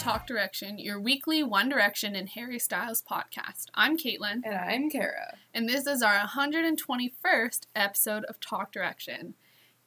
Talk Direction, your weekly One Direction and Harry Styles podcast. I'm Caitlin, And I'm Kara. and this is our 121st episode of Talk Direction.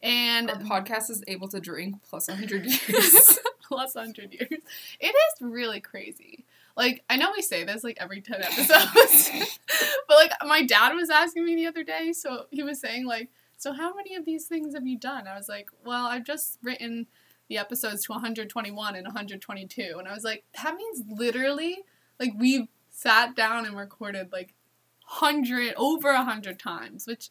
And Our podcast is able to drink plus 100 years. plus 100 years. It is really crazy. Like, I know we say this like every 10 episodes, but like, my dad was asking me the other day, so he was saying, like, so how many of these things have you done? I was like, well, I've just written the episodes to 121 and 122. And I was like, that means literally, like, we've sat down and recorded like 100, over 100 times, which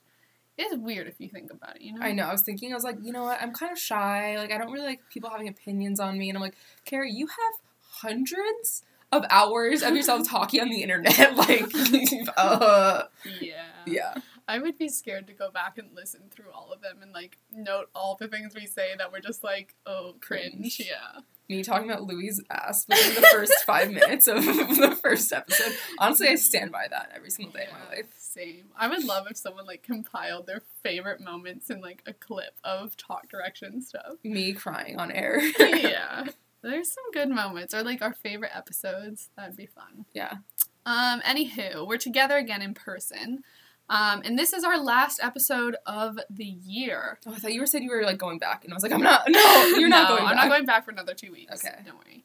is weird if you think about it, you know? I know. I was thinking, I was like, you know what? I'm kind of shy. Like, I don't really like people having opinions on me. And I'm like, Kara, you have hundreds of hours of yourself talking on the internet. like, uh, Yeah. yeah. I would be scared to go back and listen through all of them and like note all the things we say that were just like, oh, cringe. Yeah. Me talking about Louis' ass within the first five minutes of the first episode. Honestly, I stand by that every single day of my life. Same. I would love if someone like compiled their favorite moments in like a clip of talk direction stuff. Me crying on air. yeah. There's some good moments or like our favorite episodes. That'd be fun. yeah. Um, anywho, we're together again in person. Um, and this is our last episode of the year. Oh, I thought you were said you were like going back, and I was like, I'm not. No, you're not going. I'm back. not going back for another two weeks. Okay. Don't worry.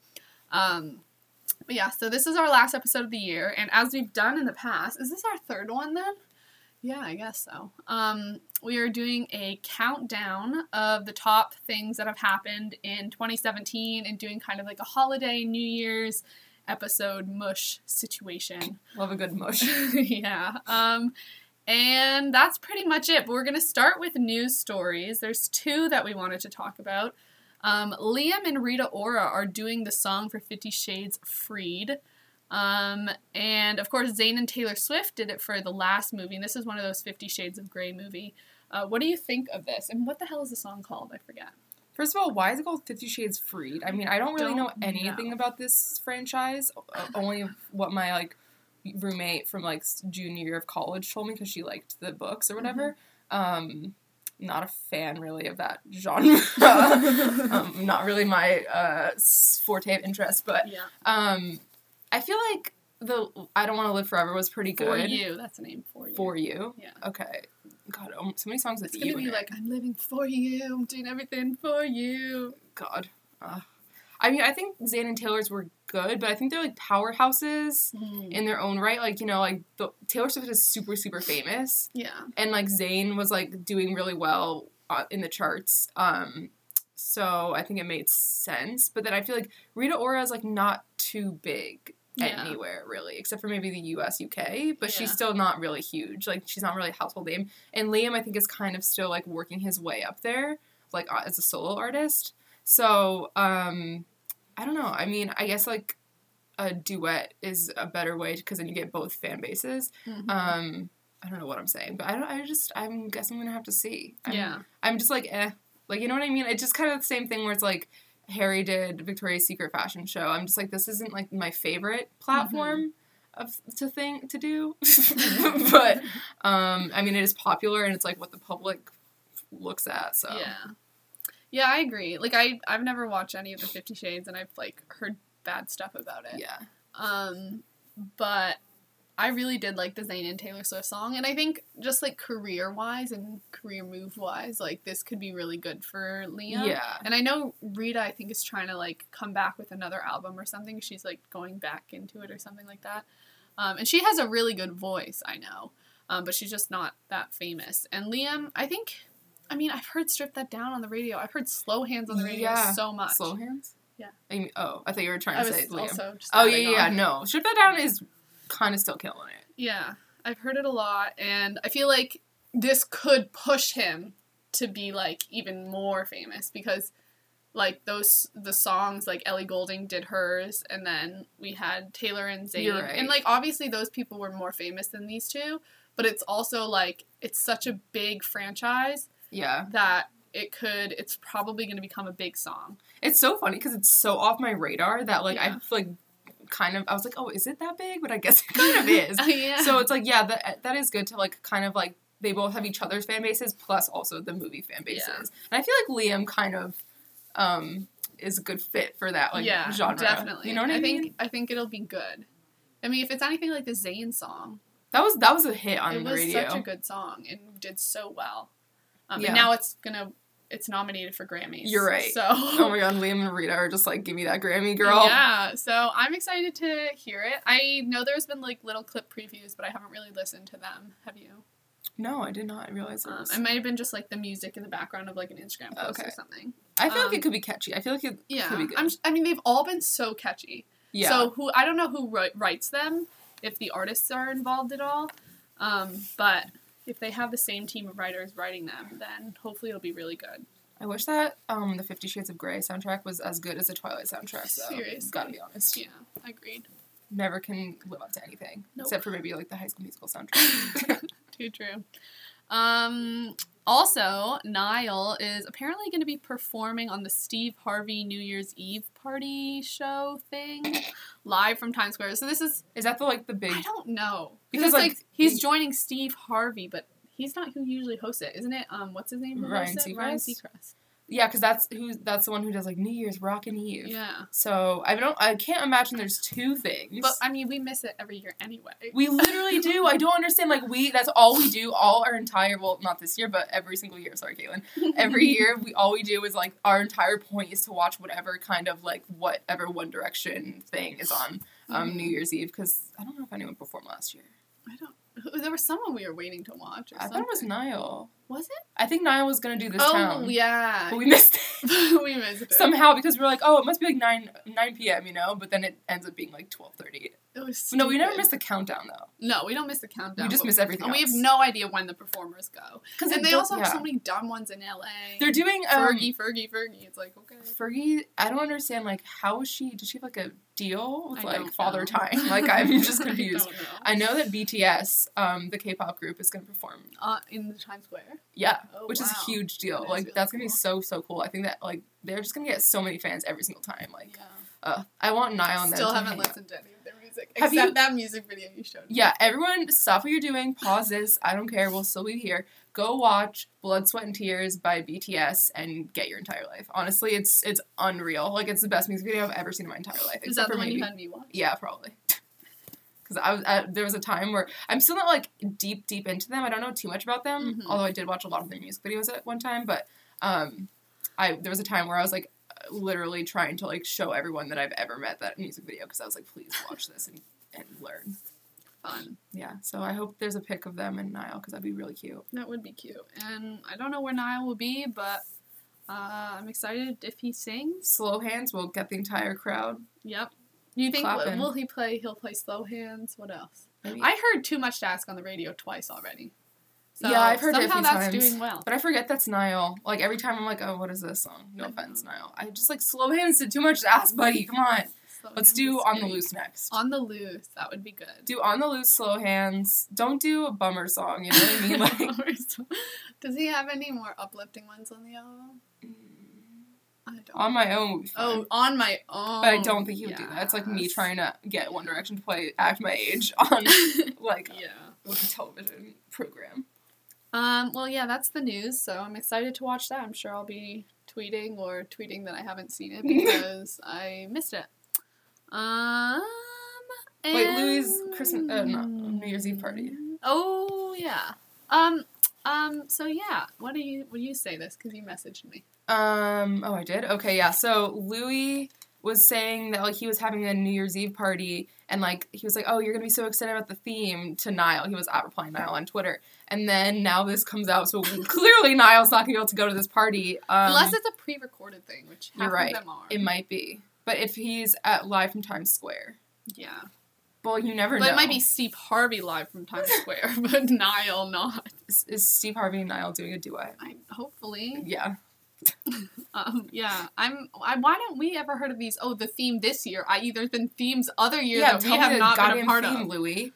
Um, but yeah, so this is our last episode of the year, and as we've done in the past, is this our third one then? Yeah, I guess so. Um, we are doing a countdown of the top things that have happened in 2017 and doing kind of like a holiday New Year's episode mush situation. Love a good mush. yeah. Um, and that's pretty much it. But we're going to start with news stories. There's two that we wanted to talk about. Um, Liam and Rita Ora are doing the song for Fifty Shades Freed. Um, and of course, Zayn and Taylor Swift did it for the last movie. And this is one of those Fifty Shades of Grey movie. Uh, what do you think of this? And what the hell is the song called? I forget. First of all, why is it called Fifty Shades Freed? I mean, I don't really know Don't anything know. about this franchise. Only what my like roommate from like junior year of college told me because she liked the books or whatever. Um, not a fan really of that genre. um, not really my uh, forte of interest, but Yeah. um, I feel like the I don't want to live forever was pretty good. For you. That's the name. For you. For you. Yeah. Okay. God, um, so many songs It's you. gonna be it. like, I'm living for you. I'm doing everything for you. God. Ugh. I mean, I think Zayn and Taylor's were good, but I think they're like powerhouses in their own right. Like, you know, like the, Taylor Swift is super, super famous, Yeah. and like Zayn was like doing really well uh, in the charts. Um, so I think it made sense. But then I feel like Rita Ora is like not too big Yeah. anywhere really, except for maybe the U.S. UK. But she's still not really huge. Like, she's not really a household name. And Liam, I think, is kind of still like working his way up there, like uh, as a solo artist. So, um, I don't know. I mean, I guess like a duet is a better way because then you get both fan bases. Mhm. Um, I don't know what I'm saying, but I don't. I just. I'm guess I'm gonna have to see. I'm, yeah. I'm just like eh. Like you know what I mean? It's just kind of the same thing where it's like Harry did Victoria's Secret fashion show. I'm just like this isn't like my favorite platform of to thing to do, but um, I mean it is popular and it's like what the public looks at. So Yeah. Yeah, I agree. Like I I've never watched any of the 50 Shades and I've like heard bad stuff about it. yeah. Um but I really did like the Zayn and Taylor Swift song and I think just like career wise and career move wise like this could be really good for Liam. Yeah. And I know Rita I think is trying to like come back with another album or something. She's like going back into it or something like that. Um, and she has a really good voice, I know. Um, but she's just not that famous. And Liam, I think I mean, I've heard Strip That Down on the radio. I've heard Slow Hands on the radio Yeah. so much. Slow hands. Yeah. I mean, oh, I thought you were trying I to say Liam. oh yeah, yeah, on. No, strip that down is kind of still killing it. Yeah, I've heard it a lot, and I feel like this could push him to be like even more famous because like those the songs like Ellie Goulding did hers and then we had Taylor and Zayn right. and like obviously those people were more famous than these two but it's also like it's such a big franchise Yeah. that it could it's probably going to become a big song It's so funny because it's so off my radar that like Yeah. I feel like kind of I was like, oh, is it that big? But I guess it kind of is. yeah So it's like, yeah, that that is good to like kind of like they both have each other's fan bases plus also the movie fan bases. Yeah. And I feel like Liam kind of um is a good fit for that like yeah genre. definitely You know what I, mean? think I think it'll be good I mean if it's anything like the Zayn song That was that was a hit on it the was radio. such a good song and did so well. Um, Yeah. And now it's gonna it's nominated for Grammys. You're right. So oh my god, Liam and Rita are just like, give me that Grammy, girl. Yeah. So I'm excited to hear it. I know there's been like little clip previews, but I haven't really listened to them. Have you? No, I did not realize it Um, it might have been just like the music in the background of like an Instagram post Okay. or something. I feel like um, it could be catchy. I feel like it Yeah. could be good. I'm, I mean, they've all been so catchy. yeah. So who I don't know who wri- writes them, if the artists are involved at all, um, but if they have the same team of writers writing them, then hopefully it'll be really good. I wish that um the Fifty Shades of Grey soundtrack was as good as the Twilight soundtrack. So Seriously. gotta be honest. Yeah, agreed. Never can live up to anything Nope. except for maybe like the High School Musical soundtrack. Too true. Um, also, Niall is apparently going to be performing on the Steve Harvey New Year's Eve party show thing live from Times Square. So this is Is that the like the big? I don't know Because, because like, like, he's joining Steve Harvey, but he's not who usually hosts it, isn't it? Um, what's his name? who Ryan hosts it? Ryan Seacrest? Seacrest. Yeah, because that's who that's the one who does like New Year's Rockin' Eve. Yeah, So I don't. I can't imagine there's two things. but I mean, we miss it every year anyway. we literally do. I don't understand. Like we, that's all we do. All our entire, well, not this year, but every single year. Sorry, Caitlin. Every year, we all we do is like our entire point is to watch whatever kind of like whatever One Direction thing is on um, New Year's Eve. Because I don't know if anyone performed last year. I don't. There was someone we were waiting to watch. Or I thought it was. Niall. Was it? I think Niall was gonna do this oh town. yeah. But we missed it we missed it. somehow because we're like, oh, it must be like nine nine p.m. You know, but then it ends up being like twelve thirty. It was No, we never miss the countdown though. No, we don't miss the countdown. We just miss everything And we have no idea when the performers go. Because And they also have so many dumb ones in LA. They're doing um, Fergie, Fergie, Fergie. It's like okay. Fergie, I don't understand. Like, how is she? Does she have like a deal with I like Father know. Time? Like, I'm just confused. I don't know. I know that BTS, um, the K-pop group, is gonna perform. Uh, in the Times Square. Yeah, Oh, which is a huge deal. That is like, really that's gonna be so so cool. I think that like they're just gonna get so many fans every single time. Like, Yeah. uh, I want Niall and them Still haven't hang out. listened to any Have except you- that music video you showed. me. Yeah, everyone, stop what you're doing. Pause this. I don't care. We'll still be here. Go watch "Blood, Sweat, and Tears" by BTS and get your entire life. Honestly, it's it's unreal. Like, it's the best music video I've ever seen in my entire life. Is except that for the one maybe you had me watch? Yeah, probably. Because I was I, there was a time where I'm still not like deep deep into them. I don't know too much about them, Mhm. although I did watch a lot of their music videos at one time. But um, I there was a time where I was like literally trying to like show everyone that I've ever met that music video because I was like, please watch this and and learn. Fun. Yeah, so I hope there's a pic of them and Niall because that'd be really cute. That would be cute. And I don't know where Niall will be, but uh, I'm excited if he sings. Slow hands will get the entire crowd. Yep. You think Clapping. will he play? He'll play slow hands. What else? Maybe. I heard too much to ask on the radio twice already. So Yeah, I've heard it a few that's times. doing well. But I forget that's Niall. Like every time I'm like, oh, what is this song? No mm-hmm. offense, know. Niall. I just like slow hands did too much to ask, buddy. Come on. Slow Let's do on the loose next. On the loose, that would be good. do on the loose slow hands. Don't do a bummer song. You know what I mean? Like Does he have any more uplifting ones on the album? Mm. I don't. on my own. would be fine. oh, on my own. But I don't think he would do that. It's like me trying to get One Direction to play act my age on like Yeah. a television program. Um, well, yeah, that's the news, so I'm excited to watch that. I'm sure I'll be tweeting or tweeting that I haven't seen it because I missed it. Um, Wait, Louis' Christmas, uh, no, New Year's Eve party. Oh yeah. Um. Um. So yeah. What do you? What do you say this? Because you messaged me. Um. Oh, I did. Okay. Yeah. So Louis was saying that like he was having a New Year's Eve party and like he was like, "Oh, you're gonna be so excited about the theme." To Niall, he was at replying Niall on Twitter, and then now this comes out, so clearly Niall's not gonna be able to go to this party. Um, Unless it's a pre-recorded thing, which half you're right. of them are. it might be, but if he's at live from Times Square, yeah. well, you never But know. it might be Steve Harvey live from Times Square, but Niall not. Is, is Steve Harvey and Niall doing a duet? I hopefully. Yeah. Um, yeah, I'm. I, why don't we ever heard of these? Oh, the theme this year. I either been themes other years yeah, that we have not been a part theme, of. Louis.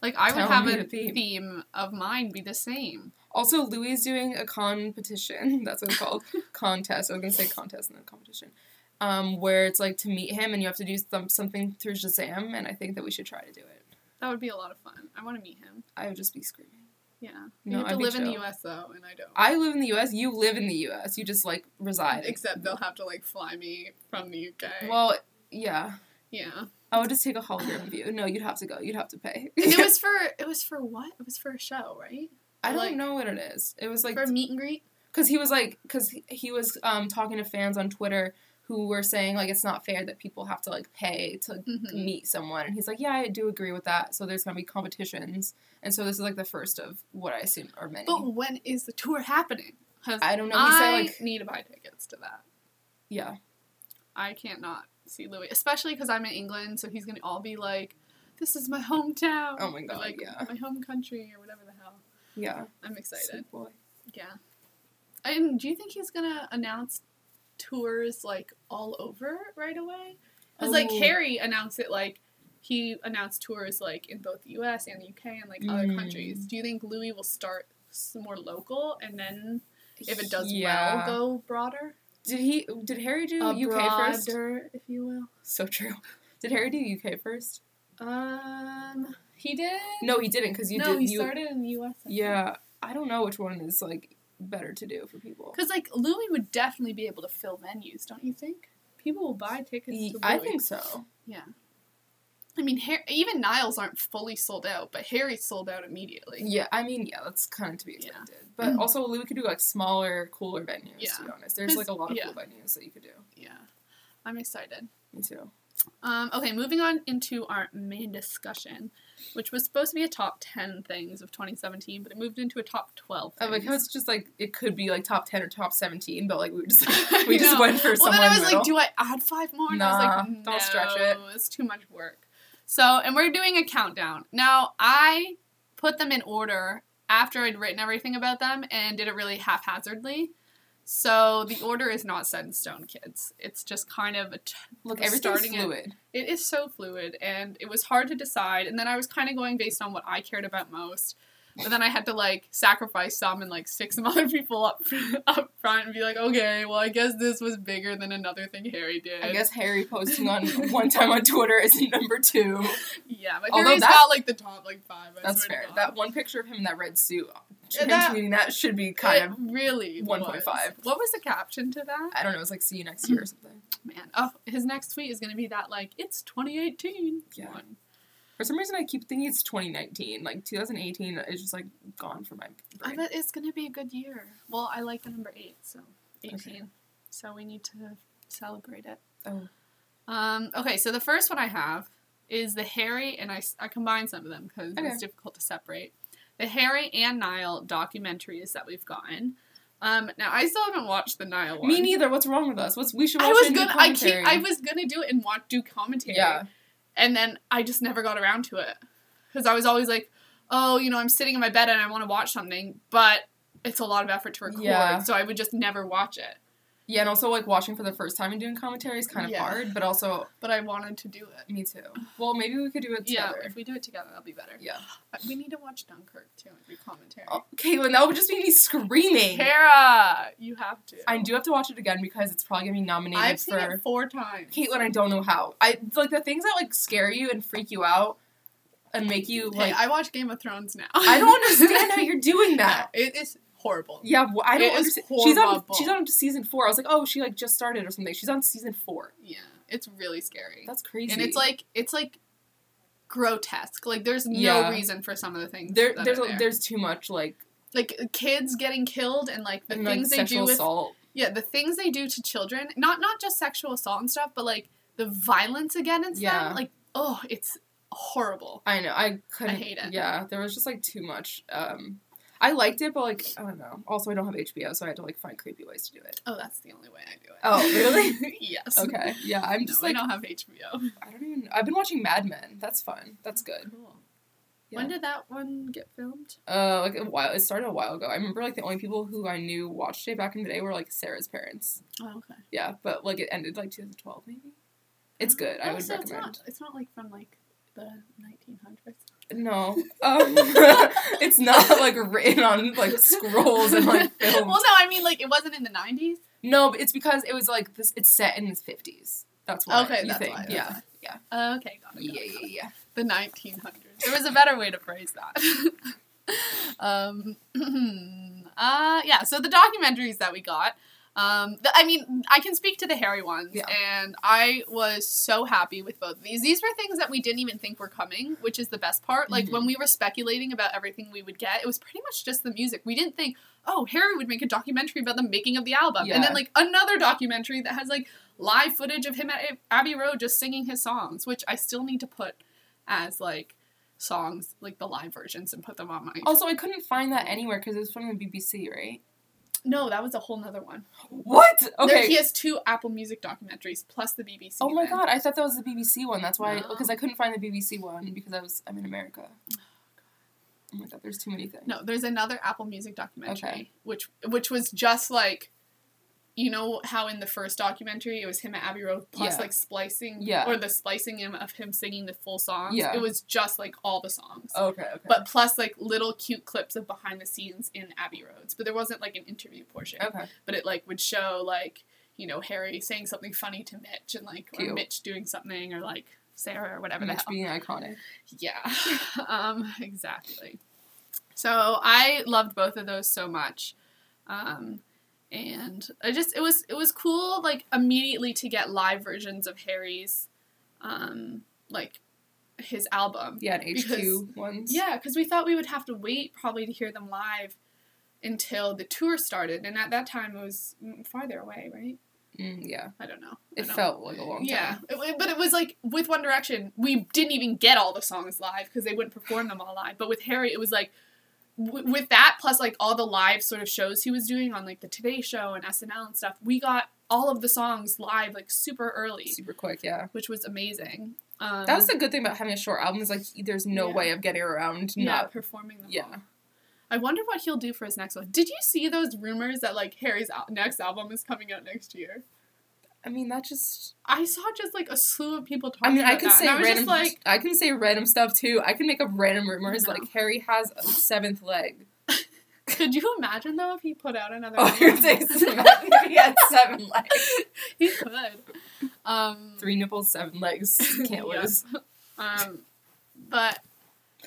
Like I would have a theme. theme. of mine be the same. Also, Louis is doing a competition. That's what it's called. contest. I was gonna say contest and then competition. Um, where it's like to meet him and you have to do some, something through Shazam, and I think that we should try to do it. That would be a lot of fun. I want to meet him. I would just be screaming. Yeah, No, you have I'd to live in the. U.S. though, and I don't. I live in the U.S. You live in the U.S. You just like reside. Except they'll have to like fly me from the UK. Well, yeah. yeah. I would just take a hologram view. No, you'd have to go. You'd have to pay. And it was for it was for what? It was for a show, right? I don't like- know what it is. It was like for a meet and greet. because he was like because he, he was um talking to fans on Twitter who were saying like it's not fair that people have to like pay to Mhm. meet someone and he's like yeah I do agree with that so there's gonna be competitions and so this is like the first of what I assume are many. But when is the tour happening I don't know. He said I like need to buy tickets to that. yeah I can't not see Louis, especially because I'm in England, so he's gonna all be like, "This is my hometown." Oh my or, God, like yeah. my home country or whatever the hell. yeah I'm excited. Sweet boy. Yeah. And do you think he's gonna announce tours like all over right away? Because like Oh. Harry announced it like he announced tours like in both the U.S. and the U.K. and like other Mm. countries. Do you think Louis will start more local and then if it does yeah. well go broader? Did he? Did Harry do UK first? If you will. So true. Did Harry do UK first? Um, he did. No, he didn't because you no, did. he you, started in the U.S. Yeah, I don't know which one is like better to do for people. Because like Louis would definitely be able to fill venues, don't you think? People will buy tickets to Louis. I think so. Yeah. I mean, Har- even Niall's aren't fully sold out, but Harry's sold out immediately. Yeah, I mean, yeah, that's kind of to be Yeah. expected. But also, Louis could do like smaller, cooler venues. Yeah. To be honest, there's like a lot of Yeah. cool venues that you could do. Yeah. I'm excited. Me too. Um, okay, moving on into our main discussion, which was supposed to be a top 10 things of 2017, but it moved into a top 12 I like things. how it's just like it could be like top ten or top seventeen, but like we just we just went for well, somewhere then I was like, do I add five more? And I was Nah, like, don't stretch it. "No, It's too much work. So, and we're doing a countdown. Now, I put them in order after I'd written everything about them and did it really haphazardly. So the order is not set in stone, kids. It's just kind of a t- Look, everything's starting fluid. it is so fluid and it was hard to decide and then i was kind of going based on what i cared about most but then i had to like sacrifice some and like stick some other people up up front and be like okay well i guess this was bigger than another thing harry did I guess Harry posting on one time on Twitter is number two. yeah but Although harry's that- got like the top like five I That's fair. That one picture of him in that red suit, that- tweeting that should be kind It of. really 1.5. what was the caption to that I don't know. It's like see you next year or something. man oh his next tweet is gonna be that like it's 2018 Yeah. one. For some reason, I keep thinking it's 2019. Like 2018 is just like gone from my brain. I bet it's gonna be a good year. Well, I like the number eight, so eighteen. So we need to celebrate it. Oh. Um. Okay. So the first one I have is the Harry, and I, I combined some of them because Okay. it's difficult to separate. The Harry and Niall documentaries that we've gotten. Um. Now I still haven't watched the Niall one. Me neither. What's wrong with us? What's we should watch I was gonna. I keep. I was gonna do it and watch do commentary. Yeah. And then I just never got around to it because I was always like, oh, you know, I'm sitting in my bed and I want to watch something, but it's a lot of effort to record, Yeah. so I would just never watch it. Yeah, and also like watching for the first time and doing commentary is kind of Yeah. hard, but also But I wanted to do it. me too. Well, maybe we could do it Yeah, together. if we do it together, that'll be better. Yeah. Uh, We need to watch Dunkirk too and do commentary. Oh, Caitlin, that would just be me screaming. Kara, you have to. I do have to watch it again because it's probably gonna be nominated I've seen for. it four times. Caitlin, I don't know how. I like the things that like scare you and freak you out and make you Hey, like. I watch Game of Thrones now. I don't understand how you're doing that. No, it is horrible. Yeah, wh- I don't It understand. She's on. She's on season four. I was like, oh, she like just started or something. She's on season four. Yeah, it's really scary. That's crazy. and it's like it's like grotesque. Like there's no Yeah. reason for some of the things. there, that there's there. there's too much like, like kids getting killed and like the and, like things they sexual do with assault. yeah the things they do to children. Not not just sexual assault and stuff, but like the violence against Yeah. them. Like oh, it's horrible. I know. I couldn't. hate it. Yeah, there was just like too much. Um, I liked it, but like I don't know. Also, I don't have HBO, so I had to like find creepy ways to do it. Oh, that's the only way I do it. Oh, really? yes. Okay. Yeah, I'm No, just I don't have HBO. I don't even. I've been watching Mad Men. That's fun. That's good. Cool. When did that one get filmed? Uh, like a while. It started a while ago. I remember like the only people who I knew watched it back in the day were like Sarah's parents. Oh, okay. Yeah, but like it ended like 2012 maybe. It's good. I Oh, would so It's recommend. not, it's not like from like the 1900s. No, um, it's not like written on like scrolls and like filmed. well, no, I mean like it wasn't in the 90s. No, but it's because it was like this. It's set in the 50s. That's why. Okay, you that's think. why, Yeah, yeah, Uh, okay, got it. yeah, got it, got yeah, it. yeah. The 1900s. There was a better way to phrase that. um, uh, yeah. So the documentaries that we got. Um, the, I mean, I can speak to the Harry ones, Yeah. and I was so happy with both of these. These were things that we didn't even think were coming, which is the best part. Like Mhm. when we were speculating about everything we would get, it was pretty much just the music. We didn't think, oh, Harry would make a documentary about the making of the album, and then like another documentary that has like live footage of him at Abbey Road just singing his songs, which I still need to put as like songs, like the live versions, and put them on my. Also, I couldn't find that anywhere because it was from the BBC, right? No, that was a whole nother one. What? There, Okay. he has two Apple Music documentaries plus the BBC. Oh my god, I thought that was the BBC one. That's why, No. because I couldn't find the BBC one because I was I'm in America. Oh, oh my god, there's too many things. No, there's another Apple Music documentary, Okay. which which was just like, you know how in the first documentary it was him at Abbey Road plus Yeah. like splicing, Yeah. or the splicing him of him singing the full songs. Yeah. it was just like all the songs. Okay, okay. But plus like little cute clips of behind the scenes in Abbey Roads, but there wasn't like an interview portion. okay. But it like would show like you know Harry saying something funny to Mitch and like or Mitch doing something or like Sarah or whatever the hell. being iconic. Yeah, um, exactly. So I loved both of those so much, um, and I just it was it was cool like immediately to get live versions of Harry's, um, like his album. Yeah, and HQ Because- ones. Yeah, because we thought we would have to wait probably to hear them live until the tour started, and at that time it was mm, farther away, right? Mm, yeah. I don't know. It don't- felt like a long time. yeah, It but it was like with One Direction, we didn't even get all the songs live because they wouldn't perform them all live. But with Harry, it was like w- with that plus like all the live sort of shows he was doing on like the Today Show and SNL and stuff, we got all of the songs live like super early, Super quick, yeah. which was amazing. Um, That was the good thing about having a short album is like there's no Yeah. way of getting around yeah not performing them. Yeah. all. I wonder what he'll do for his next one. Did you see those rumors that like Harry's al- next album is coming out next year? I mean that just I saw just like a slew of people talking. I mean I about can that, say I random like, I can say random stuff too. I can make up random rumors No. like Harry has a seventh leg. could you imagine though if he put out another? Oh, you're saying he had seven legs. he could. Um, Three nipples, seven legs. Can't Yeah. lose. um, but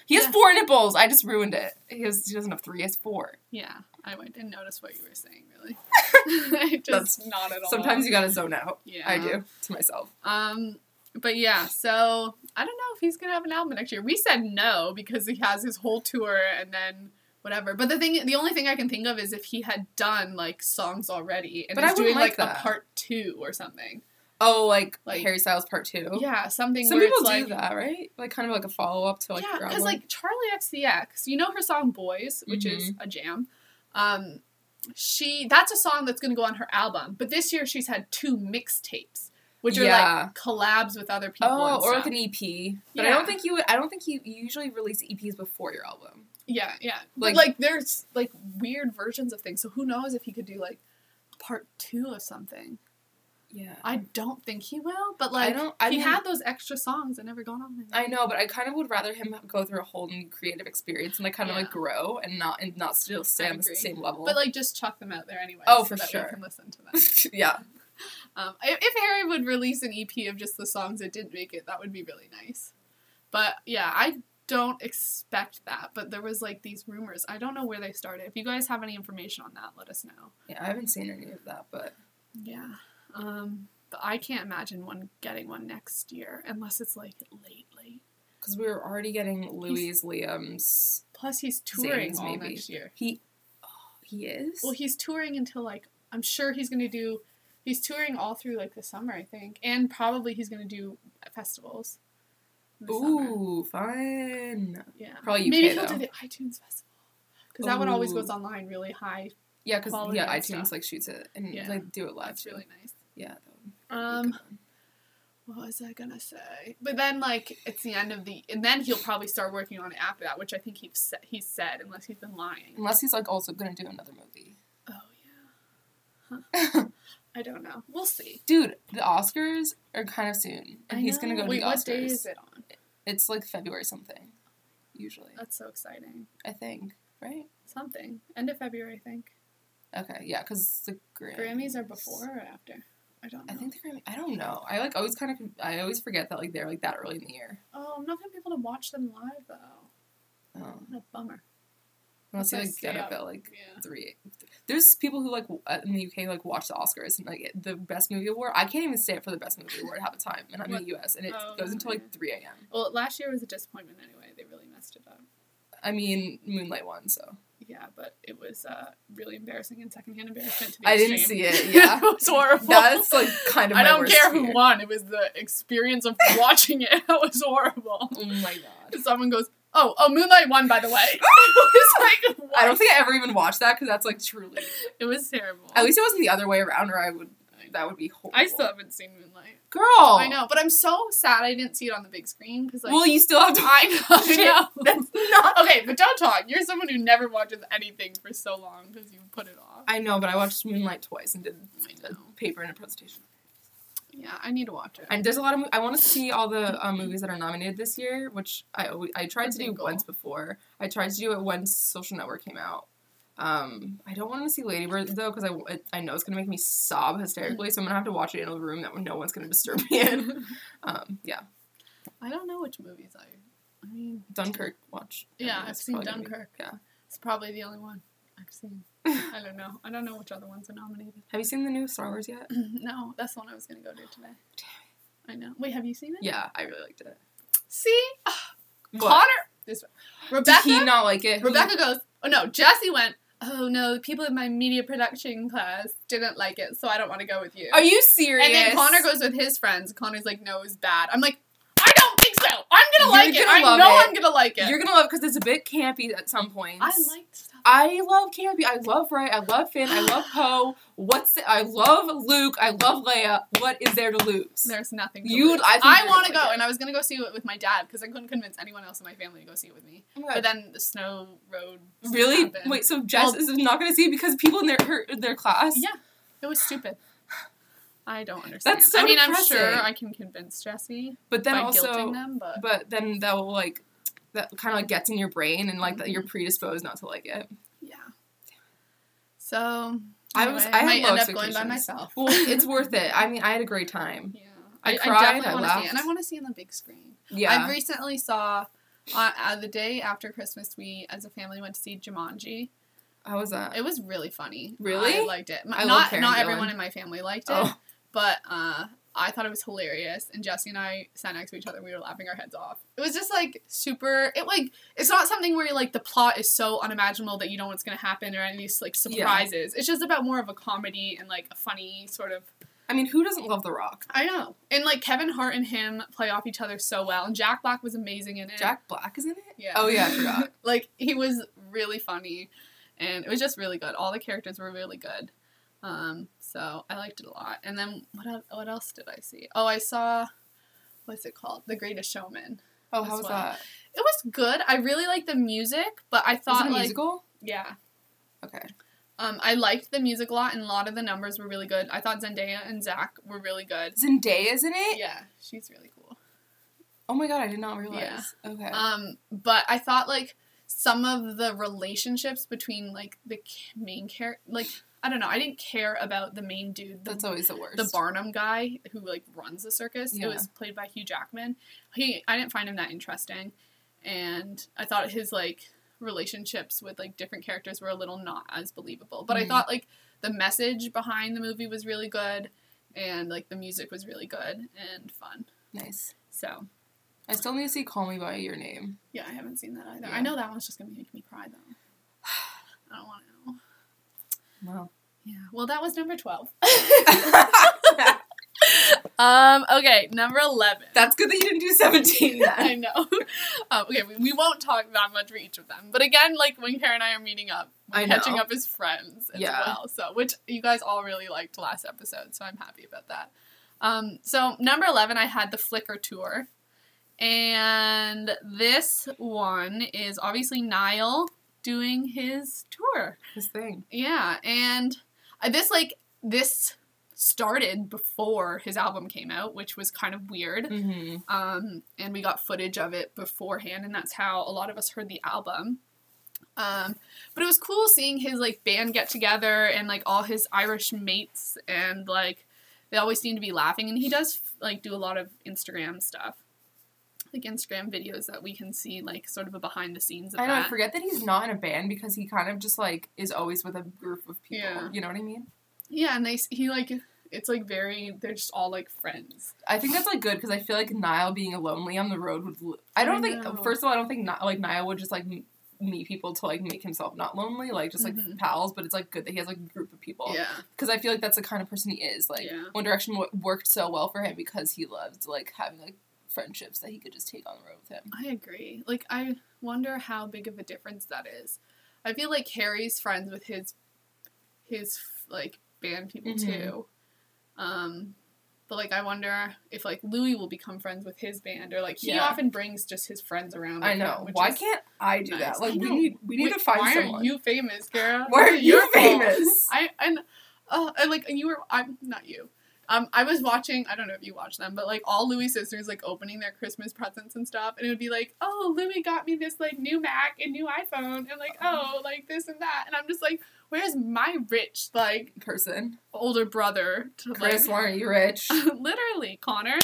He has Yeah. four nipples. I just ruined it. He has he doesn't have three, he has four. yeah, I didn't notice what you were saying really. I just That's- not at all. Sometimes you gotta zone out. Yeah. I do to myself. Um, but yeah, so I don't know if he's gonna have an album next year. We said no because he has his whole tour and then whatever. But the thing, the only thing I can think of is if he had done like songs already and But wouldn't doing like, like a part two or something. Oh, like, Like- Harry Styles part two. Yeah, something. Some people do like, that, right? Like kind of like a follow up to like yeah, because like Charli XCX, you know her song "Boys," which is Mm-hmm. a jam. Um, she that's a song that's going to go on her album. But this year she's had two mixtapes, which are like collabs with other people. Oh, or like an EP. But I don't think you. I don't think you, you usually release EPs before your album. yeah, yeah. Like- but like there's like weird versions of things. So who knows if he could do like part two of something? Yeah. I don't think he will. But like don't- I he mean- had those extra songs that never gone on. I know, but I kind of would rather him go through a whole new creative experience and like kind of Yeah. like grow and not and not still stay on the same level. But like just chuck them out there anyway. Oh, so for that sure. We can listen to them. yeah, Um, if, if Harry would release an EP of just the songs that didn't make it, that would be really nice. But yeah, I don't expect that. But there was like these rumors. I don't know where they started. If you guys have any information on that, let us know. yeah, I haven't seen any of that, but Yeah. Um, but I can't imagine one getting one next year unless it's like late, late. because we were already getting Louis Liam's. Plus, he's touring Zayn's all maybe. next year. He, oh, he is. Well, he's touring until like I'm sure he's gonna do. He's touring all through like the summer, I think, and probably he's gonna do festivals. the summer. Ooh, fun. Yeah. Probably UK, Maybe he'll though. do the iTunes festival. Because that one always Ooh. goes online really high. Yeah, because yeah, iTunes stuff. like shoots it and Yeah. they do it live That's too. really nice. Yeah. that would be Um, what was I gonna say? But then like it's the end of the, and then he'll probably start working on it after that, which I think he's said, he's said unless he's been lying. Unless he's like also gonna do another movie. Oh yeah. Huh. I don't know. We'll see. Dude, the Oscars are kind of soon, and he's gonna go to Wait, the what Oscars. day is it on? It's like February something, usually. That's so exciting. I think, right? Something end of February, I think. Okay, yeah, because the Grammys. Grammys are before or after? I don't know. I think the Grammy. I don't know. I like always kind of. I always forget that like they're like that early in the year. Oh, I'm not gonna be able to watch them live though. Oh, What a bummer. unless you like get up at like Yeah. three. There's people who like uh, in the UK like watch the Oscars and like the best movie award. I can't even stay up for the best movie award half the time, and I'm in the US and it Oh, goes until like three a.m. Well, last year was a disappointment anyway. They really messed it up. I mean, Moonlight won, so Yeah, but it was uh, really embarrassing and secondhand embarrassment to be I didn't see it. Yeah, it was horrible. that's like kind of. I don't care who won. It was the experience of watching it. That was horrible. Oh my god. Someone goes, "Oh, oh, Moonlight won." By the way, it was like what? I don't think I ever even watched that because that's like truly. it was terrible. At least it wasn't the other way around, or I would. That would be horrible. I still haven't seen Moonlight. Girl. I know, but I'm so sad I didn't see it on the big screen because like well, you still have to. I know, I know. That's not. Okay, but don't talk. You're someone who never watches anything for so long because you put it off. I know, but I watched Moonlight twice and did a paper and a presentation. Yeah, I need to watch it. And there's a lot of. I want to see all the um, movies that are nominated this year, which I I tried That's to do goal. once before. I tried to do it when Social Network came out. Um, I don't want to see Lady Bird though because I, I know it's gonna make me sob hysterically, so I'm gonna have to watch it in a room that no one's gonna disturb me in. Um, yeah, I don't know which movies I. I mean, Dunkirk. Watch. Yeah, I've seen gonna be- Dunkirk. yeah. It's probably the only one I've seen. I don't know. I don't know which other ones are nominated. Have you seen the new Star Wars yet? no, that's the one I was gonna go to today. I know. Wait, have you seen it? Yeah, I really liked it. See? Connor. This Did Rebecca. he not like it? Rebecca goes. Oh no, Jesse went. Oh no, the people in my media production class didn't like it, so I don't want to go with you. Are you serious? And then Connor goes with his friends. Connor's like, no, it was bad. I'm like, I don't think so. I'm gonna You're like it. gonna I love know it. I'm gonna like it. You're gonna love it because it's a bit campy at some points. I liked stuff. I love campy. I love Rey. I love Finn. I love Poe. What's the, I love Luke. I love Leia. What is there to lose? There's nothing. To You- lose. I I want to go, and I was gonna go see it with my dad because I couldn't convince anyone else in my family to go see it with me. Oh. But then the snow road. really? happened. Wait, so Jess Well- is not going to see it because people in their her, their class? Yeah, it was stupid. I don't understand. That's so I mean, depressing. I'm sure I can convince Jesse But then also, them, but but then that will like that kind of like gets in your brain and like that Mm-hmm. you're predisposed not to like it. yeah. So I was- anyway, I might end up going by myself. Well, it's worth it. I mean, I had a great time. Yeah. I I, cried, I I see laughed. it, and I want to see it on the big screen. Yeah. I recently saw on uh, the day after Christmas, we as a family went to see Jumanji. How was that? It was really funny. Really? I liked it. I not not everyone in my family liked it, Oh. but uh, I thought it was hilarious. And Jesse and I sat next to each other. and We were laughing our heads off. It was just like super. It like it's not something where like the plot is so unimaginable that you know what's gonna happen or any like Yeah. surprises. It's just about more of a comedy and like a funny sort of I mean, who doesn't love The Rock? I know. And like Kevin Hart and him play off each other so well. And Jack Black was amazing in it. Jack Black is in it. Yeah. Oh yeah, I forgot. like he was really funny and it was just really good. All the characters were really good. Um, so I liked it a lot. And then what el- what else did I see? Oh, I saw what's it called? The Greatest Showman. Oh, how was well. that? It was good. I really liked the music, but I thought like musical? yeah. Okay. Um, I liked the music a lot, and a lot of the numbers were really good. I thought Zendaya and Zach were really good. Zendaya's in it. Yeah, she's really cool. Oh my god, I did not realize. Okay. Um, but I thought like some of the relationships between like the main character, like I don't know, I didn't care about the main dude, the, That's always the worst. the Barnum guy who like runs the circus. Yeah. It was played by Hugh Jackman. He, I didn't find him that interesting, and I thought his like relationships with like different characters were a little not as believable. But I Mhm. thought like the message behind the movie was really good, and like the music was really good and fun. Nice. So I still need to see Call Me by Your Name. Yeah, I haven't seen that either. Yeah. I know that one's just gonna make me cry though. I don't want to know. Wow. Yeah. Well, that was number twelve. um. Okay. Number eleven. That's good that you didn't do 17 I know. Um, okay, we, we won't talk that much for each of them, but again, like when Kara and I are meeting up, we're I know. catching up as friends as Yeah. well. So, which you guys all really liked last episode, so I'm happy about that. Um, so number eleven, I had the Flicker tour, and this one is obviously Niall doing his tour. His thing. Yeah, and this like this started before his album came out, which was kind of weird. Mm-hmm. Um, and we got footage of it beforehand, and that's how a lot of us heard the album. Um, but it was cool seeing his like band get together and like all his Irish mates, and like they always seem to be laughing. And he does like do a lot of Instagram stuff, like Instagram videos that we can see like sort of a behind the scenes of I know. I forget that he's not in a band because he kind of just like is always with a group of people. Yeah. You know what I mean? Yeah, and they he like it's like very they're just all like friends. I think that's like good because I feel like Niall being lonely on the road would. I don't I think. First of all, I don't think like Niall would just like meet people to like make himself not lonely, like just like Mhm. pals. But it's like good that he has like a group of people. Yeah, Because I feel like that's the kind of person he is. Like Yeah. One Direction w- worked so well for him because he loved like having like friendships that he could just take on the road with him. I agree. Like I wonder how big of a difference that is. I feel like Harry's friends with his his like band people Mhm. too. Um but like I wonder if like Louis will become friends with his band or like he Yeah. often brings just his friends around. I know. him, Why can't I do nice. that? Like we need we need Wait, to find why someone. are you famous, Kara? Why are you famous? I and oh, and like you were I'm not you. Um, I was watching. I don't know if you watch them, but like all Louis sisters like opening their Christmas presents and stuff, and it would be like, "Oh, Louis got me this like new Mac and new iPhone, and like, oh, like this and that," and I'm just like, "Where's my rich like person. older brother to Chris, like why aren't you rich? literally Connor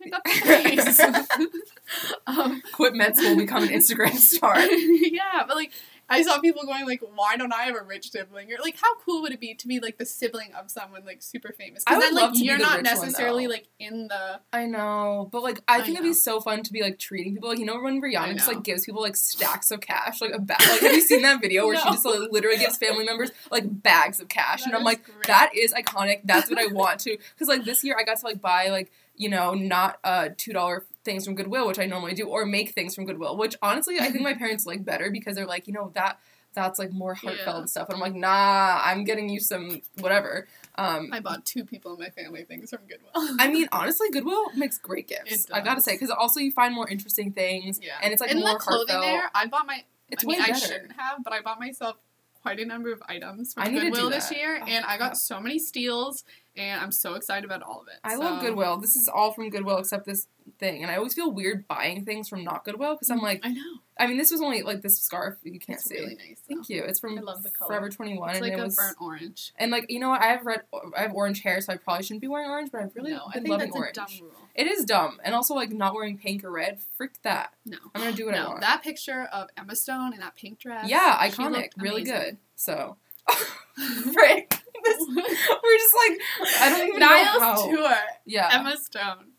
pick up the pace?" um, Quit med school, become an Instagram star. yeah, but like I saw people going like, "Why don't I have a rich sibling?" Or like, how cool would it be to be like the sibling of someone like super famous? I Because then like love to be you're the not rich one, necessarily like in the I know, but like I I think it'd be so fun to be like treating people like you know when Rihanna just like gives people like stacks of cash like a bag. Like have you seen that video where she just like, literally gives family members like bags of cash, and I'm like great. that is iconic. That's what I want to because like this year I got to like buy like you know not uh two dollar things from Goodwill which I normally do or make things from Goodwill which honestly I think my parents like better because they're like you know that. That's like more heartfelt Yeah. and stuff, and I'm like, nah, I'm getting you some whatever. Um, I bought two people in my family things from Goodwill. I mean, honestly, Goodwill makes great gifts. I gotta say, because also you find more interesting things, yeah, and it's like more the clothing heartfelt. there, I bought my. It's I mean, way I shouldn't have, but I bought myself quite a number of items from I need to do Goodwill this year, Oh, and I got so many steals, and I'm so excited about all of it. I So- love Goodwill. This is all from Goodwill except this thing, and I always feel weird buying things from not Goodwill because I'm mm, like, I know. I mean, this was only like this scarf you can't It's see. really nice. Thank you. It's from I love the color. Forever 21, It's and like it a was. burnt orange. And like you know what, I have red, I have orange hair, so I probably shouldn't be wearing orange, but I've really no, I been think loving that's orange. a dumb rule. It is dumb, and also like not wearing pink or red. Frick that. No. I'm gonna do what I want. that picture of Emma Stone in that pink dress. yeah, iconic, really amazing. good. So, frick. This, we're just like I don't even know Niall's how. tour. Yeah. Emma Stone.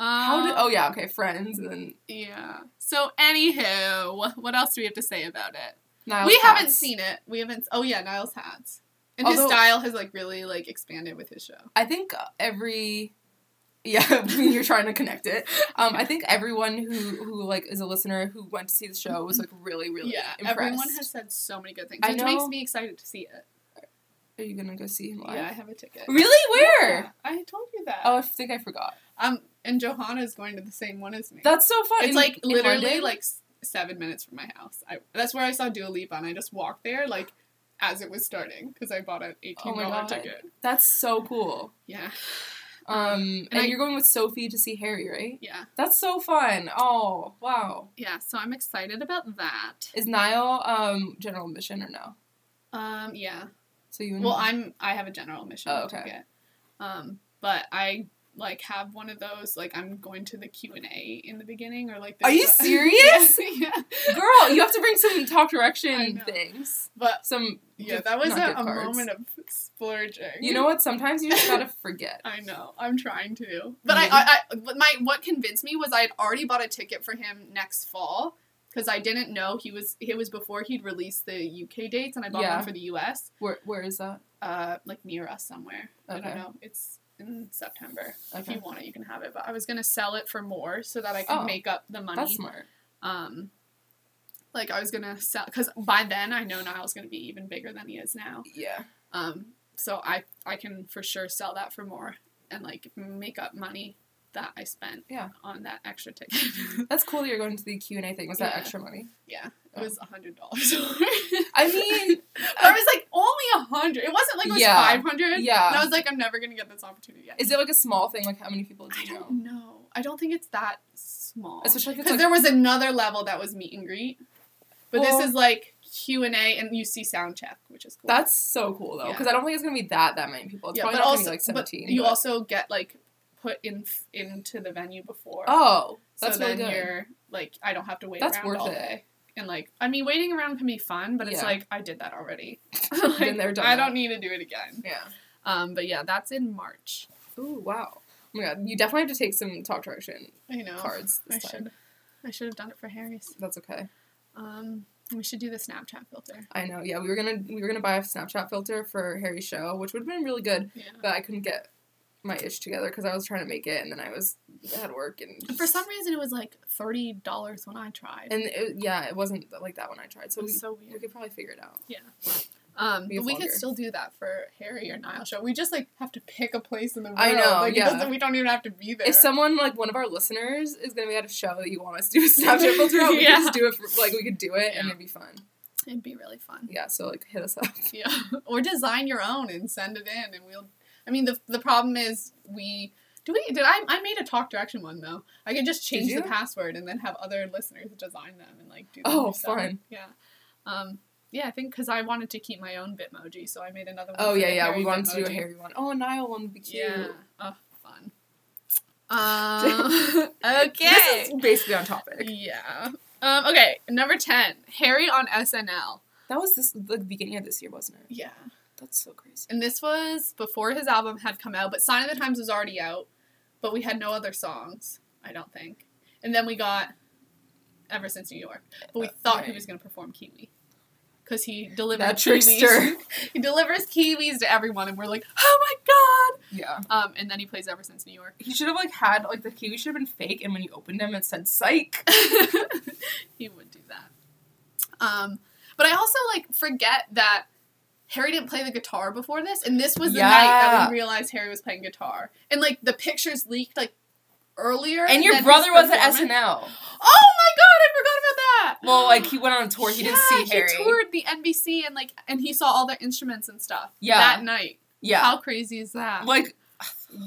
How did? Um, Oh yeah, okay. Friends and then Yeah. So anywho, what else do we have to say about it? Niall's we haven't seen it. We haven't. Oh yeah, Niall's hats. And Although- his style has like really like expanded with his show. I think every. Yeah, you're trying to connect it. Um, I think everyone who who like is a listener who went to see the show was like really really yeah, impressed. everyone has said so many good things, I which makes me excited to see it. Are you gonna go see him live? Yeah, I have a ticket. Really? Where? Yeah, I told you that. Oh, I think I forgot. Um, and Johanna is going to the same one as me. That's so fun. it's In- like literally like seven minutes from my house. I that's where I saw Dua Lipa, and I just walked there like as it was starting because I bought an eighteen dollar God. ticket. That's so cool. Yeah, Um, and, And I- you're going with Sophie to see Harry, right? yeah, That's so fun. Oh wow. yeah. So I'm excited about that. Is Niall um general admission or no? Um, yeah. So you Well, I'm I have a general admission Oh, okay. ticket. Um, but I like have one of those like I'm going to the Q and A in the beginning or like. Are you a- serious? yeah, girl, you have to bring some talk direction things. But Some yeah, that was a, a moment of splurging. You know what? Sometimes you just gotta forget. I know. I'm trying to. But Mhm. I, I, I, my what convinced me was I had already bought a ticket for him next fall because I didn't know he was. It was before he'd released the UK dates, and I bought Yeah. one for the US. Where where is that? Uh, like near us somewhere. Okay. I don't know. It's in September. Okay. If you want it, you can have it. But I was gonna sell it for more so that I could Oh, make up the money. That's smart. Um, like I was gonna sell because by then I know Niall's gonna be even bigger than he is now. Yeah. Um, so I I can for sure sell that for more. and like make up money that I spent Yeah. on that extra ticket. That's cool that you're going to the Q and A thing. Was that extra money? yeah, it Oh. was a hundred dollars. I mean, I was like only a hundred. It wasn't like it was Yeah. five hundred. Yeah. and I was like, I'm never gonna get this opportunity again. is it like a small thing? Like how many people do I you know? don't know. I don't think it's that small. Especially because like there was another level that was meet and greet, but Well- this is like Q and A, and you see sound check, which is cool. that's so cool though, Yeah. because I don't think it's gonna be that that many people. It's yeah, probably but also like seventeen. but you but- also get like put in into the venue before. oh, so that's then really good. you're like, I don't have to wait That's around worth all it. day. And like, I mean, waiting around can be fun, but it's Yeah. like I did that already. Like, I that. don't need to do it again. Yeah. Um, but yeah, that's in March. Ooh, wow. Oh my god, you definitely have to take some talk direction I know. cards I time. should. I should have done it for Harry's. That's okay. Um, we should do the Snapchat filter. I know. Yeah, we were gonna we were gonna buy a Snapchat filter for Harry's show, which would have been really good, Yeah. but I couldn't get my ish together because I was trying to make it, and then I was had work and And for some reason, it was like thirty dollars when I tried. and it, yeah, it wasn't like that when I tried, so we, so we could probably figure it out. Yeah. Um, but we could still do that for Harry or Niall show. We just like have to pick a place in the world. I know, Like, yeah. we don't even have to be there. If someone like one of our listeners is gonna be at a show that you want us to do a Snapchat filter, on, we Yeah. could just do it. For, like we could do it, and it'd be fun. It'd be really fun. Yeah, so like hit us up. Yeah. or design your own and send it in, and we'll. I mean, the the problem is we. Do we? Did I? I made a talk direction one though. I could just change the password and then have other listeners design them and like do. Oh, fun. Yeah. Um. Yeah, I think because I wanted to keep my own Bitmoji, so I made another one. Oh yeah, yeah. We wanted to do a Bitmoji. Harry one. Oh, a Niall one would be cute. Yeah. Oh, fun. Um, okay. This is basically on topic. Yeah. Um, okay, number 10. Harry on SNL. That was this the beginning of this year, wasn't it? Yeah. That's so crazy. And this was before his album had come out, but Sign of the Times was already out, but we had no other songs, I don't think. And then we got Ever Since New York. But we Uh, thought he was going to perform Kiwi. Because he delivered That kiwis. he delivers kiwis to everyone, and we're like, oh my god!" Yeah. Um, and then he plays Ever Since New York. He should have like had like the kiwi should have been fake, and when you opened them, it said "psych." he would do that. Um, but I also like forget that Harry didn't play the guitar before this, and this was the night that we realized Harry was playing guitar. And like the pictures leaked like earlier. And your brother was at. SNL. Oh my god, I forgot about that. Well, like he went on a tour. He didn't see Harry. He toured the NBC and like and he saw all the instruments and stuff. Yeah. That night. yeah. How crazy is that? like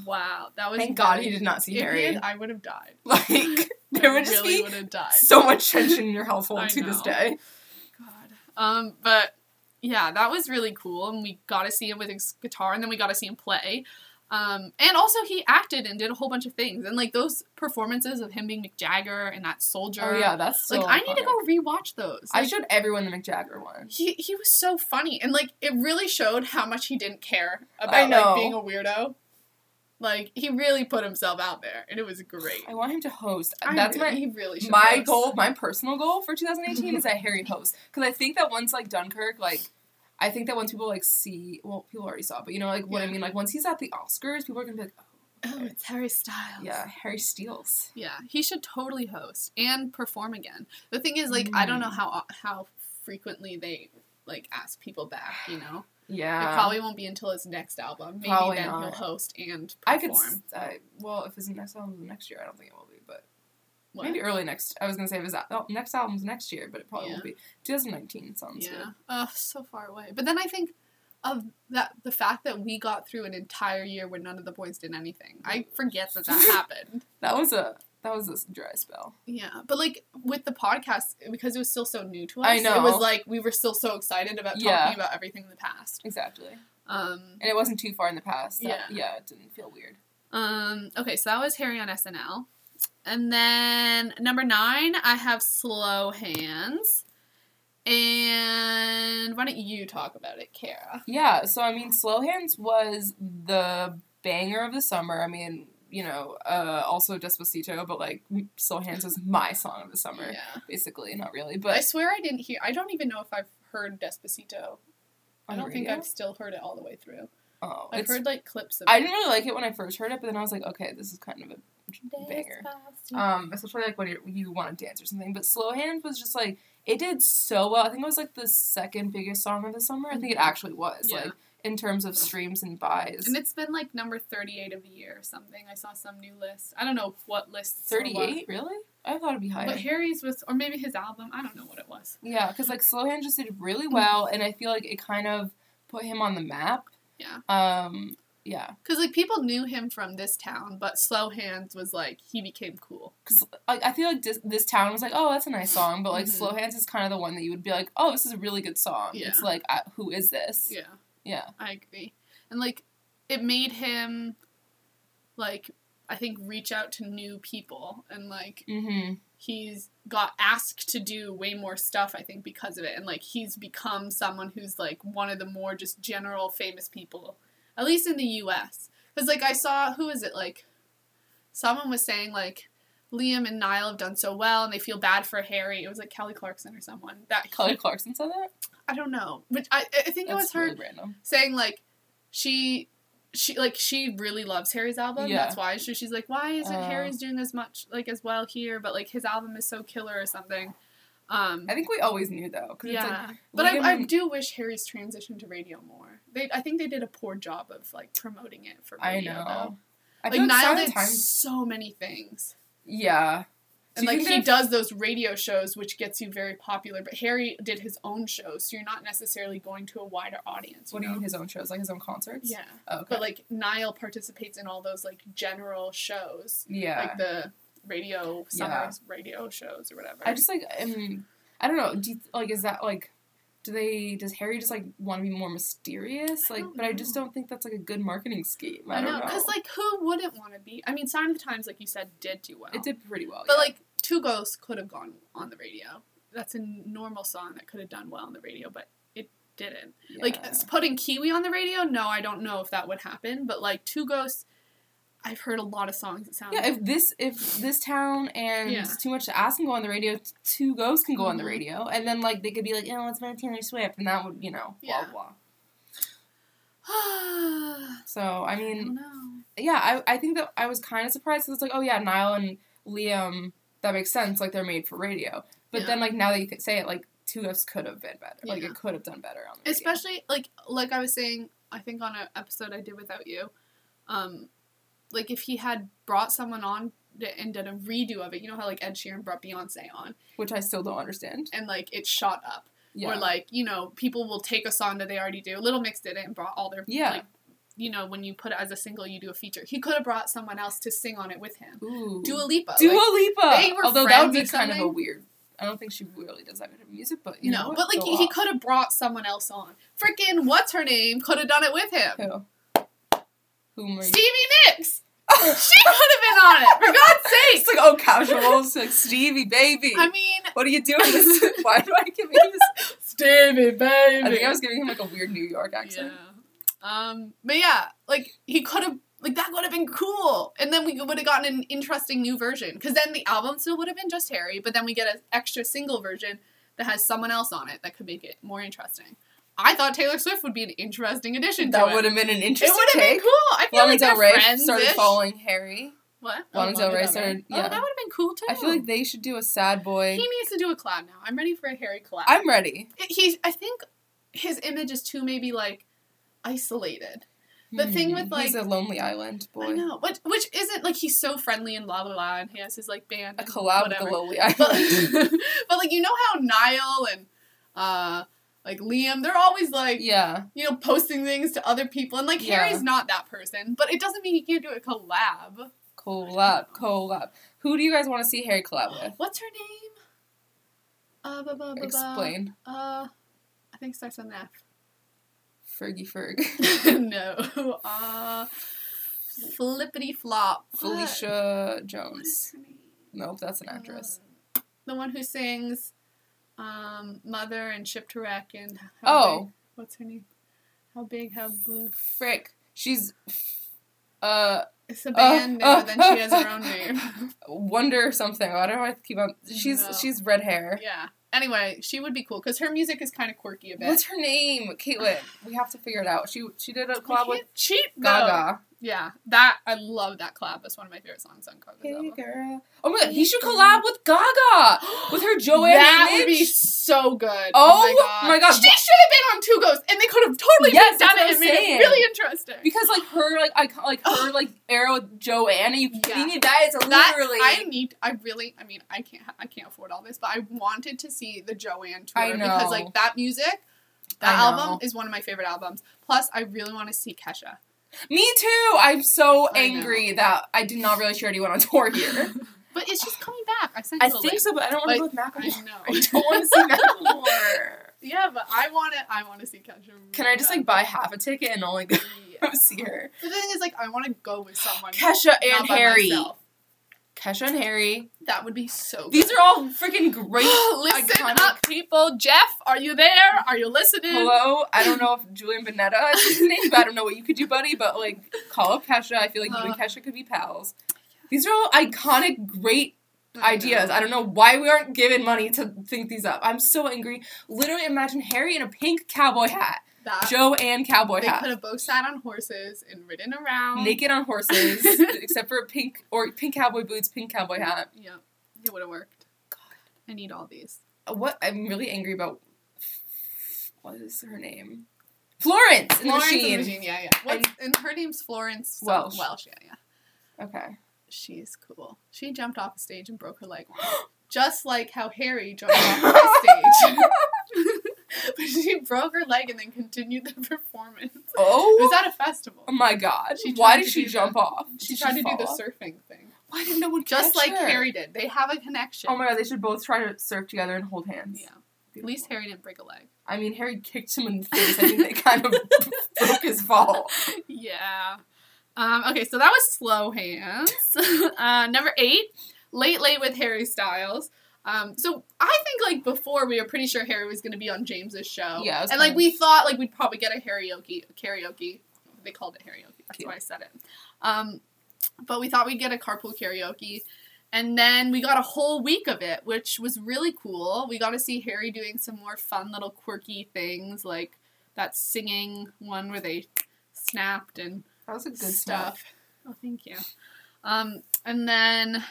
wow, that was. thank God he did not see if he Harry. had, I would have died. Like there would just really be so much tension in your household I to this day. God. Um, but yeah, that was really cool, and we got to see him with his guitar, and then we got to see him play. Um, and also he acted and did a whole bunch of things, and like those performances of him being Mick Jagger and that soldier. Oh yeah, that's so like I need to go rewatch those. I showed everyone the Mick Jagger one. He he was so funny, and like it really showed how much he didn't care about like being a weirdo. Like he really put himself out there, and it was great. I want him to host. I That's really- my he really should my host. goal, my personal goal for 2018 is that Harry hosts. Because I think that once like Dunkirk, like I think that once people like see, well, people already saw, but you know, like what I mean, like once he's at the Oscars, people are gonna be like, oh, Oh, it's Harry Styles. yeah, Harry Steele,s Yeah, he should totally host and perform again. The thing is, like, I don't Mm. know how how frequently they like ask people back. You know, Yeah, it probably won't be until his next album. Maybe Probably then not. he'll host and perform. I could. I, well, if his next album's next year, I don't think it will be, but What? maybe early next. I was gonna say if his al- oh, next album's next year, but it probably Yeah. won't be. 2019 sounds yeah. good. Oh, so far away. But then I think of that the fact that we got through an entire year where none of the boys did anything. I forget that that happened. That was a that was a dry spell. Yeah, but like with the podcast, because it was still so new to us, I It was like we were still so excited about talking Yeah. about everything in the past. Exactly, Um, and it wasn't too far in the past. That- Yeah. yeah, it didn't feel weird. Um, okay, so that was Harry on SNL. And then number nine, I have Slow Hands. And why don't you talk about it, Kara? Yeah, so I mean, Slow Hands was the banger of the summer. I mean, you know, uh, also Despacito, but like Slow Hands was my song of the summer, Yeah. basically. Not really, but I swear I didn't hear, I don't even know if I've heard Despacito. I don't think? I've still heard it all the way through. Oh, I've heard like clips of it. I it. didn't really like it when I first heard it, but then I was like, okay, this is kind of a banger. Um, especially like when you you want to dance or something. But Slow Hands was just like it did so well. I think it was like the second biggest song of the summer. I think it actually was. Yeah. Like in terms of streams and buys. And it's been like number 38 of the year or something. I saw some new list. I don't know what list. 38, really? I thought it'd be higher. But Harry's was, or maybe his album. I don't know what it was. Yeah, because like Slow Hands just did really well, and I feel like it kind of put him on the map. Yeah. Um. Yeah, Because like people knew him from this town, but Slow Hands was like he became cool. because like I feel like this, this town was like, oh, that's a nice song, but like Mhm. Slow Hands is kind of the one that you would be like, oh, this is a really good song. Yeah. It's like, uh, who is this? Yeah, Yeah. I agree. And like it made him like I think reach out to new people and like Mm-hmm. he's got asked to do way more stuff I think because of it and like he's become someone who's like one of the more just general famous people at least in the US cuz like I saw who is it like someone was saying like Liam and Niall have done so well and they feel bad for Harry it was like Kelly Clarkson or someone that Kelly Clarkson said that. I don't know which I I think it was her really random. saying like she she like she really loves Harry's album. Yeah. That's why. So she's like, why isn't Uh. Harry's doing as much like as well here? But like his album is so killer or something. Um, I think we always knew though, yeah, it's like but I, I do wish Harry's transition to radio more. They I think they did a poor job of like promoting it for radio. I know. Though. I Like Niall did so many things. Yeah. And like he does those radio shows, which gets you very popular. But Harry did his own shows, so you're not necessarily going to a wider audience. What do you mean his own shows, like his own concerts? Yeah. Oh, okay. But like Niall participates in all those like general shows, yeah. like the radio summer Yeah. radio shows or whatever. I just like um, I don't know. Do you, like is that like do they does Harry just like want to be more mysterious? Like, don't but I just don't think that's like a good marketing scheme. I, I don't know because like who wouldn't want to be? I mean, Sign of the Times, like you said, did do well. it did pretty well. but yeah. like Two Ghosts could have gone on the radio. That's a normal song that could have done well on the radio, but it didn't. Like Yeah. s- putting Kiwi on the radio, no, I don't know if that would happen. But like Two Ghosts, I've heard a lot of songs that sound. yeah, if this if this town and Yeah. too much to ask can go on the radio, two ghosts can go on the Mhm. radio, and then like they could be like, oh, it's about Taylor Swift, and that would you know blah Yeah. blah. I So I mean, know. yeah, I, I think that I was kind of surprised because it's like, oh yeah, Niall and Liam, that makes sense. Like they're made for radio. But Yeah. then like now that you could say it, like Two Ghosts could have been better. Like it could have done better on the radio. especially like like I was saying, I think on an episode I did without you, um, like if he had brought someone on and did a redo of it, you know how like Ed Sheeran brought Beyonce on, which I still don't understand. and like it shot up, Yeah, or like you know people will take a song that they already do. Little Mix did it and brought all their Yeah. like, you know when you put it as a single, you do a feature. He could have brought someone else to sing on it with him. Ooh. Dua Lipa. Dua like- Lipa. they were Although that would be kind of a weird. I don't think she really does that kind of music, but you know no, what? but like Go he off. could have brought someone else on. Freaking what's her name could have done it with him. Who? Whom are you? Stevie Nicks. she could have been on it. For God's sake. It's like oh casual. It's like Stevie baby. I mean, what are you doing? Why do I give you this? Stevie baby. I think I was giving him like a weird New York accent. Yeah. Um. But yeah, like he could have. Like that would have been cool, and then we would have gotten an interesting new version. Because then the album still would have been just Harry, but then we get an extra single version that has someone else on it that could make it more interesting. I thought Taylor Swift would be an interesting addition to That would have been an interesting It would have been cool. I feel Lana like Del friends. started following Harry. What? Lana Del Rey started- Oh, yeah. that would have been cool too. I feel like they should do a sad boy. he needs to do a collab now. I'm ready for a Harry collab. I'm ready. He's I think his image is too maybe like isolated. The thing with, like he's a lonely island boy. I know, which which isn't like he's so friendly and blah blah blah, and he has his like band. A collab whatever. with the lonely But, island. but like you know how Niall and uh like Liam, they're always like yeah. you know posting things to other people, and like Yeah. Harry's not that person, but it doesn't mean he can't do a collab. Collab. Collab. Who do you guys want to see Harry collab with? What's her name? Uh, ba, ba, ba, ba. Explain. Uh, I think it starts with an F. Fergie Ferg. no. Uh, flippity flop. Felicia Jones. Nope, that's an actress. Uh, the one who sings um, Mother and Ship to Wreck and How Oh. Big, what's her name? How big, how blue. Frick. She's uh It's a band uh, name, but then she has her own name. Wonder something. I don't know. I keep on. She's No. she's red hair. yeah. Anyway, she would be cool because her music is kind of quirky a bit. What's her name? Caitlin. We have to figure it out. She she did a collab with though. Gaga. Yeah, that I love that collab. That's one of my favorite songs on Gaga's Hey album. girl. Oh my god, he should collab with Gaga with her Joanne that would be so good. Oh, oh my God. She should have been on Two Ghosts, and they could have totally Yes, done it and made it really interesting. because like her like icon like her like with Joanne, and you Yeah. you guys are that literally. I need. I really. I mean, I can't. I can't afford all this, but I wanted to see the Joanne tour I because like that music. That album is one of my favorite albums. Plus, I really want to see Kesha. Me too. I'm so I angry that I did not realize she already went on tour here. But it's just coming back. I sent I think link. so, but I don't want to go with Macklemore. I know. I don't want to see Macklemore. Yeah, but I want it. I want to see Kesha. Can I just like buy half a ticket and only go Yeah. see her? The thing is, like, I want to go with someone. Kesha and Harry. myself. Kesha and Harry. That would be so. Good. These are all freaking great. Listen iconic- up, people. Jeff, are you there? Are you listening? Hello, I don't know if Julian Bunetta is name, but I don't know what you could do, buddy. But like, call up Kesha. I feel like you and Uh. Kesha could be pals. These are all iconic, great ideas. I don't know why we aren't given money to think these up. I'm so angry. Literally, imagine Harry in a pink cowboy hat, That Joanne cowboy they hat, could have both sat on horses and ridden around. naked on horses, except for pink or pink cowboy boots, pink cowboy hat. Yep, it would have worked. God, I need all these. Uh, what I'm really angry about. What is her name? Florence in the Florence and machine. the Machine, yeah, yeah. What's, and her name's Florence some- Welch. Welch, yeah, yeah. Okay. She's cool. She jumped off a stage and broke her leg. Just like how Harry jumped off the stage. but she broke her leg and then continued the performance. It Oh. was at a festival. Oh my god. She Why did she jump the- off? She Did tried to do the off? surfing thing. Why didn't no one Just like her? Harry did. They have a connection. Oh my god, they should both try to surf together and hold hands. Yeah. At least Harry didn't break a leg. I mean, Harry kicked him in the face. I think they kind of broke his fall. Yeah. Um, okay, so that was Slow Hands. uh, number eight, Late Late with Harry Styles. Um, so I think like before we were pretty sure Harry was going to be on James's show. Yeah, and like we thought like we'd probably get a karaoke karaoke. They called it karaoke. That's Cute. why I said it. Um, but we thought we'd get a carpool karaoke. And then we got a whole week of it, which was really cool. We got to see Harry doing some more fun little quirky things like that singing one where they snapped and That was a good stuff. Oh, thank you. Um, and then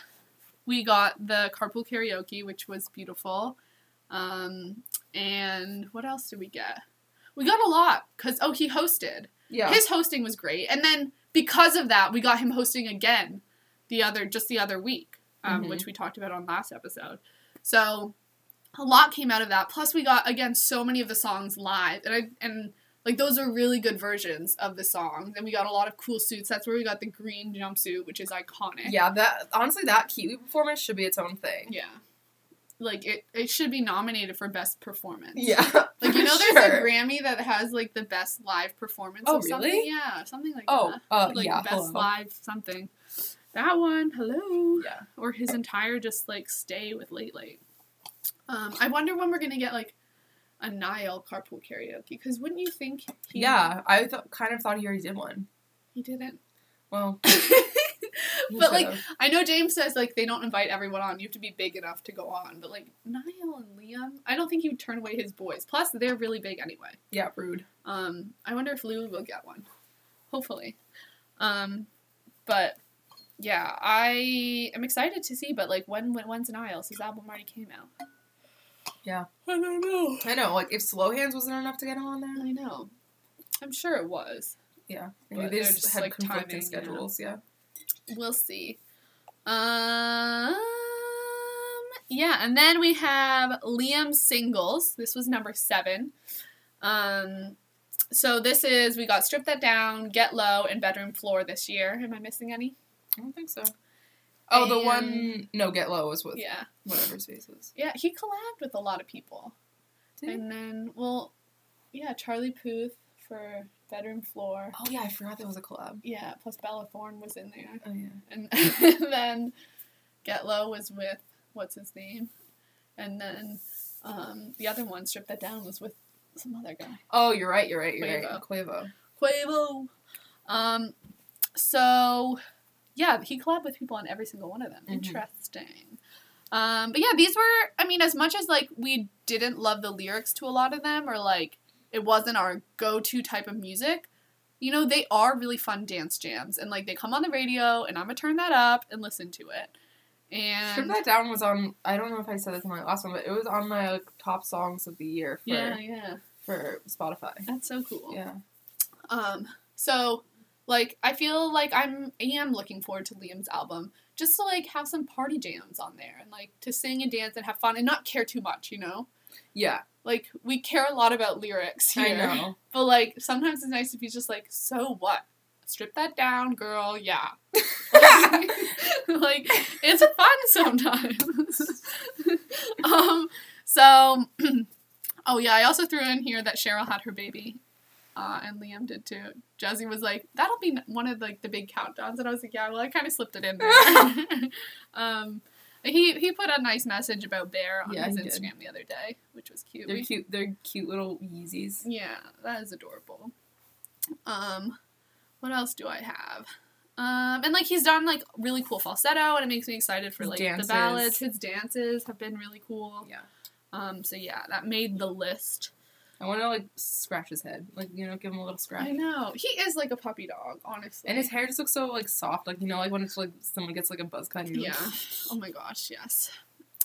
we got the carpool karaoke, which was beautiful. Um, and what else did we get? We got a lot because oh, he hosted. Yeah. His hosting was great, and then because of that, we got him hosting again the other just the other week, um, Mhm. which we talked about on last episode. So a lot came out of that. Plus, we got again so many of the songs live, and I and like those are really good versions of the songs. And we got a lot of cool suits. That's where we got the green jumpsuit, which is iconic. yeah, that honestly, that Kiwi performance should be its own thing. Yeah. Like it, it should be nominated for best performance. Yeah. Like you know, there's sure. a Grammy that has like the best live performance. Oh, of something. really? Yeah, something like Oh, that. uh, like yeah. best hello. live something. That one, hello. Yeah. Or his entire just like stay with Late Late. Um, I wonder when we're gonna get like a Niall carpool karaoke because wouldn't you think? He, Yeah, I th- kind of thought he already did one. he didn't. Well, but like should've. I know James says like they don't invite everyone on. You have to be big enough to go on. But like Niall and Liam, I don't think he would turn away his boys. Plus, they're really big anyway. yeah, rude. Um, I wonder if Lou will get one. Hopefully. Um, but yeah, I am excited to see. But like, when, when when's Niall's? His album already came out. Yeah. I don't know. I know, like if Slow Hands wasn't enough to get on there. I know. I'm sure it was. Yeah, maybe But they just, just, had like, conflicting timing, yeah. schedules. Yeah. We'll see. Um, yeah, and then we have Liam's singles. This was number seven. Um, so this is we got strip that down, get low, and bedroom floor this year. Am I missing any? I don't think so. Oh, the And- one no, Get Low was with Yeah, whatever spaces. yeah. He collabed with a lot of people, Did he? and then well, yeah, Charlie Puth for bedroom floor. Oh yeah, I forgot there was a collab. Yeah, plus Bella Thorne was in there. Oh yeah. and, and then Get Low was with what's his name, and then um, the other one, Strip That Down, was with some other guy, Oh, you're right. You're right. You're Quavo. right. Quavo. Quavo. Um, so yeah, he collabed with people on every single one of them. Mhm. Interesting. Um, but yeah, these were. I mean, as much as like we didn't love the lyrics to a lot of them, or like it wasn't our go-to type of music. you know, they are really fun dance jams, and like they come on the radio, and I'm gonna turn that up and listen to it. And That Down was on. I don't know if I said this in my last one, but it was on my like, top songs of the year for yeah, yeah, for Spotify. that's so cool. Yeah. Um, so like I feel like I'm I am looking forward to Liam's album just to like have some party jams on there and like to sing and dance and have fun and not care too much, you know? Yeah. Like we care a lot about lyrics here. I know. But like sometimes it's nice if he's just like, so what? Strip that down, girl, yeah. like it's fun sometimes. um so oh yeah, I also threw in here that Cheryl had her baby. Uh, and Liam did too. Jazzy was like, "That'll be one of like the big countdowns," and I was like, "Yeah, well, I kind of slipped it in there." um, he he put a nice message about Bear on Yeah, his he did. Instagram the other day, which was cute. They're We- cute. They're cute little Yeezys. yeah, that is adorable. Um, what else do I have? Um, and like he's done like really cool falsetto, and it makes me excited for like dances. the ballads. His dances have been really cool. Yeah. Um, so yeah, that made the list. I want to like scratch his head, like you know, give him a little scratch. I know he is like a puppy dog, honestly. And his hair just looks so like soft, like you know, like when it's like someone gets like a buzz cut. Yeah. like, Oh my gosh, yes.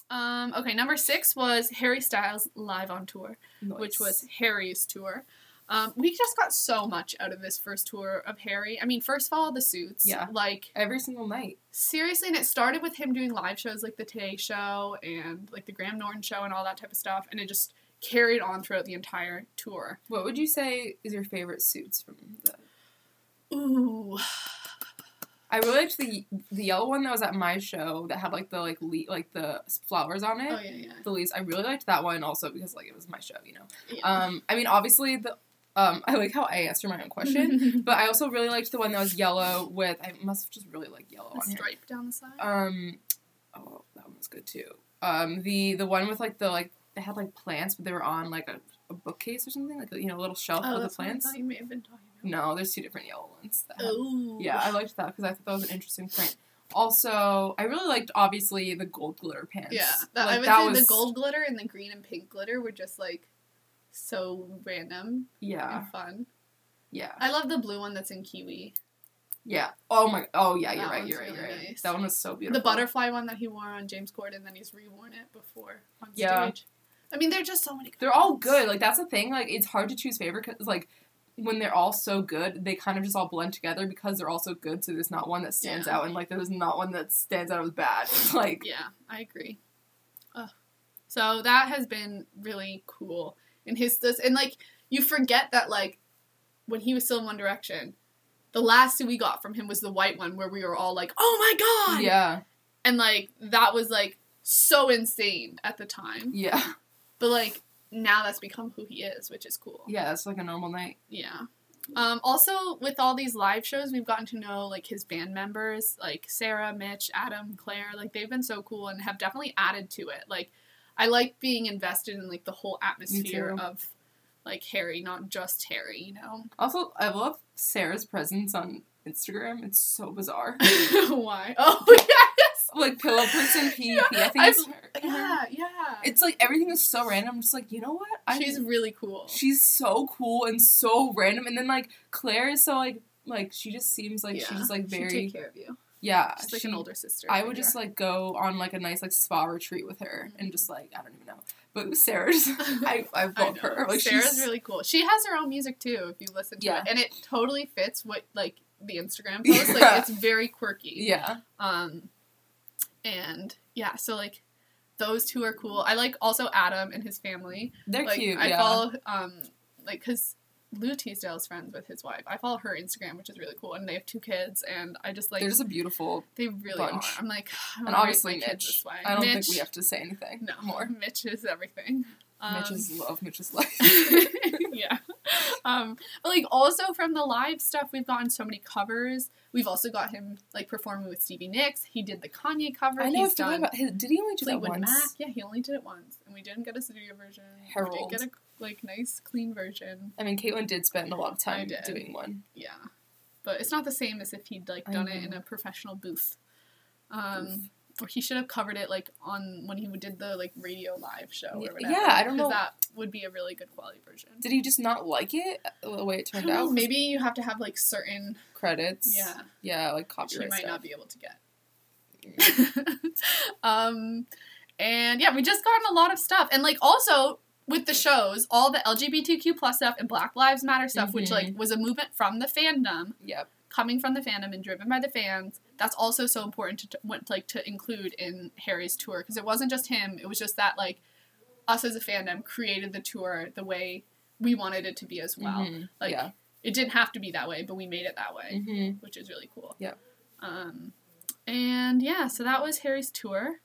Um, okay, number six was Harry Styles live on tour. which was Harry's tour. Um, we just got so much out of this first tour of Harry. I mean, first of all, the suits. Yeah. Like, every single night. seriously, and it started with him doing live shows like the Today Show and like the Graham Norton Show and all that type of stuff, and it just carried on throughout the entire tour. What would you say is your favorite suits from the? Ooh. I really liked the the yellow one that was at my show that had like the like le- like the flowers on it. Oh, yeah, yeah. The leaves. I really liked that one also because like it was my show, you know. yeah. Um, I mean, obviously the um, I like how I answered my own question, but I also really liked the one that was yellow with. I must have just really like yellow The on here. stripe down the side. Um, oh, that one was good too. Um, the the one with like the like they had like plants, but they were on like a, a bookcase or something, like a, you know, a little shelf oh, with the that's what I plants. thought you may have been talking about. No, there's two different yellow ones. That Oh. yeah, I liked that because I thought that was an interesting print. Also, I really liked obviously the gold glitter pants. Yeah, that, Like, I would that say was- the gold glitter and the green and pink glitter were just like so random Yeah, and fun. yeah, I love the blue one that's in kiwi. yeah. Oh my. Oh yeah, you're That right. You're right. You're right. nice. That one was so beautiful. The butterfly one that he wore on James Corden, then he's reworn it before on Yeah. stage. I mean, they're just so many. They're all good. Like that's the thing. Like it's hard to choose favorite because like when they're all so good, they kind of just all blend together because they're all so good. So there's not one that stands Yeah. out, and like there's not one that stands out as bad. like Yeah, I agree. Ugh. So that has been really cool. And his this and like you forget that like when he was still in One Direction, the last thing we got from him was the white one where we were all like, "Oh my god!" yeah, and like that was like so insane at the time. yeah, But like now that's become who he is, which is cool. yeah. That's like a normal night. Yeah. Um, also, with all these live shows, we've gotten to know like his band members, like Sarah, Mitch, Adam, Claire. Like they've been so cool and have definitely added to it. Like I like being invested in like the whole atmosphere of like Harry, not just Harry. You know Also, I love Sarah's presence on Instagram. It's so bizarre. why? Oh yes, like pillow person PvP. I think it's her. yeah, yeah. It's like everything is so random. I'm just like, you know what? I She's really cool. she's so cool and so random. And then like Claire is so like like she just seems like yeah. she's like very take care of you. yeah. Just like she- an older sister. I would just like go on like a nice like spa retreat with her and just like I don't even know. But Sarah's I I I love her. Like Sarah's she's really cool. She has her own music too, if you listen to Yeah. it, and it totally fits what like the Instagram post. Yeah. Like it's very quirky. yeah. Um, and yeah, so like those two are cool. I like also Adam and his family. They're like cute. I yeah. follow um like because Lou Teasdale is friends with his wife. I follow her Instagram, which is really cool, and they have two kids, and I just like They're just a beautiful they really bunch. are. I'm like, I and obviously Mitch. this way. I don't Mitch, think we have to say anything no more. Mitch is everything. Um, Mitch is love, Mitch is life. yeah. Um, but like also from the live stuff, we've gotten so many covers. We've also got him like performing with Stevie Nicks. He did the Kanye cover. I know. He's done about his, did he only do that once? Mac. Yeah, he only did it once, and we didn't get a studio version. We Harold. did get a like nice clean version. I mean, Caitlin did spend a lot of time doing one. Yeah, but it's not the same as if he'd like done it in a professional booth. Um, or he should have covered it like on when he did the like radio live show or Yeah, whatever. yeah, I don't know. That would be a really good quality version. Did he just not like it uh, the way it turned don't know, out? maybe you have to have like certain credits. yeah, Yeah, like which copyright you might stuff. not be able to get. um, and yeah, we just gotten a lot of stuff, and like also with the shows, all the LGBTQ plus stuff and Black Lives Matter stuff, which Mhm. like was a movement from the fandom, Yep. coming from the fandom and driven by the fans. That's also so important to, want like to include in Harry's tour because it wasn't just him; it was just that like us as a fandom created the tour the way we wanted it to be as well. Mhm. Like yeah. it didn't have to be that way, but we made it that way hmm which is really cool. Yeah. Um, and yeah, so that was Harry's tour,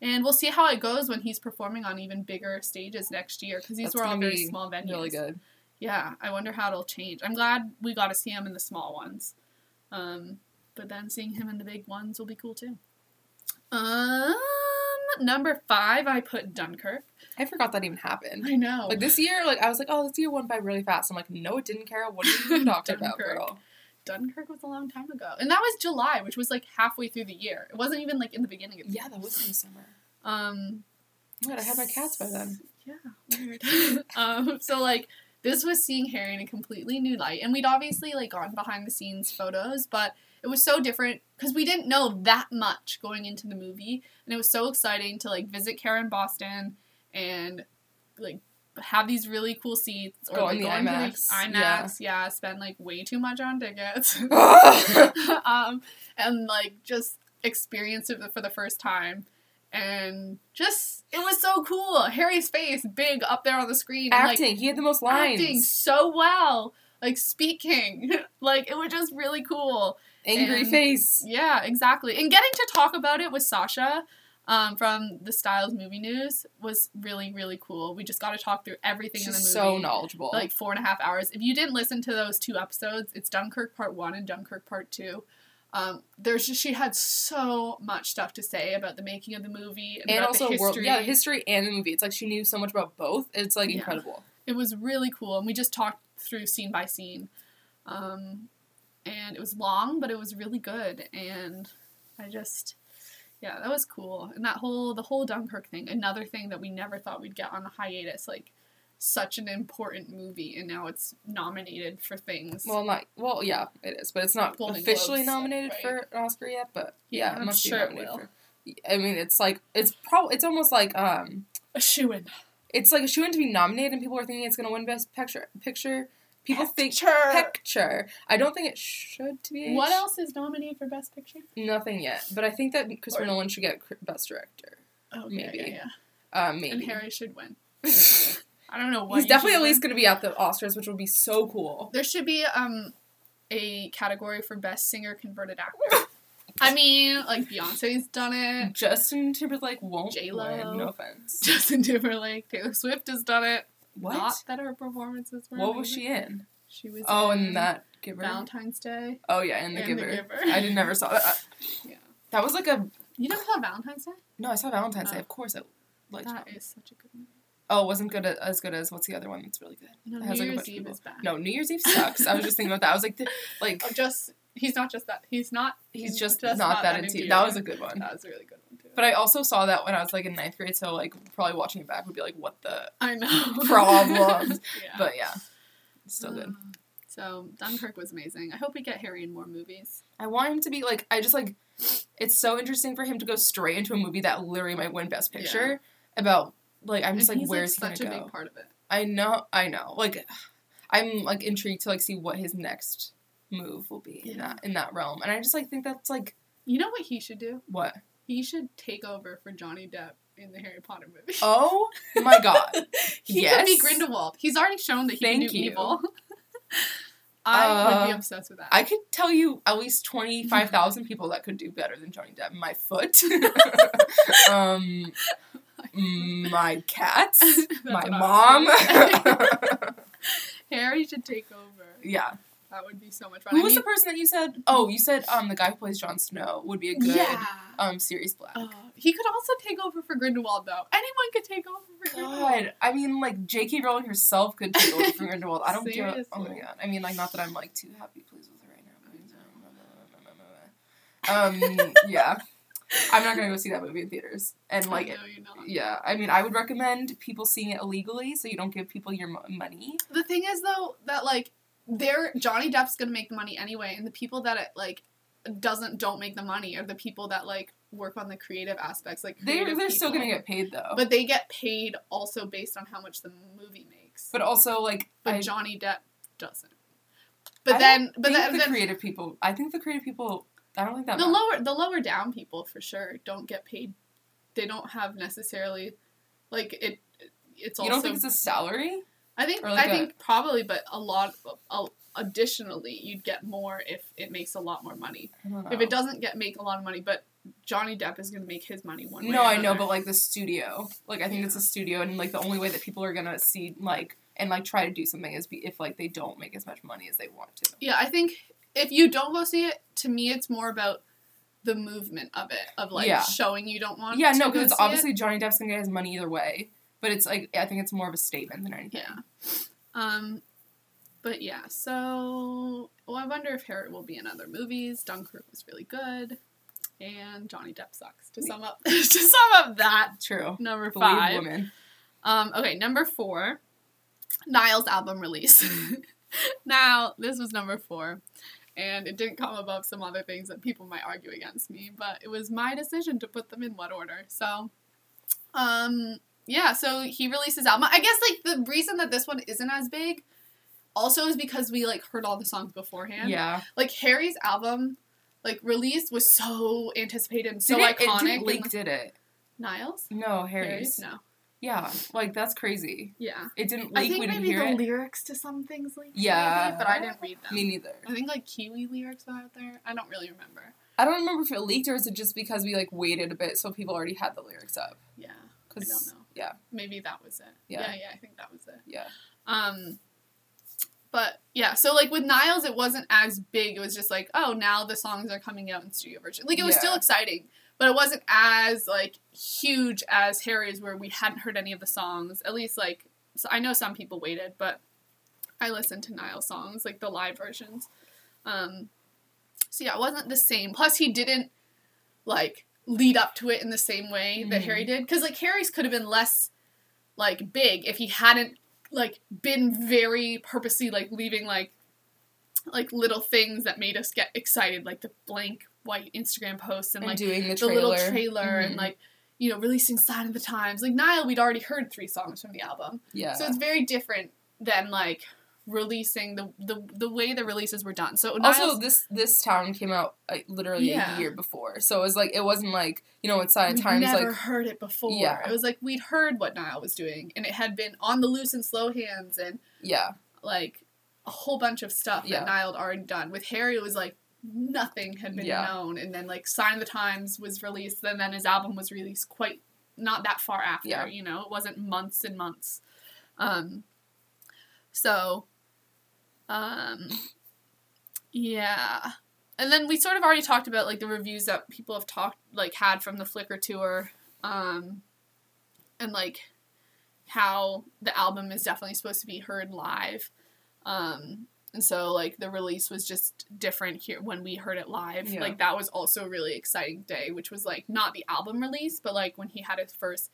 and we'll see how it goes when he's performing on even bigger stages next year because these That's were all very small venues. Really good. Yeah, I wonder how it'll change. I'm glad we got to see him in the small ones, um, but then seeing him in the big ones will be cool too. Um, number five, I put Dunkirk. I forgot that even happened. I know. Like this year, like I was like, oh, this year went by really fast. I'm like, no, it didn't, Carol. What are you even talking about, Dunkirk. girl? Dunkirk was a long time ago, and that was July, which was like halfway through the year. It wasn't even like in the beginning of the year. Yeah, that was in the summer. Um, Oh God, I had my cats by then. Yeah, weird. um, so like this was seeing Harry in a completely new light, and we'd obviously like gone behind the scenes photos, but it was so different because we didn't know that much going into the movie, and it was so exciting to like visit Karen Boston and like have these really cool seats or Go like in the go IMAX, IMAX, yeah. spend like way too much on tickets, um, and like just experience it for the first time. And just it was so cool. Harry's face big up there on the screen. and, like, Acting. he had the most lines. acting so well. Like speaking. like it was just really cool. Angry and- face. Yeah, exactly. And getting to talk about it with Sasha um, from the Styles Movie News was really, really cool. We just got to talk through everything in the movie. So knowledgeable. Like four and a half hours. If you didn't listen to those two episodes, it's Dunkirk Part One and Dunkirk Part Two. Um, there's just she had so much stuff to say about the making of the movie and, and also the world, yeah, history and the movie. It's like she knew so much about both. It's like Yeah. incredible. it was really cool, and we just talked through scene by scene. Um, and it was long, but it was really good, and I just, yeah, that was cool. And that whole the whole Dunkirk thing, another thing that we never thought we'd get on the hiatus, like such an important movie, and now it's nominated for things. Well, not well, yeah, it is, but it's not Golden officially Globes, nominated right. for an Oscar yet. But Yeah, yeah, I'm must sure it be nominated will. for. I mean, it's like it's probably it's almost like um, a shoe in. it's like a shoe in to be nominated, and people are thinking it's gonna win best picture. Picture. People think Picture. picture. I don't think it should to be. What else is nominated for Best Picture? Nothing yet, but I think that Christopher Or- Nolan should get best director. Oh, Maybe. yeah, yeah. Um, maybe. And Harry should win. I don't know what. He's definitely at least going to be at the Oscars, which will be so cool. There should be um a category for best singer converted actor. I mean, like Beyonce's done it. Justin Timberlake won't J-Lo. win. No offense. Justin Timberlake, Taylor Swift has done it. What? Not that her performances were. what was she in? She was. Oh, in and that Giver. Valentine's Day. Oh yeah, and the, and The giver. Giver. I did never saw that. Yeah. That was like a You never saw Valentine's Day? no. I saw Valentine's Day. Oh. Of course, I liked. That is such a good movie. Oh, it wasn't good as good as what's the other one that's really good? No, New like, Year's Eve is bad. No, New Year's Eve sucks. I was just thinking about that. I was like, the, like Oh, just he's not just that. He's not. he's just, not, that into. That was a good one. That was a really good one. But I also saw that when I was like in ninth grade, so like probably watching it back would be like, what the I know problems? yeah. But yeah, it's still good. Uh, So Dunkirk was amazing. I hope we get Harry in more movies. I want him to be like I just like it's so interesting for him to go straight into a movie that literally might win Best Picture about like I'm just and like where's like, he such gonna a go? big part of it. I know I know like I'm like intrigued to like see what his next move will be in that in that realm and I just like think that's like You know what he should do? what He should take over for Johnny Depp in the Harry Potter movie. oh my god he yes. could be Grindelwald. He's already shown that he Thank can do you. evil. I would be Uh, obsessed with that. I could tell you at least twenty five thousand people that could do better than Johnny Depp. My foot, um, my cats, my mom. I was gonna say. Harry should take over. yeah. That would be so much fun. Who I was mean, the person that you said? Oh, you said um the guy who plays Jon Snow would be a good Yeah. um Sirius Black. Oh, he could also take over for Grindelwald, though. Anyone could take over for Grindelwald. God, I mean, like J.K. Rowling herself could take over from Grindelwald. I don't care. Oh my god. I mean, like, not that I'm like too happy pleased with her right now. Um, yeah. I'm not gonna go see that movie in theaters. And like, I know you're not. yeah, I mean, I would recommend people seeing it illegally, so you don't give people your mo- money. The thing is though that like they're Johnny Depp's gonna make the money anyway, and the people that it like doesn't don't make the money are the people that like work on the creative aspects. Like They they're still gonna get paid though. but they get paid also based on how much the movie makes. But also like, But I, Johnny Depp doesn't. But I then, but then, the then creative people. I think the creative people. I don't think that the lower the lower down people for sure don't get paid. They don't have necessarily like it. It's You also don't think it's a salary? I think like I a- think probably, but a lot. Uh, additionally, you'd get more if it makes a lot more money. I don't know. If it doesn't get make a lot of money, but Johnny Depp is gonna make his money one way. No, I know, but like the studio, like I think it's a studio, and like the only way that people are gonna see like and like try to do something is be if like they don't make as much money as they want to. yeah, I think if you don't go see it, to me, it's more about the movement of it, of like Yeah. showing you don't want. Yeah, to no, because it's it. obviously Johnny Depp's gonna get his money either way. But it's like I think it's more of a statement than anything. Yeah. Um, but yeah, so well, I wonder if Harriet will be in other movies. Dunkirk was really good, and Johnny Depp sucks. To sum up, to sum up that True. number Believe five. women. Um, okay, number four, Niall's album release. now this was number four, and it didn't come above some other things that people might argue against me, but it was my decision to put them in what order. So, um, yeah, so he released his album. I guess like the reason that this one isn't as big also is because we like heard all the songs beforehand. Yeah. Like Harry's album like release was so anticipated and so Did it, iconic. It didn't and, like, did it? Niall's? No, Harry's. No. Yeah, like that's crazy. Yeah. It didn't Leak. I leak. think we didn't maybe hear the it. lyrics to some things leaked. Yeah. maybe, but I didn't read them. Me neither. I think like Kiwi lyrics were out there. I don't really remember. I don't remember if it leaked or is it just because we like waited a bit so people already had the lyrics up. Yeah. I 'Cause- don't know. Yeah. Maybe that was it. Yeah. Yeah, yeah, I think that was it. Yeah. Um but yeah, so like with Niall's it wasn't as big. It was just like, oh, now the songs are coming out in studio version. Like it was still exciting, but it wasn't as like huge as Harry's where we hadn't heard any of the songs. At least like so I know some people waited, but I listened to Niall's songs, like the live versions. Um so yeah, it wasn't the same. Plus he didn't like lead up to it in the same way that Mhm. Harry did. Because like Harry's could have been less like big if he hadn't like been very purposely like leaving like like little things that made us get excited, like the blank white Instagram posts and, And like doing the the little trailer and Mhm. like you know releasing Sign of the Times. Like Niall, we'd already heard three songs from the album, yeah. so it's very different than like releasing the the, the way the releases were done. So also, this this town came out like, literally Yeah. a year before, so it was like it wasn't like you know, at We'd times never like heard it before. Yeah. It was like we'd heard what Niall was doing, and it had been on the loose and slow hands, and yeah, like a whole bunch of stuff Yeah. that Niall had already done. With Harry, it was like nothing had been Yeah. known, and then like Sign of the Times was released, and then his album was released quite not that far after. Yeah. You know, it wasn't months and months. Um, so, um, yeah. And then we sort of already talked about like the reviews that people have talked like had from the Flicker tour, um, and like how the album is definitely supposed to be heard live. Um, and so like the release was just different here when we heard it live. Yeah. Like that was also a really exciting day, which was like not the album release, but like when he had his first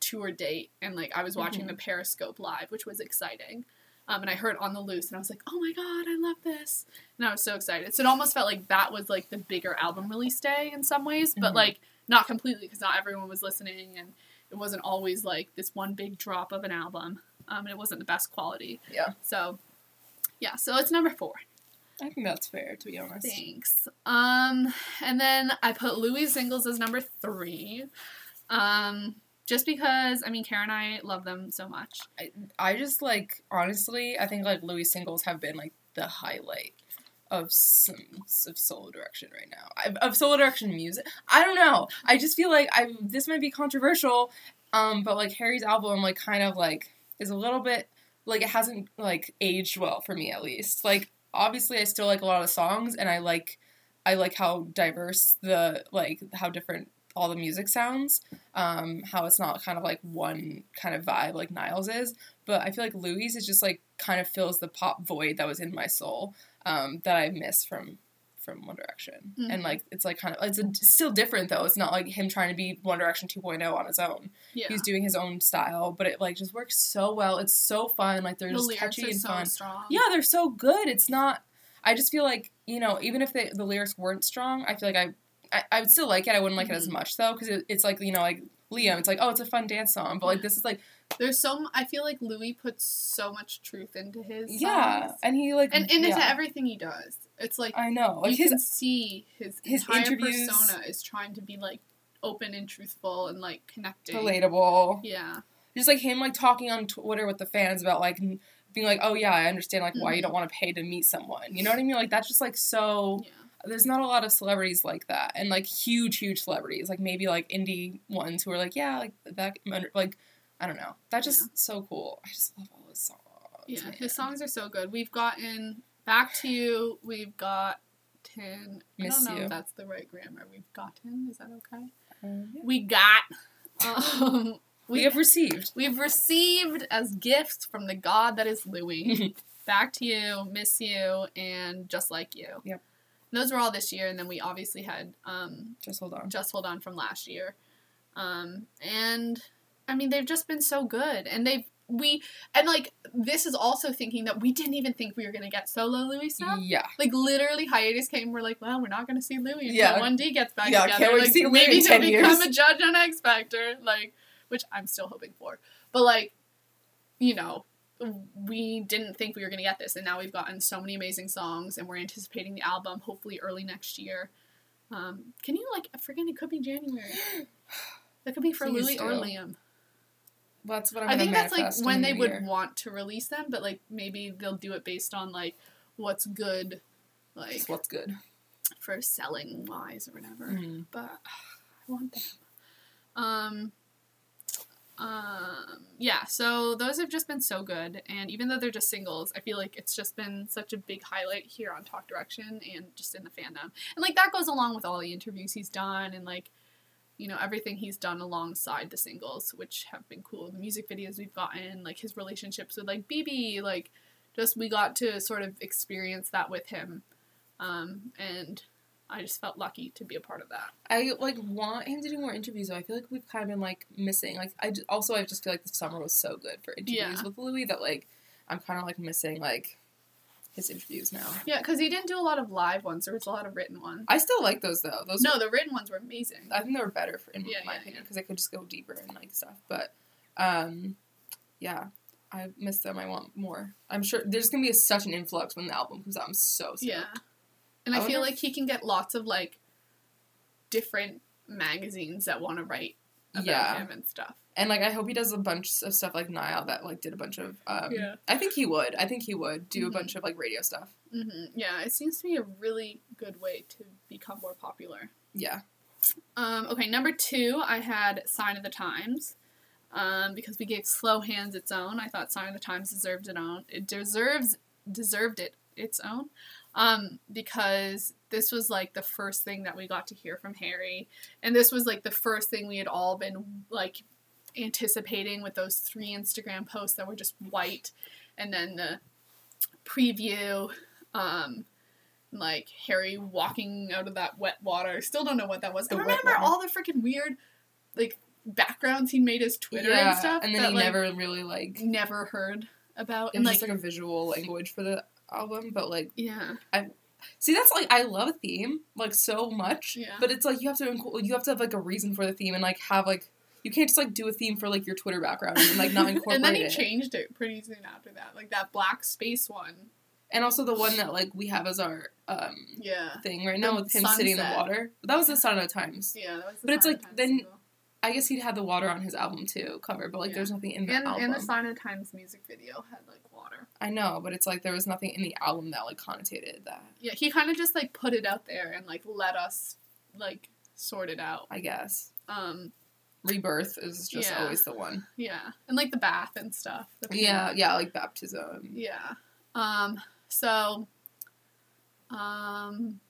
tour date and like I was watching Mhm. the Periscope live, which was exciting. Um, and I heard on the loose and I was like, oh my god, I love this. And I was so excited. So it almost felt like that was like the bigger album release day in some ways, but Mhm. like not completely because not everyone was listening and it wasn't always like this one big drop of an album. Um, and it wasn't the best quality. Yeah. So yeah, so it's number four. I think that's fair to be honest. Thanks. Um, and then I put Louis Singles as number three. Um, just because I mean Karen and I love them so much. I just like honestly, I think like Louis singles have been like the highlight of some of solo direction right now. I, of solo direction music. I don't know. I just feel like I this might be controversial, um, but like Harry's album like kind of like is a little bit like it hasn't like aged well for me at least. Like obviously I still like a lot of songs and I like I like how diverse the like how different all the music sounds. Um, how it's not kind of like one kind of vibe like Niall's is, but I feel like Louis is just like kind of fills the pop void that was in my soul um, that I miss from from One Direction, Mhm. and like it's like kind of it's a, still different though. It's not like him trying to be One Direction 2.0 on his own. Yeah. He's doing his own style, but it like just works so well. It's so fun. Like they're the just catchy and so fun. strong. Yeah, they're so good. It's not. I just feel like you know, even if they, the lyrics weren't strong, I feel like I, I, I would still like it. I wouldn't like it as Mhm. much though, because it, it's like you know, like Liam. It's like oh, it's a fun dance song, but like this is like There's so m- I feel like Louis puts so much truth into his yeah, songs. and he like and, and into everything he does. It's like I know, like you his can see his, his entire interviews- persona is trying to be like open and truthful and like connecting. relatable. Yeah. Just like him like talking on Twitter with the fans about like being like, oh yeah, I understand like why you don't want to pay to meet someone. You know what I mean? Like that's just like so. Yeah. There's not a lot of celebrities like that, and like huge, huge celebrities, like maybe like indie ones who are like, yeah, like that, like I don't know. That's just so cool. I just love all his songs. Yeah. man. His songs are so good. We've gotten back to you. We've gotten. I Miss don't know You. if that's the right grammar. We've gotten. Is that okay? Um, yeah. We got. Um, We have received. We've received as gifts from the God that is Louis. Back to you, miss you, and just like you. Yep. Those were all this year, and then we obviously had um, Just hold on. just hold on from last year. Um, and I mean, they've just been so good, and they've we and like this is also thinking that we didn't even think we were gonna get solo Louis stuff. Yeah. Like literally, hiatus came. We're like, well, we're not gonna see Louis until Yeah. one D gets back Yeah, together. can't wait to like see Louis maybe in he'll 10 become years. a judge on X Factor, like which I'm still hoping for. But like, you know, we didn't think we were gonna get this, and now we've gotten so many amazing songs, and we're anticipating the album hopefully early next year. Um, can you like? I forget it could be January. That could be for Please Louis or. Liam. That's what I'm I think that's like when they would year. want to release them, but like maybe they'll do it based on like what's good, like Just what's good. for selling wise or whatever. Mhm. But I want them. Um. Um. Yeah. So those have just been so good, and even though they're just singles, I feel like it's just been such a big highlight here on Talk Direction and just in the fandom, and like that goes along with all the interviews he's done and like. You know everything he's done alongside the singles, which have been cool. The music videos we've gotten, like his relationships with like Bebe, like just we got to sort of experience that with him, um, and I just felt lucky to be a part of that. I like want him to do more interviews. Though I feel like we've kind of been like missing. Like I j- also I just feel like the summer was so good for interviews Yeah. with Louis that like I'm kind of like missing like his interviews now. Yeah, because he didn't do a lot of live ones. There was a lot of written ones. I still like those though. Those No, the written ones were amazing. I think they were better for, in Yeah, my yeah, opinion because I could just go deeper and like stuff. But um, yeah, I miss them. I want more. I'm sure there's gonna be a, such an influx when the album comes out. I'm so stoked. Yeah, and I, I feel like he can get lots of like different magazines that want to write about Yeah. him and stuff. And like I hope he does a bunch of stuff like Niall that like did a bunch of. Um, Yeah. I think he would. I think he would do Mhm. a bunch of like radio stuff. hmm Yeah, it seems to be a really good way to become more popular. Yeah. Um, okay, number two, I had Sign of the Times. Um, because we gave Slow Hands its own. I thought Sign of the Times deserved it own. It deserves deserved it its own. Um, because this was like the first thing that we got to hear from Harry. And this was like the first thing we had all been like anticipating with those three Instagram posts that were just white and then the preview, um, like Harry walking out of that wet water. Still don't know what that was. The wet remember all the freaking weird, like backgrounds he made his Twitter yeah. and stuff. And then that, he like, never really like. Never heard about. was And like, just like a visual language for the album, but like yeah, I See, that's like I love a theme like so much, Yeah. but it's like you have to include you have to have like a reason for the theme and like have like you can't just like do a theme for like your Twitter background and like not incorporate and then he it. changed it pretty soon after that. Like that black space one. And also the one that like we have as our um Yeah. thing right now The with him sitting in the water. That was the Sign of Times. Yeah, that was the But it's like, then- single. I guess he'd had the water on his album too cover, but like Yeah. there's nothing in the and, album. and the Sign of Times music video had like water. I know, but it's like there was nothing in the album that like connotated that. Yeah, he kind of just like put it out there and like let us like sort it out. I guess Um, Rebirth is just Yeah. always the one. yeah, and like the bath and stuff. Yeah, yeah, like baptism. yeah. Um, so, um,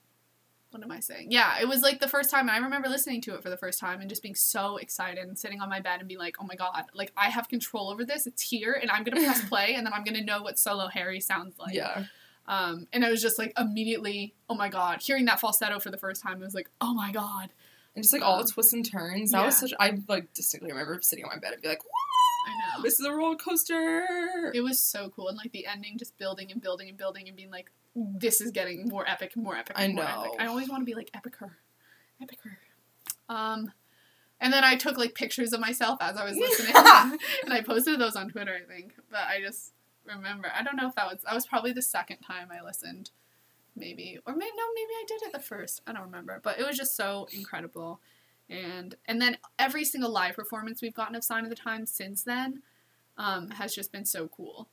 what am I saying? Yeah, it was like the first time I remember listening to it for the first time and just being so excited and sitting on my bed and being like, oh my god, like I have control over this. It's here, and I'm gonna press play, and then I'm gonna know what solo Harry sounds like. yeah. Um, and I was just like immediately, oh my god, hearing that falsetto for the first time, I was like, oh my god. And just like all the Um, twists and turns. That was such. I like distinctly remember sitting on my bed and be like, I know. "This is a roller coaster." It was so cool, and like the ending, just building and building and building, and being like, "This is getting more epic, more epic, I more know. epic." I always want to be like epicer, epicer. Um, and then I took like pictures of myself as I was listening, and I posted those on Twitter, I think. But I just remember, I don't know if that was that was probably the second time I listened, maybe, or maybe no, maybe I did it the first. I don't remember, but it was just so incredible. And and then every single live performance we've gotten of Sign of the Times since then um, has just been so cool.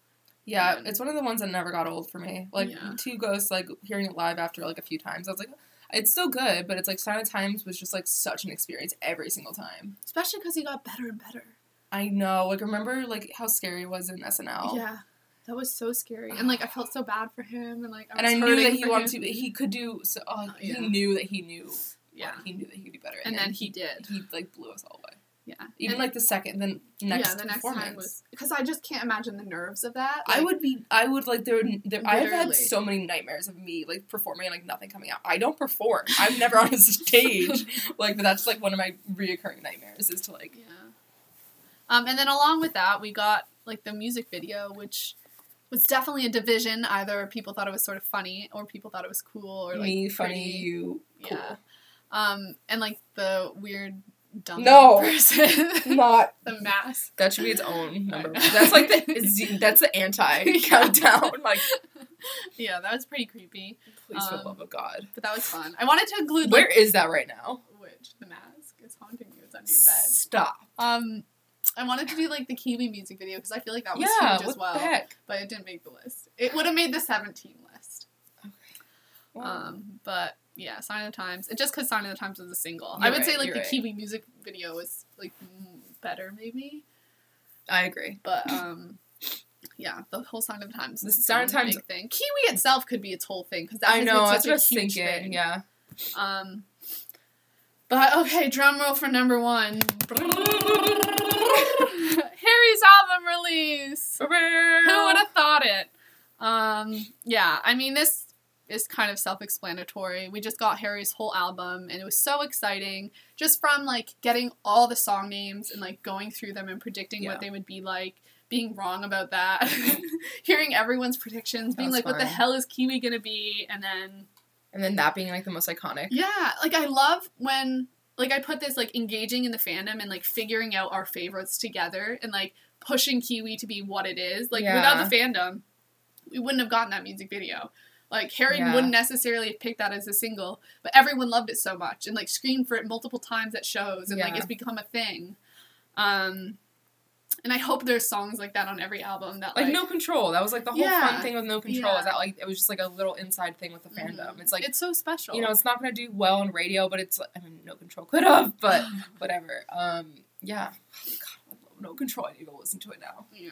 Yeah, And- it's one of the ones that never got old for me. Like Yeah. Two Ghosts, like hearing it live after like a few times, I was like, it's still good, but it's like Silent Times was just like such an experience every single time. Especially because he got better and better. I know. Like remember like how scary it was in SNL. Yeah, that was so scary, and like I felt so bad for him, and like I And I knew that he wanted to. him. but He could do. So oh, oh Yeah. he knew that he knew. Yeah, he knew that he could do better, and then he did. he like blew us all away. Yeah, Even And- like the second, then next yeah, the next performance. time was because I just can't imagine the nerves of that. I would be. I would like there. there I've had so many nightmares of me like performing and like nothing coming out. I don't perform. I'm never on a stage. Like, but that's like one of my reoccurring nightmares is to like. Yeah. Um, and then along with that, we got like the music video, which was definitely a division. Either people thought it was sort of funny, or people thought it was cool, or like me funny, pretty. you cool. Yeah. Um, and like the weird dumb No. person, Not the mask. that should be its own number. That's like the that's the anti countdown. Like, Yeah, that was pretty creepy, please for the Um, love of God. but that was fun. I wanted to include Where like, is that right now? which the mask is haunting you. It's under your bed. Stop. Um, I wanted to do like the Kiwi music video because I feel like that was Yeah. huge What as well, the heck? but it didn't make the list. It would have made the 17 list. Well, Um, but yeah, Sign of the Times. It just because Sign of the Times was a single. You're I would say like the right. Kiwi music video was like better maybe, I agree. but um. Yeah, the whole Sign of the Times. The Sign of the Times- thing. Kiwi itself could be its whole thing because I know. That's what I was thinking. thing. Yeah. Um, but okay, drum roll for number one. Harry's album release. Who would have thought it? Um, yeah, I mean this is kind of self-explanatory. We just got Harry's whole album, and it was so exciting. Just from like getting all the song names and like going through them and predicting Yeah. what they would be like. Being wrong about that, hearing everyone's predictions, being like, "What the hell is Kiwi gonna be?" and then And then that being like the most iconic. yeah, like I love when like I put this like engaging in the fandom and like figuring out our favorites together and like pushing Kiwi to be what it is. Like Yeah. without the fandom, we wouldn't have gotten that music video. Like Harry Yeah. wouldn't necessarily have picked that as a single, but everyone loved it so much and like screamed for it multiple times at shows and like it's become a thing. Um and I hope there's songs like that on every album that Like, like, no control. That was like the whole Yeah. fun thing with no control. Yeah. Is that like it was just like a little inside thing with the fandom. Mhm. It's like it's so special. you know it's not gonna do well on radio, but it's like I mean no control could have, but whatever. Um, yeah. God, I love no control. I need to listen to it now. Yeah,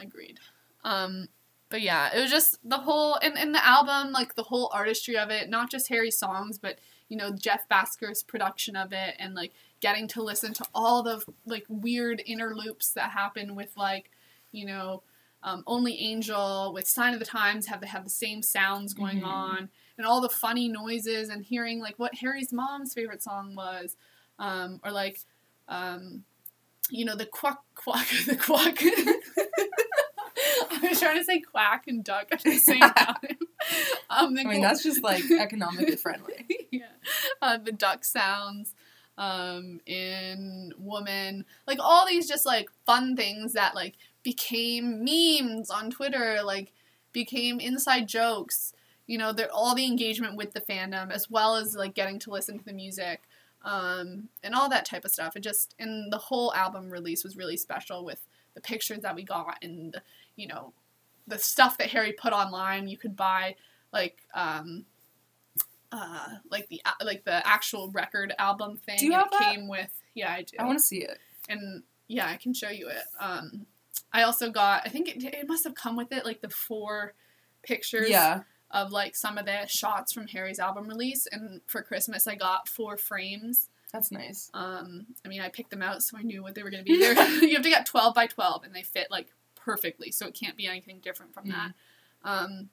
agreed. Um, but yeah, it was just the whole and, and the album, like the whole artistry of it, not just Harry's songs, but you know Jeff Bhasker's production of it, and like getting to listen to all the like weird inner loops that happen with like, you know, um, Only Angel with Sign of the Times have to have the same sounds going Mhm. on, and all the funny noises, and hearing like what Harry's mom's favorite song was, um, or like. Um, you know the quack quack the quack. I was trying to say quack and duck at the same time. Um, I mean qu- that's just like economically friendly. yeah, uh, the duck sounds um, in woman, like all these just like fun things that like became memes on Twitter, like became inside jokes. You know, they're all the engagement with the fandom as well as like getting to listen to the music um, and all that type of stuff. It just and the whole album release was really special with the pictures that we got and you know the stuff that Harry put online. You could buy like um, uh, like the like the actual record album thing. Do you have it that? came with yeah, I do. I want to see it. and yeah, I can show you it. Um, I also got I think it, it must have come with it like the four pictures Yeah. of like some of the shots from Harry's album release. And for Christmas, I got four frames. That's nice. Um, I mean, I picked them out so I knew what they were going to be. There, you have to get twelve by twelve, and they fit like perfectly, so it can't be anything different from that. Um,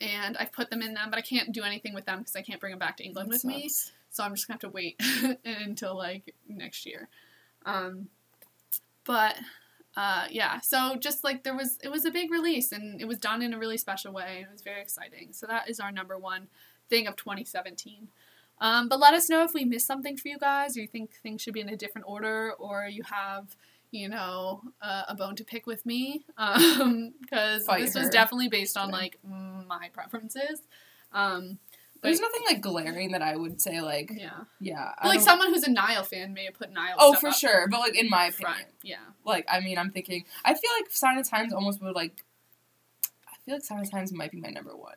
and I've put them in them, but I can't do anything with them because I can't bring them back to England with me. So I'm just gonna have to wait until like next year. Um, but uh, yeah, so just like there was, it was a big release and it was done in a really special way. and It was very exciting. So that is our number one thing of 2017. Um, but let us know if we missed something for you guys, or you think things should be in a different order, or you have, you know, uh, a bone to pick with me. Because Fight this was definitely based on Sure. like my preferences. Um, but There's nothing like glaring that I would say like yeah, yeah. But, like someone who's a Niall fan may have put Niall. Oh, for sure. But like in my opinion. Yeah. like I mean, I'm thinking. I feel like Sign of Times almost would like. I feel like Sign of Times might be my number one.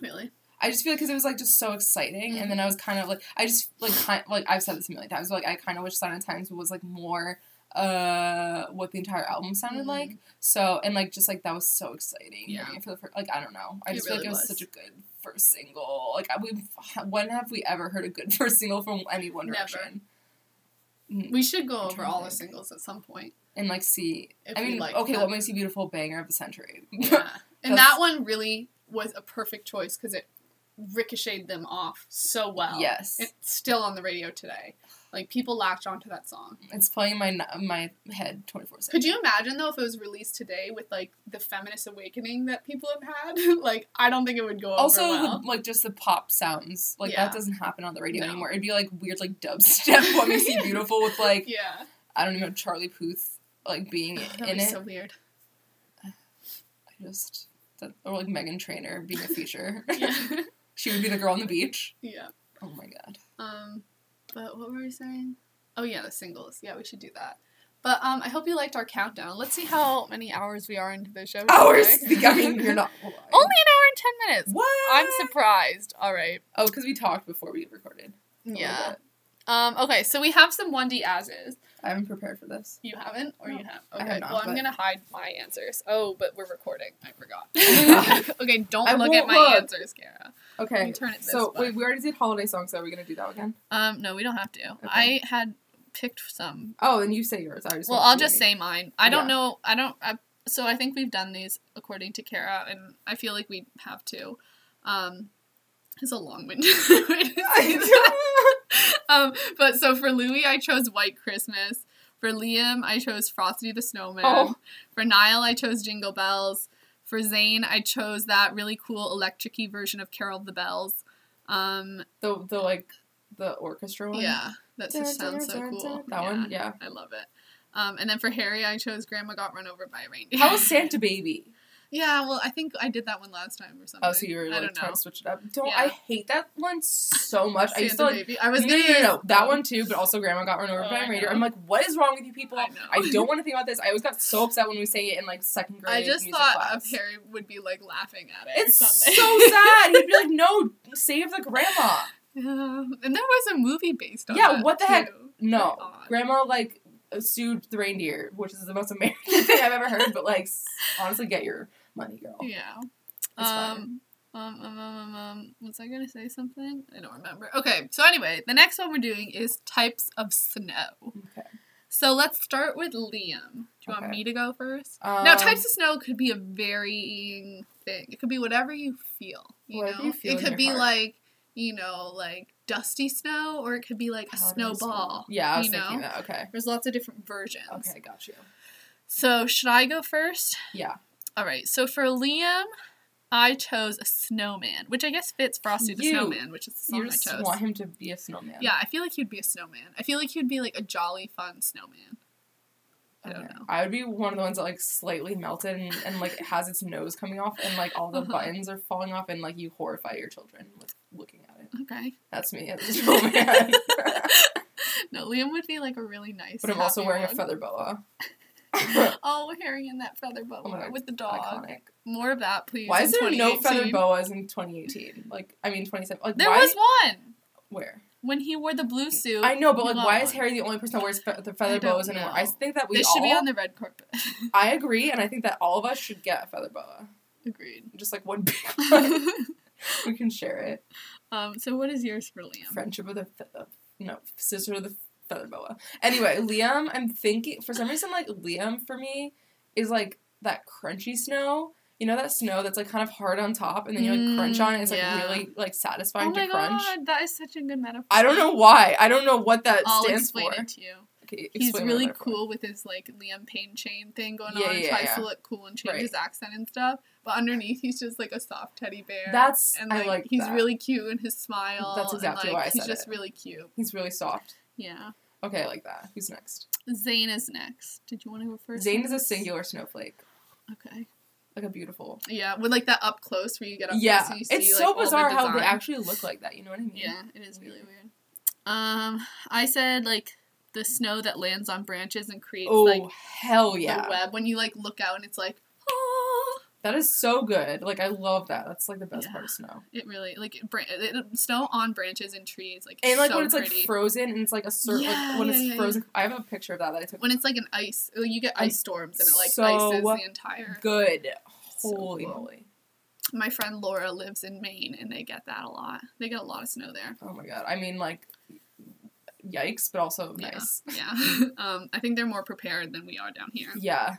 Really? I just feel because it was like just so exciting, and then I was kind of like I just like kind like I've said this a million times, but like I kind of wish Sign of Times was like more uh what the entire album sounded Mhm. like. So and like just like that was so exciting. Yeah. for the first, like I don't know. I It just feel like it was, was. such a good first single. Like we when have we ever heard a good first single from any One Never. Direction? Mm, We should go I'm over all the singles at some. And like see, If I mean, like okay, them. what makes you beautiful? Banger of the century. Yeah. and that one really was a perfect choice because it ricocheted them off so well. Yes. It's still on the radio today. Like people latch onto that song. It's playing my my head twenty four seven. Could you imagine though if it was released today with like the feminist awakening that people have had? like I don't think it would go over Also, well. the, like just the pop sounds, like Yeah. that doesn't happen on the radio No. anymore. It'd be like weird, like dubstep. what makes you beautiful with like yeah. I don't even know Charlie Puth like being That'd in be it. so weird. I just that, or like Meghan Trainor being a feature. She would be the girl on the beach. yeah. Oh my god. Um, but what were we saying? Oh yeah, the singles. Yeah, we should do that. But um, I hope you liked our countdown. Let's see how many hours we are into the show. Hours. today. I mean, you're not lying. Only an hour and ten minutes. what? I'm surprised. All right. Oh, because we talked before we recorded. Yeah. Um. Okay. So we have some one D as is. I haven't prepared for this. You haven't, or you No, have? I Okay. have not, well, I'm but- gonna hide my answers. Oh, but we're recording. I forgot. Okay. Don't I look at my look. answers, Kara. Okay. Turn it so way. wait, we already did holiday songs. So are we gonna do that again? Um. No, we don't have to. I had picked some Oh, and you say yours. I just Well, I'll just say mine. I don't Yeah. know. I don't. I, so I think we've done these according to Kara, and I feel like we have to. Um, it's a long-winded way to say that. um, but so for Louis, I chose White Christmas. For Liam, I chose Frosty the Snowman. Oh. For Niall, I chose Jingle Bells. For Zayn, I chose that really cool electric-y version of Carol of the Bells. Um, the the like the orchestra one. yeah, that just sounds so cool. That one, yeah. I love it. Um, and then for Harry, I chose Grandma Got Run Over by a Reindeer. How was Santa Baby? Yeah, well, I think I did that one last time or oh, something. Oh, so you were I like trying know. to switch it up. Don't Yeah. I hate that one so much? I used to like. Baby. I was no, gonna no, no, no, that one too, but also Grandma got run over Oh, by a reindeer. I'm like, what is wrong with you people? I know. don't want to think about this. I always got so upset when we say it in like second grade. I just thought class. of Harry would be like laughing at it. It's so sad. He'd be like, no, save the grandma. Yeah. And there was a movie based on Yeah, what the heck? No, grandma like sued the reindeer, which is the most American thing I've ever heard. But like, honestly, get your money, girl. Yeah. It's Um, um, um, um, um, um, was I gonna say something? I don't remember. Okay, so anyway, the next one we're doing is types of snow. Okay. So let's start with Liam. Do you want me to go first? Um, now, types of snow could be a varying thing. It could be whatever you feel. You Whatever know, you feel it could be heart. like you know, like dusty snow, or it could be like a snowball. snow. Yeah, I was you thinking know? that. Okay. There's lots of different versions. Okay, got you. So should I go first? Yeah. All right. So for Liam, I chose a snowman, which I guess fits Frosty the You- Snowman, which is the song You I just chose. want him to be a snowman. Yeah, I feel like he'd be a snowman. I feel like he'd be like a jolly, fun snowman. I don't Okay. know. I would be one of the ones that like slightly melted and, and like has its nose coming off and like all the Uh-huh. buttons are falling off and like you horrify your children with looking at it. Okay. That's me as a snowman. No, Liam would be like a really nice. but I'm also wearing a feather boa. Oh, Harry in that feather boa Oh with the dog. Iconic. More of that, please. Why is there no feather boas in 2018? Like, I mean, 27. Like, There why? was one Where? when he wore the blue suit. I know, but like, why is. Harry the only person that wears fe- the feather boas anymore? I think that we This all. should be on the red carpet. I agree, and I think that all of us should get a feather boa. Agreed. Just like one big one. we can share it. um. So what is yours for Liam? Friendship with a no sister with a feather boa. Anyway, Liam, I'm thinking for some reason like Liam for me is like that crunchy snow You know that snow that's like kind of hard on top, and then you like crunch on it. It's like Mm, yeah. really like satisfying Oh my to crunch. god, that is such a good metaphor. I don't know why. I don't know what that I'll stands explain for. it to you. Okay, He's really cool with his like Liam Payne chain thing going Yeah, on. yeah, tries yeah. to look cool and change Right. his accent and stuff. But underneath, he's just like a soft teddy bear. That's and I like, like he's that. really cute in his smile. That's exactly and, why like, I He's just it. really cute. He's really soft. Yeah. Okay, I like that. Who's next? Zayn is next. Did you want to go first? Zayn is a singular snowflake, Okay. like a beautiful. Yeah, with like that up close where you get up Yeah, close and you see it's like, so the bizarre how they actually look like that. You know what I mean? Yeah, it is really weird. Um, I said like the snow that lands on branches and creates Oh like hell yeah! the web when you like look out and it's like That is so good. Like I love that. That's like the best part of snow. it really like it, it, snow on branches and trees like And like so when it's pretty. like frozen and it's like a certain Yeah, like when yeah, it's yeah, frozen. I have a picture of that that I took. when it's like an ice like, you get ice storms and it like so ices the entire Good. So Holy cool. moly! my friend Laura lives in Maine and they get that a lot they get a lot of snow there Oh my god. I mean like, yikes, but also nice. yeah um I think they're more prepared than we are down here Yeah.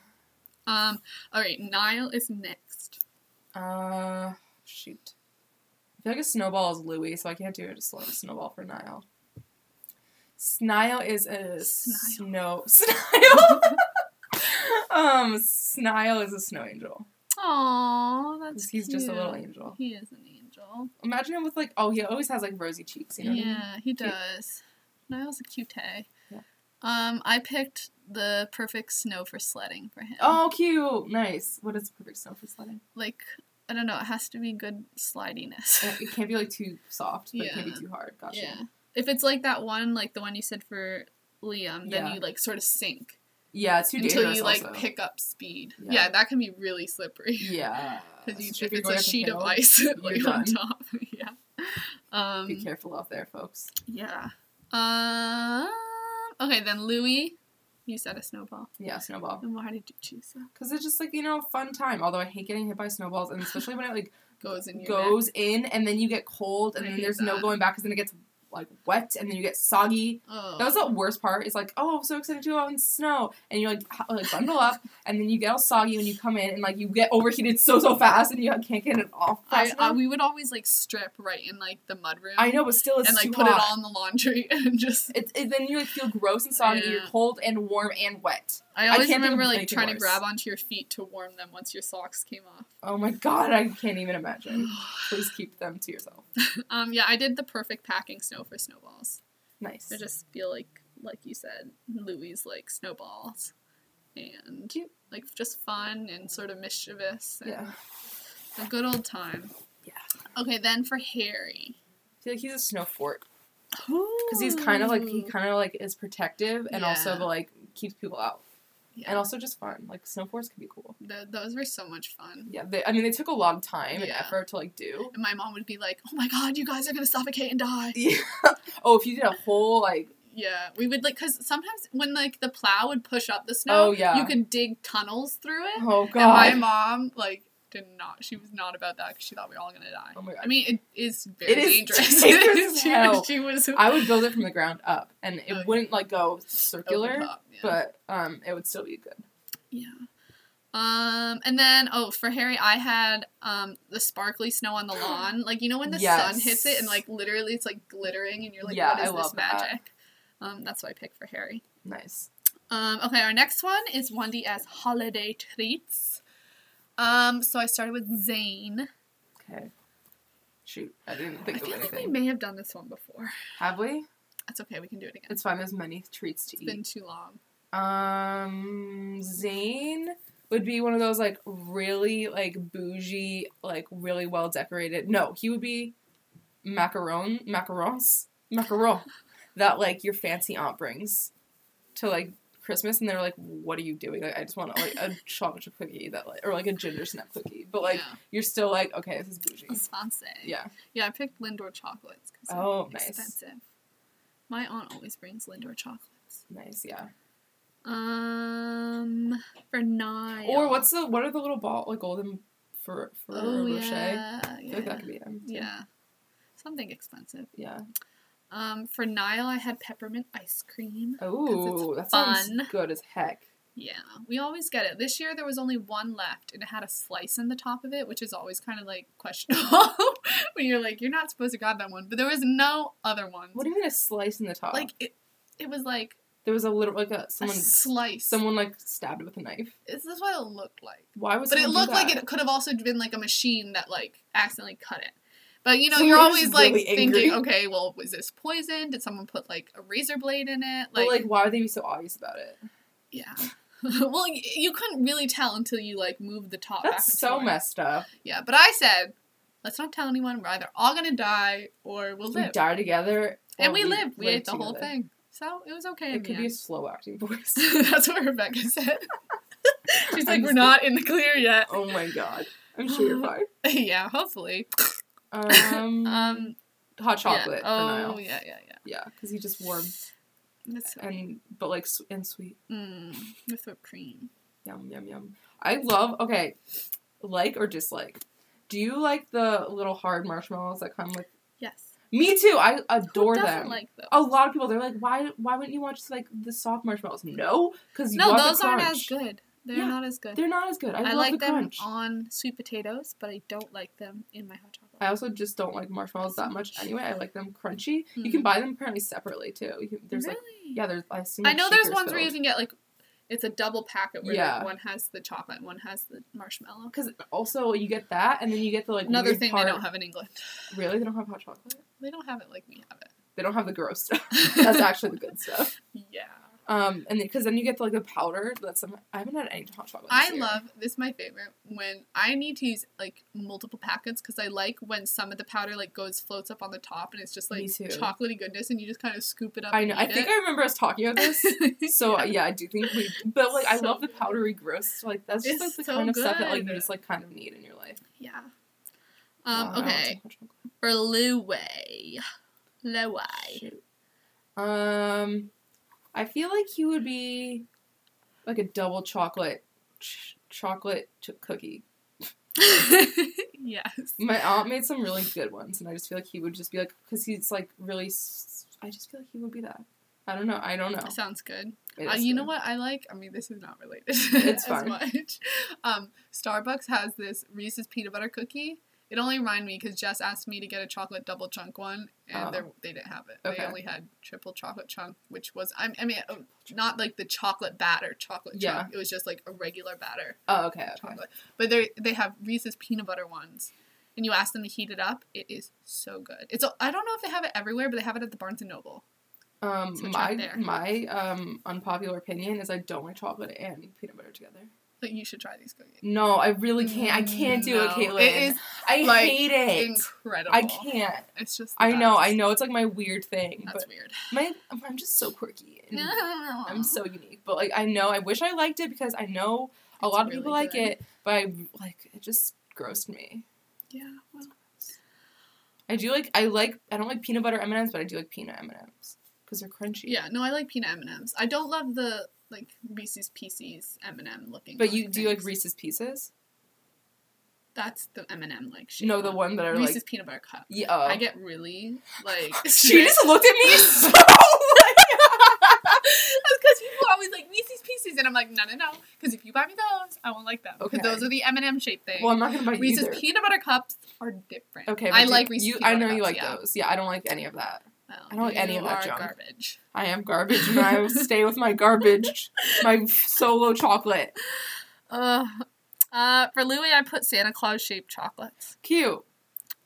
Um all right Niall is next Uh, shoot. I feel like a snowball is Louis, so I can't do it. Just like a snowball for Niall. Snile is a Snile. snow. Snile. um, Snile is a snow angel. Oh, that's He's just a little angel. He is an angel. Imagine him with like, oh, he always has like rosy cheeks. You know? what I mean? yeah, he Cute. does. Niall's a cute. Yeah. Um, I picked the perfect snow for sledding for him. Oh, cute. Nice. What is the perfect snow for sledding? like I don't know. It has to be good slidiness. Uh, It can't be like too soft, but it can't be too hard. Gotcha. yeah. If it's like that one, like the one you said for Liam, then Yeah. you like sort of sink Yeah, it's too until you like also. pick up speed. Yeah. Yeah, that can be really slippery. Yeah. Because you, Especially if it's a sheet of ice like on top. yeah. Um, Be careful out there, folks. Yeah. Um. Okay, then Louis, you said a snowball. Yeah, snowball. And why did you choose that? Because it's just like, you know, a fun time. Although I hate getting hit by snowballs, and especially when it like Goes in goes in and then you get cold and I then there's no going back because then it gets like wet and then you get soggy. Oh. That was the worst part. It's like, oh, I'm so excited to go out in snow, and you like like bundle up, and then you get all soggy when you come in, and like you get overheated so so fast, and you can't get it off. I, we would always like strip right in like the mud room. I know, but still, it's and like put it hot. all in the laundry and just. It's it, then you like feel gross and soggy. Yeah. You're cold and warm and wet. I always of remember like trying to grab onto your feet to warm them once your socks came off. Oh my god, I can't even imagine. Please keep them to yourself. um, yeah, I did the perfect packing snow for snowballs. Nice. I just feel like, like you said, Louis like snowballs, and Cute. like just fun and sort of mischievous. And yeah. A good old time. Yeah. Okay, then for Harry. I feel like he's a snow fort because he's kind of like he kind of like is protective and also like keeps people out Yeah. and also just fun. Like snow forts can be cool. Th- those were so much fun. Yeah, they, I mean they took a lot of time and Yeah. effort to like do. And my mom would be like, "Oh my god, you guys are gonna suffocate and die." Yeah. oh, if you did a whole like Yeah, we would like because sometimes when like the plow would push up the snow, Oh, yeah. you could dig tunnels through it. oh god. And my mom like did not. She was not about that because she thought we were all gonna die. Oh my god. I mean, it is very It is dangerous. dangerous she, hell. she was. I would build it from the ground up and it yeah. wouldn't like go circular, top, yeah. but um it would still be good. Yeah. Um, and then oh, for Harry, I had um the sparkly snow on the lawn. Like you know when the sun hits it and like literally it's like glittering, and you're like, Yeah, what is I this love that. magic? Um, that's what I picked for Harry. Nice. Um, okay, our next one is one D as holiday treats. Um, so I started with Zayn. Okay. Shoot, I didn't I think of feel like we may have done this one before. Have we? That's okay, we can do it again. It's fine. There's many treats to eat. It's been too long. Um, Zayn would be one of those like really like bougie, like really well decorated. No, he would be macaron, macarons, macaron that like your fancy aunt brings to like Christmas, and they're like, "What are you doing? Like, I just want like a chocolate chip cookie that like, or like a ginger snap cookie." But like, yeah. you're still like, "Okay, this is bougie." Fancy. Yeah. Yeah, I picked Lindor chocolates because Oh, they're nice. expensive. My aunt always brings Lindor chocolates. Nice, yeah. Um, for nine. Or what's the what are the little ball like golden for for Oh Rocher? yeah, I feel like that could be them. yeah, something expensive. Yeah. Um, for Niall, I had peppermint ice cream. Oh, that fun. sounds good as heck. Yeah, we always get it. This year there was only one left, and it had a slice in the top of it, which is always kind of like questionable when you're like, you're not supposed to grab that one. But there was no other one. What do you mean a slice in the top? Like it, it was like there was a little like a a someone slice. someone like stabbed it with a knife. Is This is what it looked like. Why was? But it looked like it could have also been like a machine that like accidentally cut it. But you know, you're always like really thinking, okay, well, was this poison? Did someone put like a razor blade in it? But like, why would they be so obvious about it? yeah. well, y- you couldn't really tell until you like moved the top back That's so forth. messed up. Yeah, but I said, let's not tell anyone. We're either all gonna die or we'll We live. die together, and or we lived. We ate the whole thing. So it was okay. It could be a slow acting voice. That's what Rebecca said. She's like, we're not in the clear yet. oh my god, I'm sure you're fine. yeah, hopefully. Um, Um, hot chocolate Yeah. for Oh, Niall. yeah, yeah, yeah. Yeah, because he just warm That's and but like s- and sweet. mm, with whipped cream. Yum yum yum. I love. Okay, like or dislike. Do you like the little hard marshmallows that come with? Yes. Me too. I adore them. like a lot of people they're like, why? Why wouldn't you want just like the soft marshmallows? No, because no, want those aren't as good. They're Yeah, not as good. They're not as good. I, I, love like the them crunch. on sweet potatoes, but I don't like them in my hot chocolate. I also just don't like marshmallows that much anyway. I like them crunchy. You can Mm. buy them apparently separately too. You can, there's really? like yeah, there's I see. I know there's ones where you can get like it's a double packet where Yeah. like, one has the chocolate and one has the marshmallow. because also you get that and then you get the like Another thing part. they don't have in England. Really, they don't have hot chocolate. They don't have it like we have it. They don't have the gross stuff. That's actually the good stuff. Yeah. Um, and because then you get the, like the powder. That's some. I haven't had any hot chocolate. I year. love this. Is my favorite when I need to use like multiple packets because I like when some of the powder like goes floats up on the top and it's just like chocolatey goodness and you just kind of scoop it up. I know. I think it. I remember us talking about this. So yeah. I do think we. But like, I So love the powdery gross. Like that's just like the so kind of stuff that like you just like kind of need in your life. yeah. Um. I want Okay. some hot chocolate. For Louis. Louis. Shoot. Um, I feel like he would be like a double chocolate ch- chocolate ch- cookie. yes. My aunt made some really good ones, and I just feel like he would just be like, because he's like really. s- I just feel like he would be that. I don't know. I don't know. Sounds good. Uh, you know what I like? I mean, this is not related It's as fine. much. Um, Starbucks has this Reese's peanut butter cookie. It only reminded me because Jess asked me to get a chocolate double chunk one, and Oh. they're- didn't have it. They only had triple chocolate chunk, which was I, I mean, not like the chocolate batter chocolate Yeah. chunk. It was just like a regular batter Oh, okay. Okay. chocolate. But they they have Reese's peanut butter ones, and you ask them to heat it up. It is so good. It's I don't know if they have it everywhere, but they have it at the Barnes and Noble. Um, So my my um unpopular opinion is I don't like chocolate and peanut butter together. You should try these cookies. No, I really can't. I can't do it, No, Caitlin. It is I like, hate it. incredible. I can't. It's just. I know. I know. It's like my weird thing, That's weird. my I'm just so quirky. And I'm so unique. But like I know I wish I liked it because I know a It's lot of really people like good. it, but I like it just grossed me. Yeah. Well, I do like I like I don't like peanut butter M and M's, but I do like peanut M and M's because they're crunchy. yeah. No, I like peanut M and M's. I don't love the like Reese's Pieces M and m looking. But you do you like. Reese's Pieces? That's the M and m like. shape No, the one that are Reese's like peanut butter cup. yeah. oh. I get really like. she just looked at me so like because people are always like Reese's Pieces, and I'm like, no, no, no. Because if you buy me those, I won't like them. Because Okay. those are the M and m shaped thing. Well, I'm not gonna buy Reese's either. peanut butter cups are different. Okay, I like Reese's You, I know you cups, like yeah. those. Yeah, I don't like any of that. Well, I don't like any of that junk. Garbage. I am garbage, and I will stay with my garbage, my solo chocolate. Uh, uh, for Louis, I put Santa Claus shaped chocolates. Cute.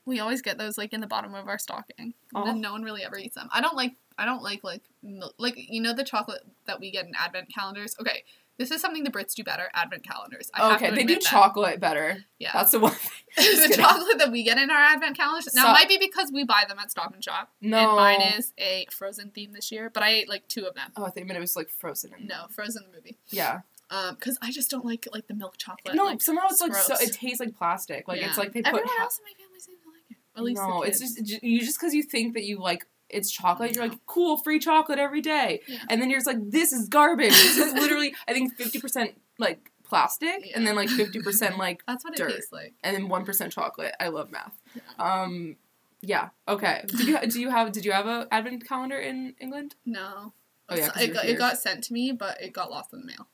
We always get those like in the bottom of our stocking. And no one really ever eats them. I don't like. I don't like like mil- like you know the chocolate that we get in advent calendars. Okay, this is something the Brits do better. Advent calendars. I have okay, they do that. chocolate better. Yeah. That's the one. The kidding. chocolate that we get in our advent calendars. Now So- it might be because we buy them at Stop and Shop. No. And mine is a Frozen theme this year, but I ate like two of them. Oh, I think it was like frozen. In No, Frozen the movie. Yeah. Um, because I just don't like like the milk chocolate. no, like, somehow it's like so. It tastes like plastic. Like it's like they put. Everyone else in my family seems to like it. At least no, it's just you just because you think that you like it's chocolate. You're like cool, free chocolate every day, Yeah. and then you're just like this is garbage. this is literally I think fifty percent like plastic, and then like fifty percent like That's what it tastes like. and then one percent chocolate. I love math. Um, yeah. Okay. Did you do you have did you have a advent calendar in England? No. Oh yeah, it, got, it got sent to me, but it got lost in the mail.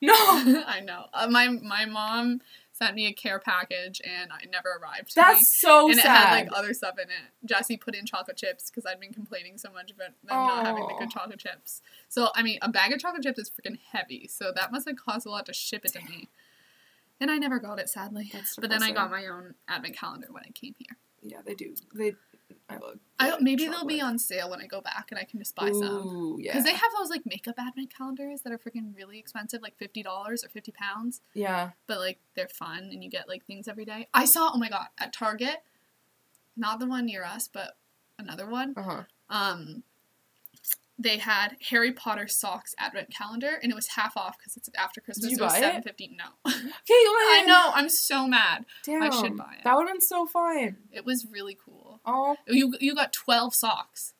no. I know. Uh, my my mom sent me a care package, and it never arrived. To me. That's so and it had like other stuff in it. Jesse put in chocolate chips because I'd been complaining so much about them not having the good chocolate chips. So I mean, a bag of chocolate chips is freaking heavy, so that must have cost a lot to ship it to me. And I never got it, sadly. That's But then I got my own advent calendar when I came here. yeah, they do. They. I. I maybe they'll be on sale when I go back, and I can just buy some. Yeah. Because they have those like makeup advent calendars that are freaking really expensive, like fifty dollars or fifty pounds. yeah. But like they're fun, and you get like things every day. I saw, oh my god, at Target, not the one near us, but another one. Uh huh. um they had Harry Potter socks advent calendar and it was half off because it's after Christmas. you it was seven fifty. No, Caitlin. I know. I'm so mad. Damn. I should buy it. That would have been so fun. It was really cool. Oh, You you got twelve socks,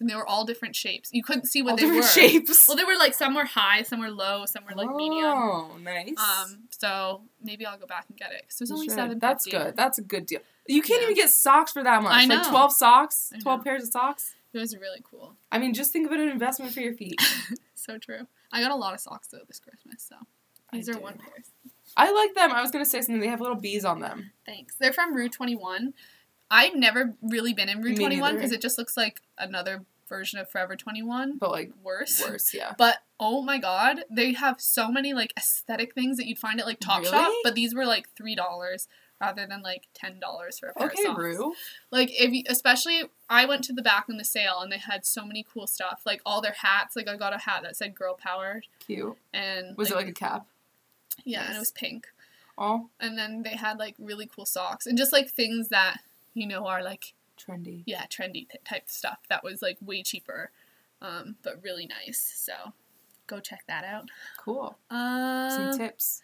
and they were all different shapes. You couldn't see what all they different were. shapes. Well, they were like some were high, some were low, some were like medium. Oh, nice. Um, so maybe I'll go back and get it because it was You only should. seven. That's good. That's a good deal. You can't Yeah. even get socks for that much. I Like know. twelve socks, twelve pairs of socks. It was really cool. I mean, just think of it an investment for your feet. So true. I got a lot of socks though this Christmas. So I these are did. one pairs. I like them. I was gonna say something. They have little bees on them. Thanks. They're from Rue 21. I've never really been in Rue Me 21 because it just looks like another version of Forever 21, But like worse. worse, yeah. But oh my god, they have so many like aesthetic things that you'd find at like Topshop, Really? but these were like $3 rather than like $10 for a pair Okay, of. Rue. Like if you, especially I went to the back in the sale and they had so many cool stuff. Like all their hats, like I got a hat that said girl power Cute. and Was it like a cap? yeah, and it was pink. Oh, And then they had like really cool socks and just like things that you know are like trendy. yeah, trendy type stuff that was like way cheaper, um, but really nice. So go check that out. Cool. Uh, Some tips.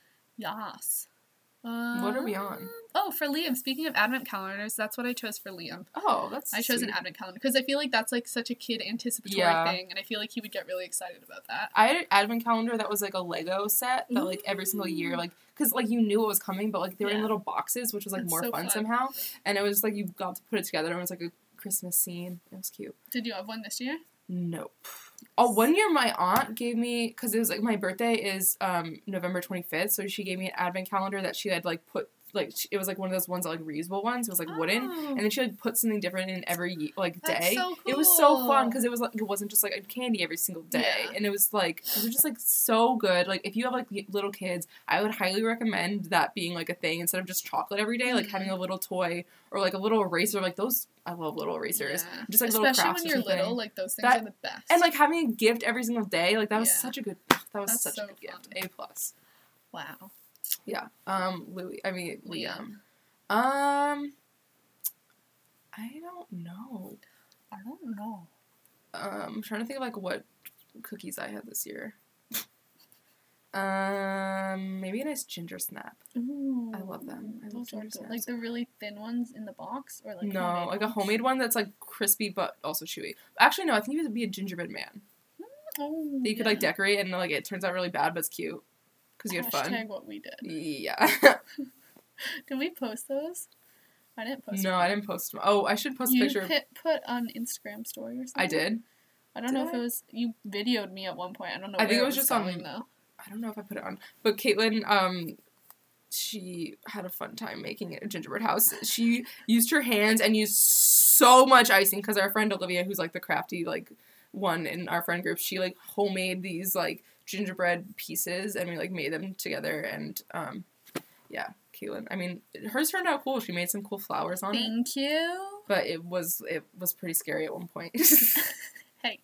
Yas. What are we Um, on? Oh, for Liam. Speaking of advent calendars, that's what I chose for Liam. Oh, that's. I chose an advent calendar because I feel like that's like such a kid anticipatory Yeah. thing, and I feel like he would get really excited about that. I had an advent calendar that was like a Lego set that like every single year, like because like you knew it was coming, but like they were in little boxes, which was like That's more so fun, fun. somehow. And it was just like you got to put it together, and it was like a Christmas scene. It was cute. Did you have one this year? Nope. Oh, one year my aunt gave me because it was like my birthday is um November twenty fifth, so she gave me an advent calendar that she had like put like she, it was like one of those ones that like reusable ones. It was like wooden, Oh. and then she like put something different in every like day. so It was so fun because it was like it wasn't just like a candy every single day, Yeah. and it was like it was just like so good. Like if you have like little kids, I would highly recommend that being like a thing instead of just chocolate every day. Like Mhm. having a little toy or like a little eraser. Like those, I love little erasers. Yeah. Just like Especially little crafts when you're little, like those things That- are the best. And like having a gift every single day, like that was Yeah. such a good. That was That's such so a good gift. A plus. wow, Yeah. Um. Louis. I mean Liam. Um. I don't know. I don't know. Um. I'm trying to think of like what cookies I had this year. Um. Maybe a nice ginger snap. Ooh, I love them. I love ginger snaps. Like the really thin ones in the box, or like no, like a homemade one that's like crispy but also chewy. Actually, no. I think it would be a gingerbread man Oh, that you could like decorate and like it turns out really bad but it's cute because you had fun. Hashtag what we did. Yeah. Did we post those? I didn't post. no, one. I didn't post them. Oh, I should post a You picture. of hit, put on Instagram story or something. I did. I don't Did know if it was you videoed me at one point. I don't know. I think it was just on- going, though. I don't know if I put it on, but Caitlin, um, she had a fun time making it a gingerbread house. She used her hands and used so much icing because our friend Olivia, who's like the crafty like one in our friend group, she like homemade these like gingerbread pieces and we like made them together and um, yeah, Caitlin. I mean, hers turned out cool. She made some cool flowers on it, Thank you. but it was it was pretty scary at one point. Hey,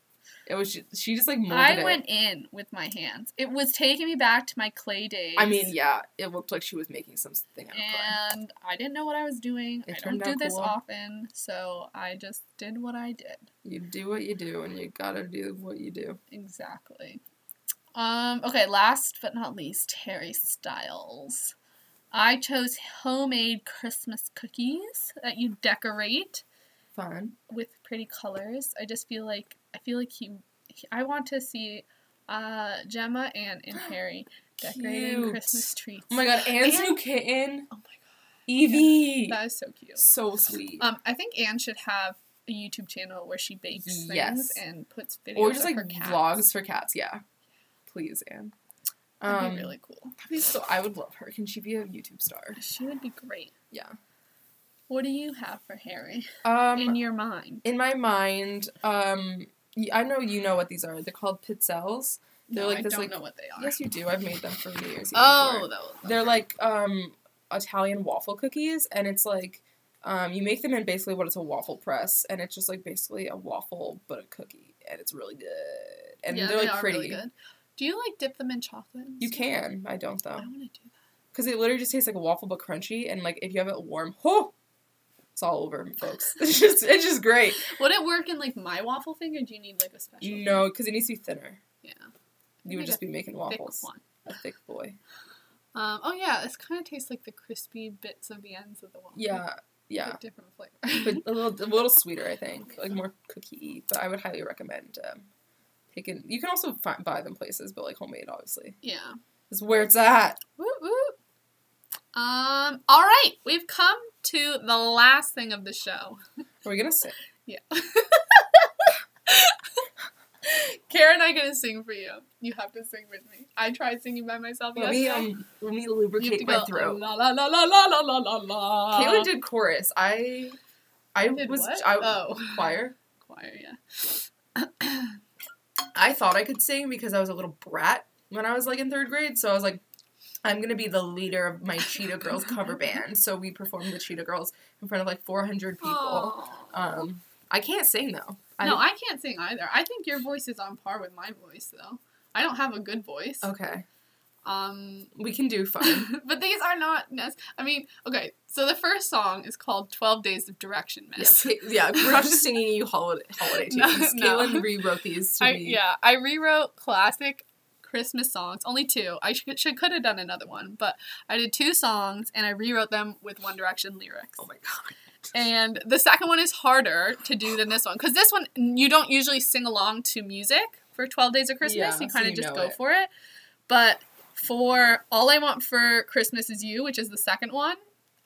it was she, she just like molded I it. went in with my hands. It was taking me back to my clay days. I mean, yeah, it looked like she was making something out of clay. And I didn't know what I was doing. It I don't do this cool. often, so I just did what I did. You do what you do, and you gotta do what you do. Exactly. Um, okay, last but not least, Harry Styles. I chose homemade Christmas cookies that you decorate Fun. with pretty colors. I just feel like I feel like he, he- I want to see uh Gemma and and Harry decorating Cute. Christmas treats. Oh my god, Anne's new kitten, Oh my god. Evie. god, that is so cute. so sweet. Um, I think Anne should have a YouTube channel where she bakes Yes. things and puts videos or just like cats. vlogs for cats. Yeah, please, Anne. That'd Um, be really cool. that'd be so. I would love her. Can she be a YouTube star? She would be great. Yeah. What do you have for Harry Um, in your mind? in my mind, um, y- I know you know what these are. They're called pizzelles. They're no, like I this, don't like- know what they are. Yes, you do. I've made them for New Year's Eve. oh, before. those. They're like um Italian waffle cookies, and it's like um you make them in basically what it's a waffle press, and it's just like basically a waffle but a cookie, and it's really good. And yeah, they're they like are pretty. really good. Do you like dip them in chocolate? You stuff? can. I don't though. I want to do that. because it literally just tastes like a waffle but crunchy, and like if you have it warm, oh, it's all over, folks. It's just it's just great. Would it work in like my waffle thing, or do you need like a special? No, because it needs to be thinner. Yeah. You would just be making thick waffles. one. A thick boy. Um, oh yeah, this kind of tastes like the crispy bits of the ends of the waffle. Yeah, yeah. Different flavor. but a little, a little sweeter, I think, like more cookie. But I would highly recommend um, you can you can also find, buy them places, but like homemade, obviously. Yeah, is where it's at. Woo woo. Um. All right, we've come to the last thing of the show. Are we gonna sing? yeah. Karen and I gonna sing for you. You have to sing with me. I tried singing by myself let yesterday. Me, um, let me lubricate my go, throat. La la la la la la la la. Caitlin did chorus. I I, I did was what? I, oh. choir. Choir, yeah. I thought I could sing because I was a little brat when I was like in third grade. So I was like, I'm gonna be the leader of my Cheetah Girls cover band. So we performed the Cheetah Girls in front of like 400 people. Um, I can't sing though. I, no, I can't sing either. I think your voice is on par with my voice, though. I don't have a good voice. okay, Um, we can do fun. but these are not. Nec- I mean, okay. So the first song is called "12 Days of Direction Miss." Yeah, we're not just singing you holiday, holiday No, tunes. no. Caitlin rewrote these to I, me. yeah, I rewrote classic Christmas songs. Only two. I should, should could have done another one, but I did two songs and I rewrote them with One Direction lyrics. Oh my god. And the second one is harder to do than this one because this one you don't usually sing along to music for 12 Days of Christmas. Yeah, you kind of you just go it. for it. But for All I Want for Christmas Is You, which is the second one,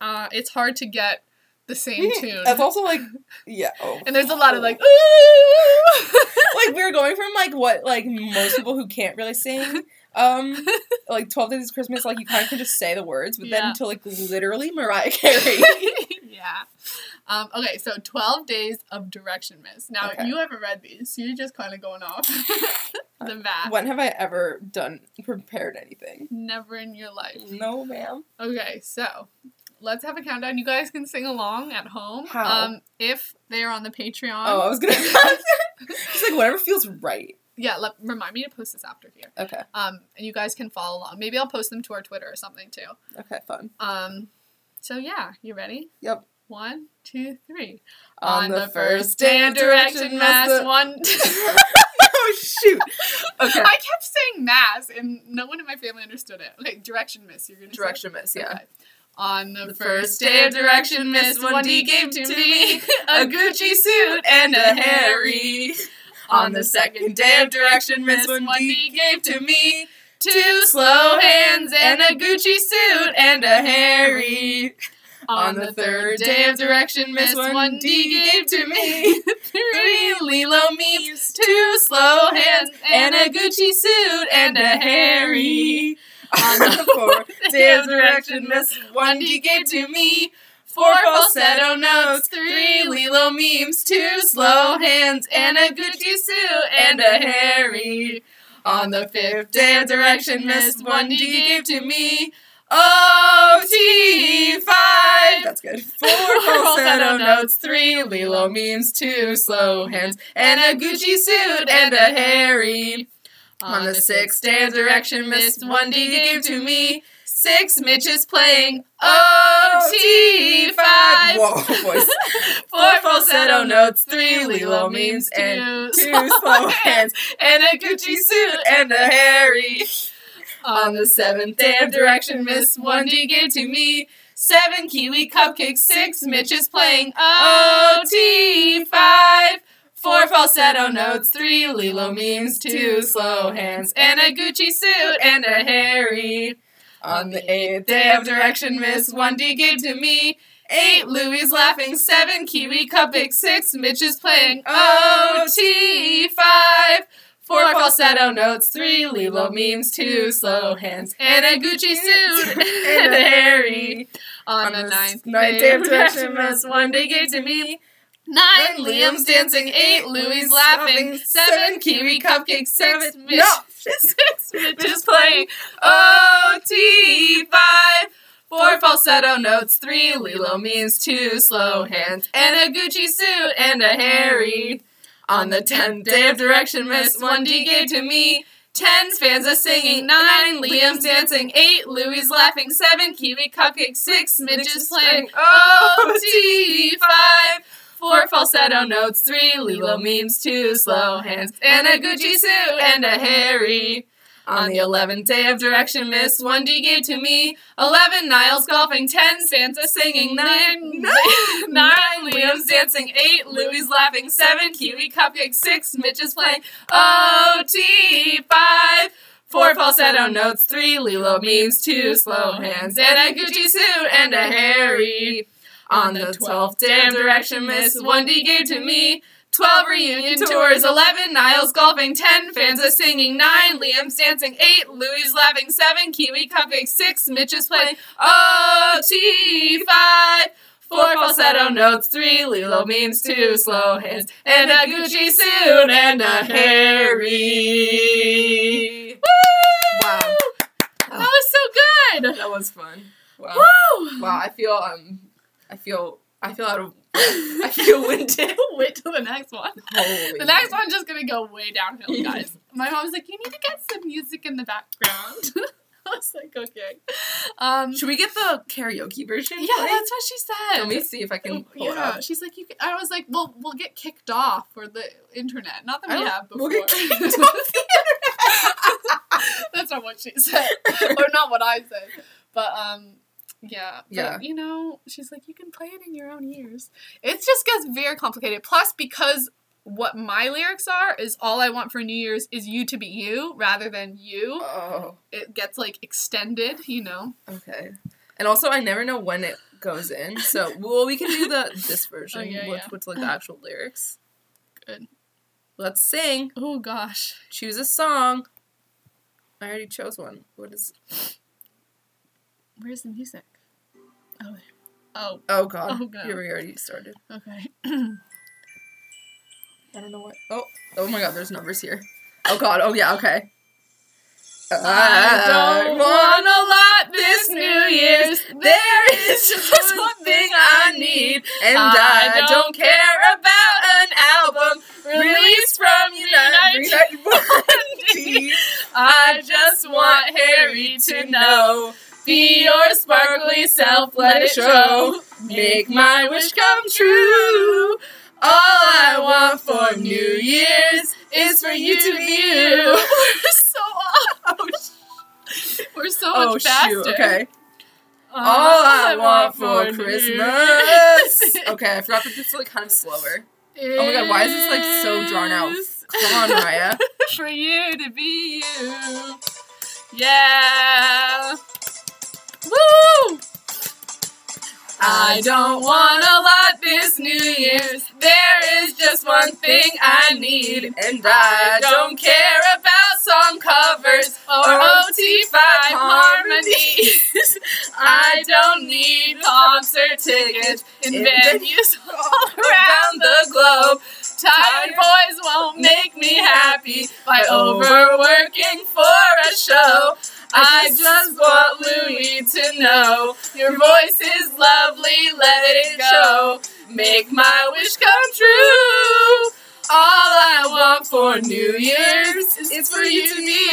uh, it's hard to get the same tune. That's also like, yeah. Oh. and there's a lot of like, ooh. like we are going from like what like most people who can't really sing, um, like Twelve Days of Christmas, like you kind of can just say the words, but Yeah. then to like literally Mariah Carey. yeah. Um, okay, so 12 Days of Direction Miss. Now, Okay. you haven't read these, so you're just kind of going off the bat. when have I ever done prepared anything? Never in your life. No, ma'am. Okay, so let's have a countdown. You guys can sing along at home. How? Um, if they are on the Patreon. Oh, I was gonna. it's like whatever feels right. Yeah, let, remind me to post this after here. Okay. Um, and you guys can follow along. Maybe I'll post them to our Twitter or something too. Okay. Fun. Um, so yeah, you ready? Yep. One, two, three. On the first day of direction, mass mass. one. oh shoot. Okay. I kept saying mass, and no one in my family understood it. Okay, direction miss. You're gonna say? Direction miss. Yeah. Okay. On the, The first day of direction miss, one D gave to me a Gucci suit and a Harry. On the second day of direction miss, one D gave to me two slow hands and a Gucci suit and a Harry. On the third day of direction miss, one D gave to me three Lilo memes, two slow hands and a Gucci suit and a Harry. On the fourth day of direction, Miss 1D gave gave to me four falsetto notes, three Lilo memes, two slow hands, and a Gucci suit and a Harry. On the fifth day of direction, Miss 1D gave to me OT five. That's good. Four falsetto notes, three Lilo memes, two slow hands, and a Gucci suit and a Harry. On the sixth dance direction, Miss one D gave to me six Mitches playing OT five. Whoa, voice. Four falsetto notes, three Lilo memes, and two slow hands, and a Gucci suit and a Harry. On the seventh day of direction, Miss one D gave to me seven kiwi cupcakes, six Mitches playing OT five. Four falsetto notes, three Lilo memes, two slow hands, and a Gucci suit and a Harry. On the eighth day of direction, Miss one D gave to me Eight, Louis laughing. Seven, Kiwi cupcakes, Six, Mitch is playing OT. Five, four falsetto notes. Three, Lilo memes. Two, slow hands. And a Gucci suit. and a Harry. On, the ninth, ninth day of must one day gave to me. Nine, Liam's dancing. Eight, Louis laughing. Seven, Kiwi cupcake. Six, Mitch. Six, Mitch is playing OT. Five, four falsetto notes. Three, Lilo means two, slow hands. And a Gucci suit and a Harry. On the tenth day of direction, Miss one D gave to me. Ten Spanza singing, nine Liam's dancing, eight Louis laughing, seven Kiwi cupcake, six midges playing oh, OT, five four falsetto notes, three Lilo memes, two slow hands, and a Gucci suit and a Harry. On the eleventh day of direction, Miss D gave to me eleven Nialls golfing, ten Santa singing, nine nine Liam's dancing, eight Louis laughing, seven Kiwi cupcake, six Mitch is playing oh, OT, five. Four falsetto notes, three Lilo memes, two slow hands, and a Gucci suit and a Harry. On the twelfth day of direction, Miss D gave to me. Twelve reunion tours, eleven Nialls golfing, ten fans Fanza singing, nine Liam's dancing, eight Louis laughing, seven Kiwi cupcake, six Mitch is playing OT, five. Four falsetto notes, three Lilo memes, two slow hands, and a Gucci suit and a Harry. Woo! Wow. That was so good. That was fun. Wow. Woo! Wow, I feel um I feel I feel out of I feel winded. Wait till the next one. Holy The next one's just gonna go way downhill, guys. My mom's like, you need to get some music in the background. I was like, okay. Um, Should we get the karaoke version? yeah, played? that's what she said. Let me see if I can pull it yeah, up. she's like, you. Can, I was like, well, we'll get kicked off for the internet. Not that we have before. We'll get kicked off That's not what she said, or not what I said. But um, yeah, but, Yeah. You know, she's like, you can play it in your own ears. It just gets very complicated. Plus, because what my lyrics are is all I want for New Year's is you to be you rather than you. Oh, It gets like extended, you know. okay. And also, I never know when it goes in. So, well, we can do the this oh, version, Oh, yeah, which yeah. what's like the actual lyrics. Good. Let's sing. Oh gosh. Choose a song. I already chose one. What is? Where's the music? Oh. Oh. Oh God. Oh, God. Here we already started. Okay. I don't know what. Oh, oh my God! There's numbers here. Oh God! Oh yeah. Okay. I don't want a lot this New Year's. There is just one thing I need, and I, I don't care about an album released from United United I just want Harry to know. Be your sparkly self, let it show. Make my wish come true. All I want for New Year's is for you to be you. We're so off. We're so Oh much faster. shoot! Okay. All All I want for Christmas. Okay, I forgot that this is like kind of slower. Oh my god, why is this like so drawn out? Come on, Maya. For you to be you. Yeah. Woo! I don't want a lot this New Year's. There is just one thing I need. And I don't care about song covers or OT5 harmonies. I don't need concert tickets in venues all around the globe. Tired boys won't make me happy by Overworking overworking for a show. I just want Louis to know your voice is lovely, let it show. Make my wish come true. All I want for New Year's is for you to be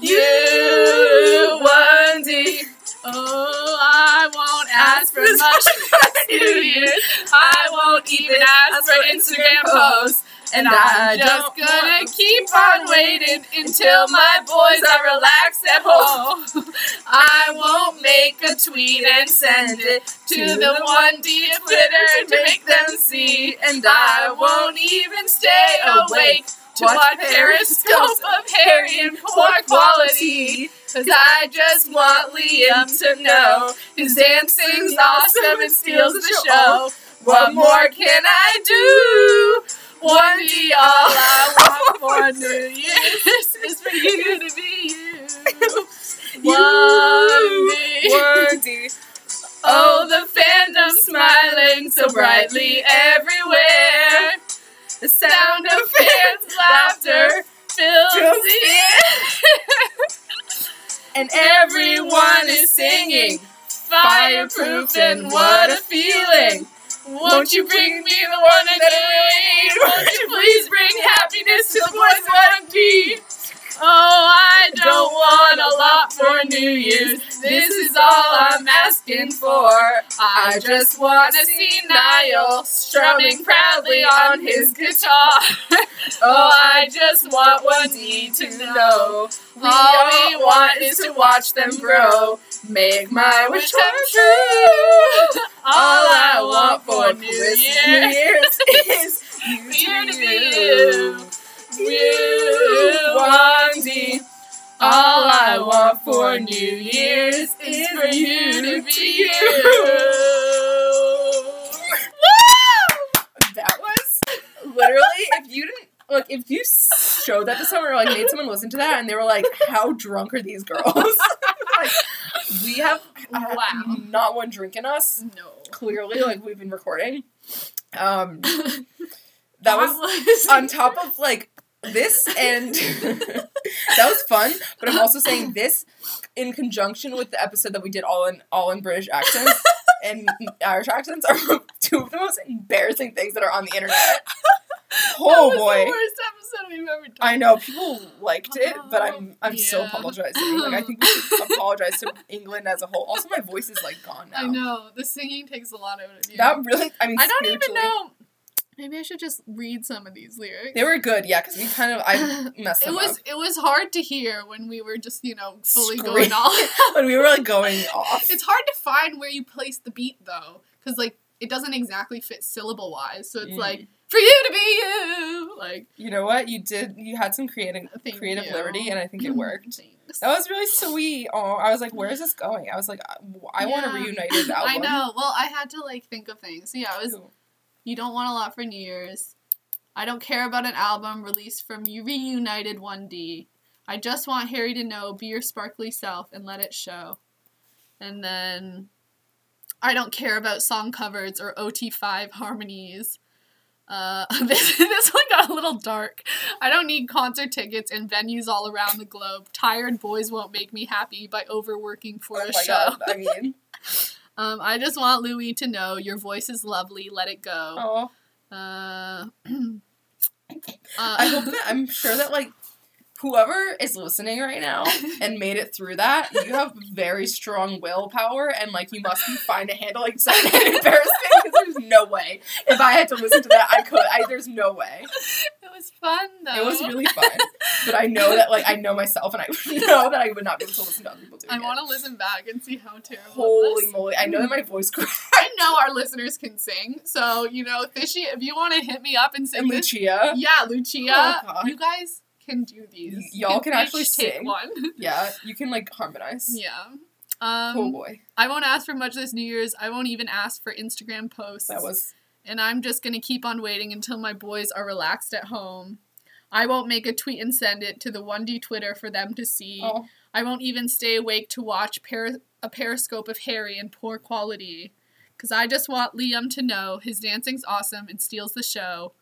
you. You, one D. Oh, I won't ask for much for New Year's. I won't even ask for Instagram posts. And I'm just gonna keep on waiting until my boys are relaxed at home. I won't make a tweet and send it to the one D Twitter to make them see. And I won't even stay awake to watch Periscope of Harry and poor quality. Cause I just want Liam to know his dancing's awesome and steals the show. What more can I do? One D, all I want for New Year's is for you to be you. One. Oh, the fandom smiling so brightly everywhere. The sound of fans' laughter fills the air. And Everyone is singing, fireproof, and what a feeling. Won't you bring me the one I need? Won't you please bring happiness to the boys one D? Oh, I don't want a lot for New Year's. This is all I'm asking for. I just want to see Niall strumming proudly on his guitar. Oh, I just want one D to know. All we want is to watch them grow. Make my wish come true. Want for New Year's is you to be you. You, one D. All I want for New Year's is for you to be you. That was literally if you didn't like if you showed that to someone or like made someone listen to that and they were like, "How drunk are these girls?" we have Wow. not one drink in us. No. Clearly, like we've been recording. Um, that was on top of like this and that was fun but i'm also saying this in conjunction with the episode that we did all in all in british accents and irish accents are two of the most embarrassing things that are on the internet oh that was boy The worst episode we've ever done. i know people liked it but i'm i'm so Yeah. apologizing like i think we should apologize to england as a whole also my voice is like gone now I know the singing takes a lot out of you. that really i mean I don't even know. Maybe I should just read some of these lyrics. they were good yeah because we kind of i messed It them was up it was hard to hear when we were just you know fully Scream. going off when we were like going off it's hard to find where you place the beat though, because like it doesn't exactly fit syllable wise. So it's Mm. like for you to be you, like You know what? You did. You had some creative creative you. liberty, and I think it mm-hmm. worked. That was really sweet. Oh, I was like, "Where is this going?" I was like, "I, I want a Yeah. reunited album." I know. Well, I had to like think of things. So yeah, it was you don't want a lot for New Year's. I don't care about an album released from you reunited 1D. I just want Harry to know, be your sparkly self and let it show. And then I don't care about song covers or OT5 harmonies. Uh, this, this one got a little dark. I don't need concert tickets and venues all around the globe. Tired boys won't make me happy by overworking for Oh a show. god! I mean, Um, I just want Louis to know your voice is lovely. Let it go. oh, Uh, uh, I hope that I'm sure that like whoever is listening right now and made it through that, you have very strong willpower, and like you must be fine to handle like embarrassment. Because there's no way if I had to listen to that, I could. I there's no way. it was fun though. It was really fun, but I know that like I know myself, and I know that I would not be able to listen to other people I want to listen back and see how terrible. Holy moly! I know that my voice cracked. I know our listeners can sing, so you know, Fishy, if you want to hit me up and sing And this, Lucia, yeah, Lucia, Oh, you guys can do these. Y- y'all can each actually take sing. one. yeah, you can like harmonize. yeah. Um, oh boy, I won't ask for much this New Year's. I won't even ask for Instagram posts. that was and I'm just gonna keep on waiting until my boys are relaxed at home. I won't make a tweet and send it to the 1D Twitter for them to see. oh I won't even stay awake to watch peri- a periscope of Harry in poor quality. Because I just want Liam to know his dancing's awesome and steals the show.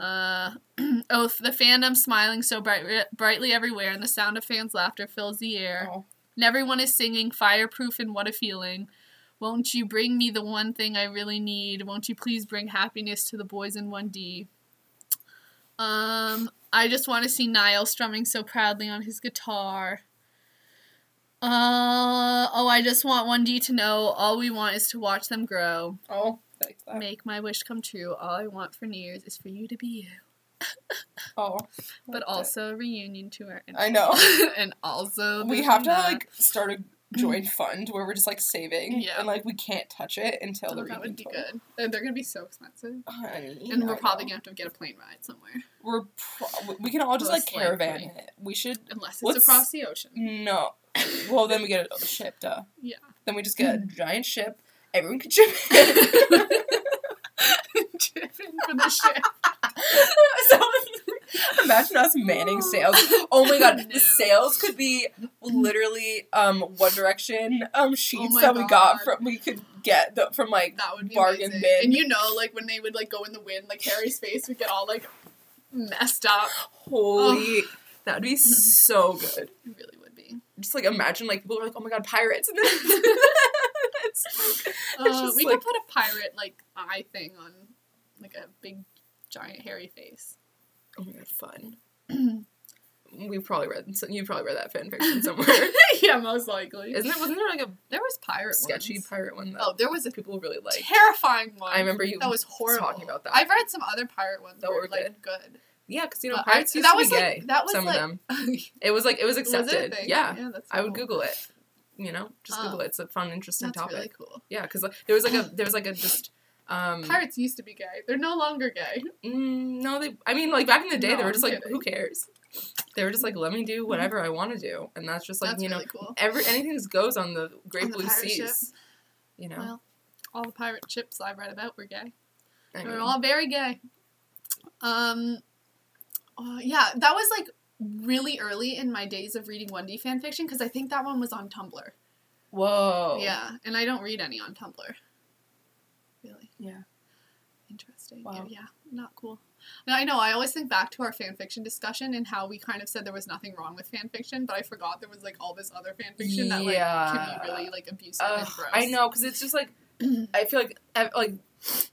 Uh, oh, the fandom smiling so bright- brightly everywhere, and the sound of fans' laughter fills the air. oh. And everyone is singing Fireproof and What a Feeling. Won't you bring me the one thing I really need? Won't you please bring happiness to the boys in 1D? Um, I just want to see Niall strumming so proudly on his guitar. Uh, oh, I just want 1D to know all we want is to watch them grow. Oh, like that. Make my wish come true. All I want for New Year's is for you to be you. Oh, But also a reunion tour. And I know. and also we have to like start a joint fund where we're just like saving Yeah. and like we can't touch it until Oh, the that would be reading good. They're, they're gonna be so expensive, and we're I probably know. gonna have to get a plane ride somewhere, we're pro- we can all just like caravan likely. it. We should unless it's across the ocean. no. Well, then we get a ship, duh. Yeah. Then we just get a giant ship. Everyone can chip in. Driven for the ship. so, imagine us manning sails. Oh my god, No. the sails could be literally um One Direction um sheets my that we got from we could get the, from like That would be Bargain amazing. bin. And you know, like when they would like go in the wind, like Harry's face would get all like messed up. holy. That'd be so good. It really would. Just like imagine like people are like, oh my god, pirates, and then it's, it's Uh, we like could put a pirate like eye thing on like a big giant hairy face. oh my god, fun. We've probably read you've probably read that fan fiction somewhere. yeah, most likely. Isn't it? Wasn't there like a there was pirate sketchy ones. pirate one that Oh, there was a people really like? terrifying one. I remember you that was horrible. talking about that. I've read some other pirate ones That that were were like good. Yeah, because you know But I- pirates used that to was be like gay. that was some like of them. It was like it was Was accepted. thing? yeah, yeah, that's I would. Google it. You know, just Oh. Google it. It's a fun, interesting That's topic. really cool. Yeah, because there was like a there was like a just um Pirates used to be gay. They're no longer gay. mm, no they I mean like back in the day No, they were I'm just like kidding. who cares they were just like let me do whatever I want to do and that's just like That's you know really cool. every anything that goes on the Great On Blue pirate Seas ship. you know Well, all the pirate ships I've read about were gay. I they were all very gay. Um, uh, yeah, that was like really early in my days of reading 1D fan fiction because I think that one was on Tumblr. whoa Yeah, and I don't read any on Tumblr. Really yeah interesting. Wow. Yeah, not cool. And I know. I always think back to our fan fiction discussion and how we kind of said there was nothing wrong with fan fiction, but I forgot there was like all this other fan fiction that like Yeah. can be really like abusive and gross. I know because it's just like I feel like like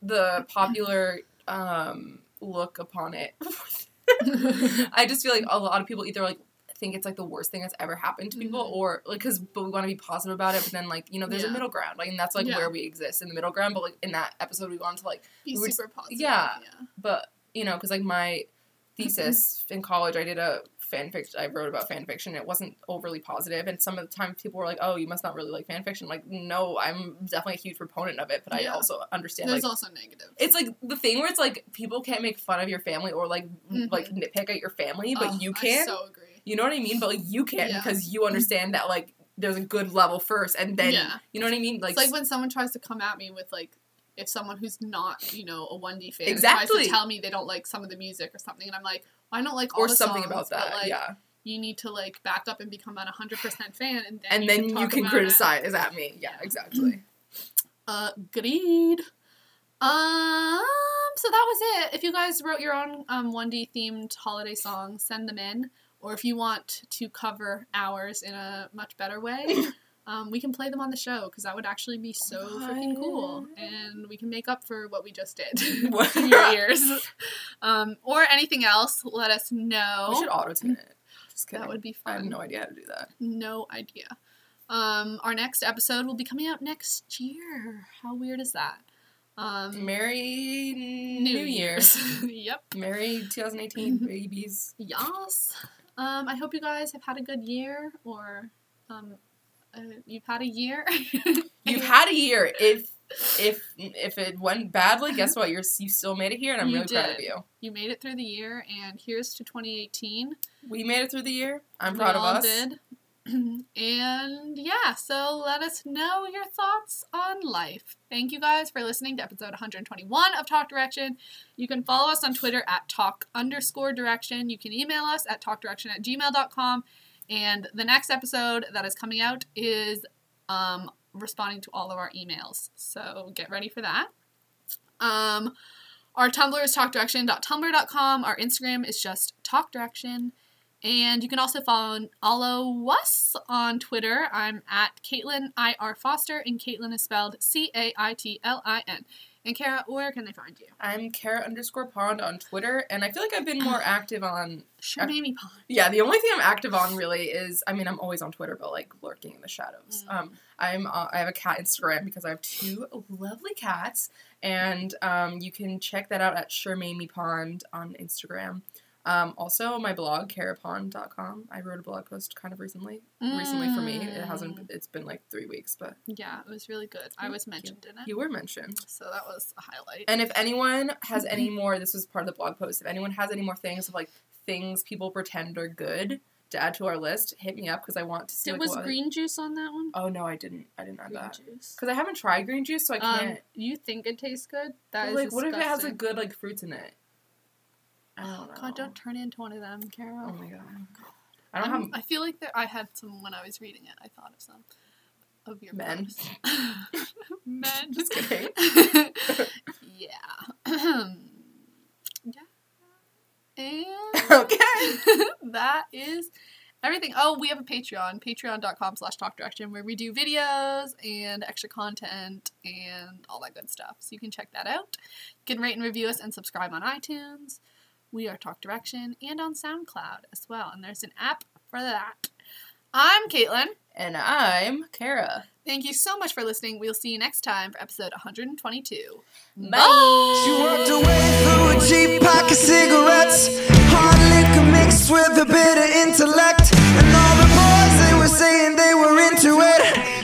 the popular um look upon it I just feel like a lot of people either like think it's like the worst thing that's ever happened to people, Mhm. or like because but we want to be positive about it, but then like you know there's Yeah. a middle ground, like and that's like Yeah. where we exist in the middle ground. But like in that episode, we wanted to like, Be we were- super positive. yeah. yeah. but you know because like my thesis in college, I did a fan fiction. I wrote about fan fiction. It wasn't overly positive, and some of the time people were like, "Oh, you must not really like fan fiction." Like, no, I'm definitely a huge proponent of it, but I also understand There's like also negative. it's like the thing where it's like people can't make fun of your family or like Mhm. like nitpick at your family, but Oh, you I can. so agree. You know what I mean? But like you can't Yeah. because you understand that like there's a good level first, and then Yeah. you know what I mean. Like, it's like when someone tries to come at me with like if someone who's not you know a 1D fan tries Exactly. to tell me they don't like some of the music or something, and I'm like, I don't like all or something songs, about that. like, yeah, You need to like back up and become that 100% fan, and then and you then can you can criticize at me. Yeah, exactly. Uh, agreed. Um, so that was it. If you guys wrote your own um 1D themed holiday songs, send them in. Or if you want to cover ours in a much better way, um, we can play them on the show because that would actually be so freaking cool, and we can make up for what we just did What? to your ears. Um, or anything else, let us know. We should auto tune it. Just kidding. that would be fun. I have no idea how to do that. No idea. Um, our next episode will be coming out next year. How weird is that? Um, Merry New, Year's. yep. Merry 2018, babies. Yes. Um, I hope you guys have had a good year, or um, uh, you've had a year. You've had a year. If if if it went badly, guess what? You're you still made it here, and I'm You really proud of you. you made it through the year, and here's to 2018. We made it through the year. I'm We proud of all us. Did. and yeah, so let us know your thoughts on life. Thank you guys for listening to episode 121 of Talk Direction. You can follow us on Twitter at talk underscore direction. You can email us at talkdirection at gmail.com. And the next episode that is coming out is um, responding to all of our emails. So get ready for that. Um, our Tumblr is talkdirection.tumblr.com. Our Instagram is just talkdirection. And you can also follow, follow us on Twitter. I'm at Caitlin I.R. Foster, and Caitlin is spelled C A I T L I N. And Kara, where can they find you? I'm Kara underscore Pond on Twitter, and I feel like I've been more active on. Sure, Mamie Pond. Yeah, the only thing I'm active on really is I mean I'm always on Twitter, but like lurking in the shadows. Mm. Um, I'm uh, I have a cat Instagram because I have two lovely cats, and um, you can check that out at Sure Mamie Pond on Instagram. Um, also, my blog, carapon.com. I wrote a blog post kind of recently. Recently for me. It hasn't, Mm. it's been like three weeks, but Yeah, it was really good. I was Thank you. mentioned in it. you were mentioned. So that was a highlight. And if anyone has any more, this was part of the blog post. If anyone has any more things of like things people pretend are good to add to our list, hit me up because I want to see. Did, like, was what- green juice on that one? Oh no, I didn't. I didn't add green that juice. because I haven't tried green juice, so I Um, can't. you think it tastes good? That But, is like, what if it has disgusting. like good like fruits in it? I don't know. God, don't turn into one of them, Carol. Oh my god. I don't I'm- have I feel like there, I had some when I was reading it. I thought of some of your Men. Men. Just kidding. yeah. yeah. And okay. that is everything. Oh, we have a Patreon, patreon.com slash talk direction, where we do videos and extra content and all that good stuff. So you can check that out. You can rate and review us and subscribe on iTunes. We are Talk Direction and on SoundCloud as well. And there's an app for that. I'm Caitlin. And I'm Kara. Thank you so much for listening. We'll see you next time for episode 122. Bye. She walked away through a cheap pack of cigarettes. Hard liquor mixed with a bit of intellect. And all the boys, they were saying they were into it.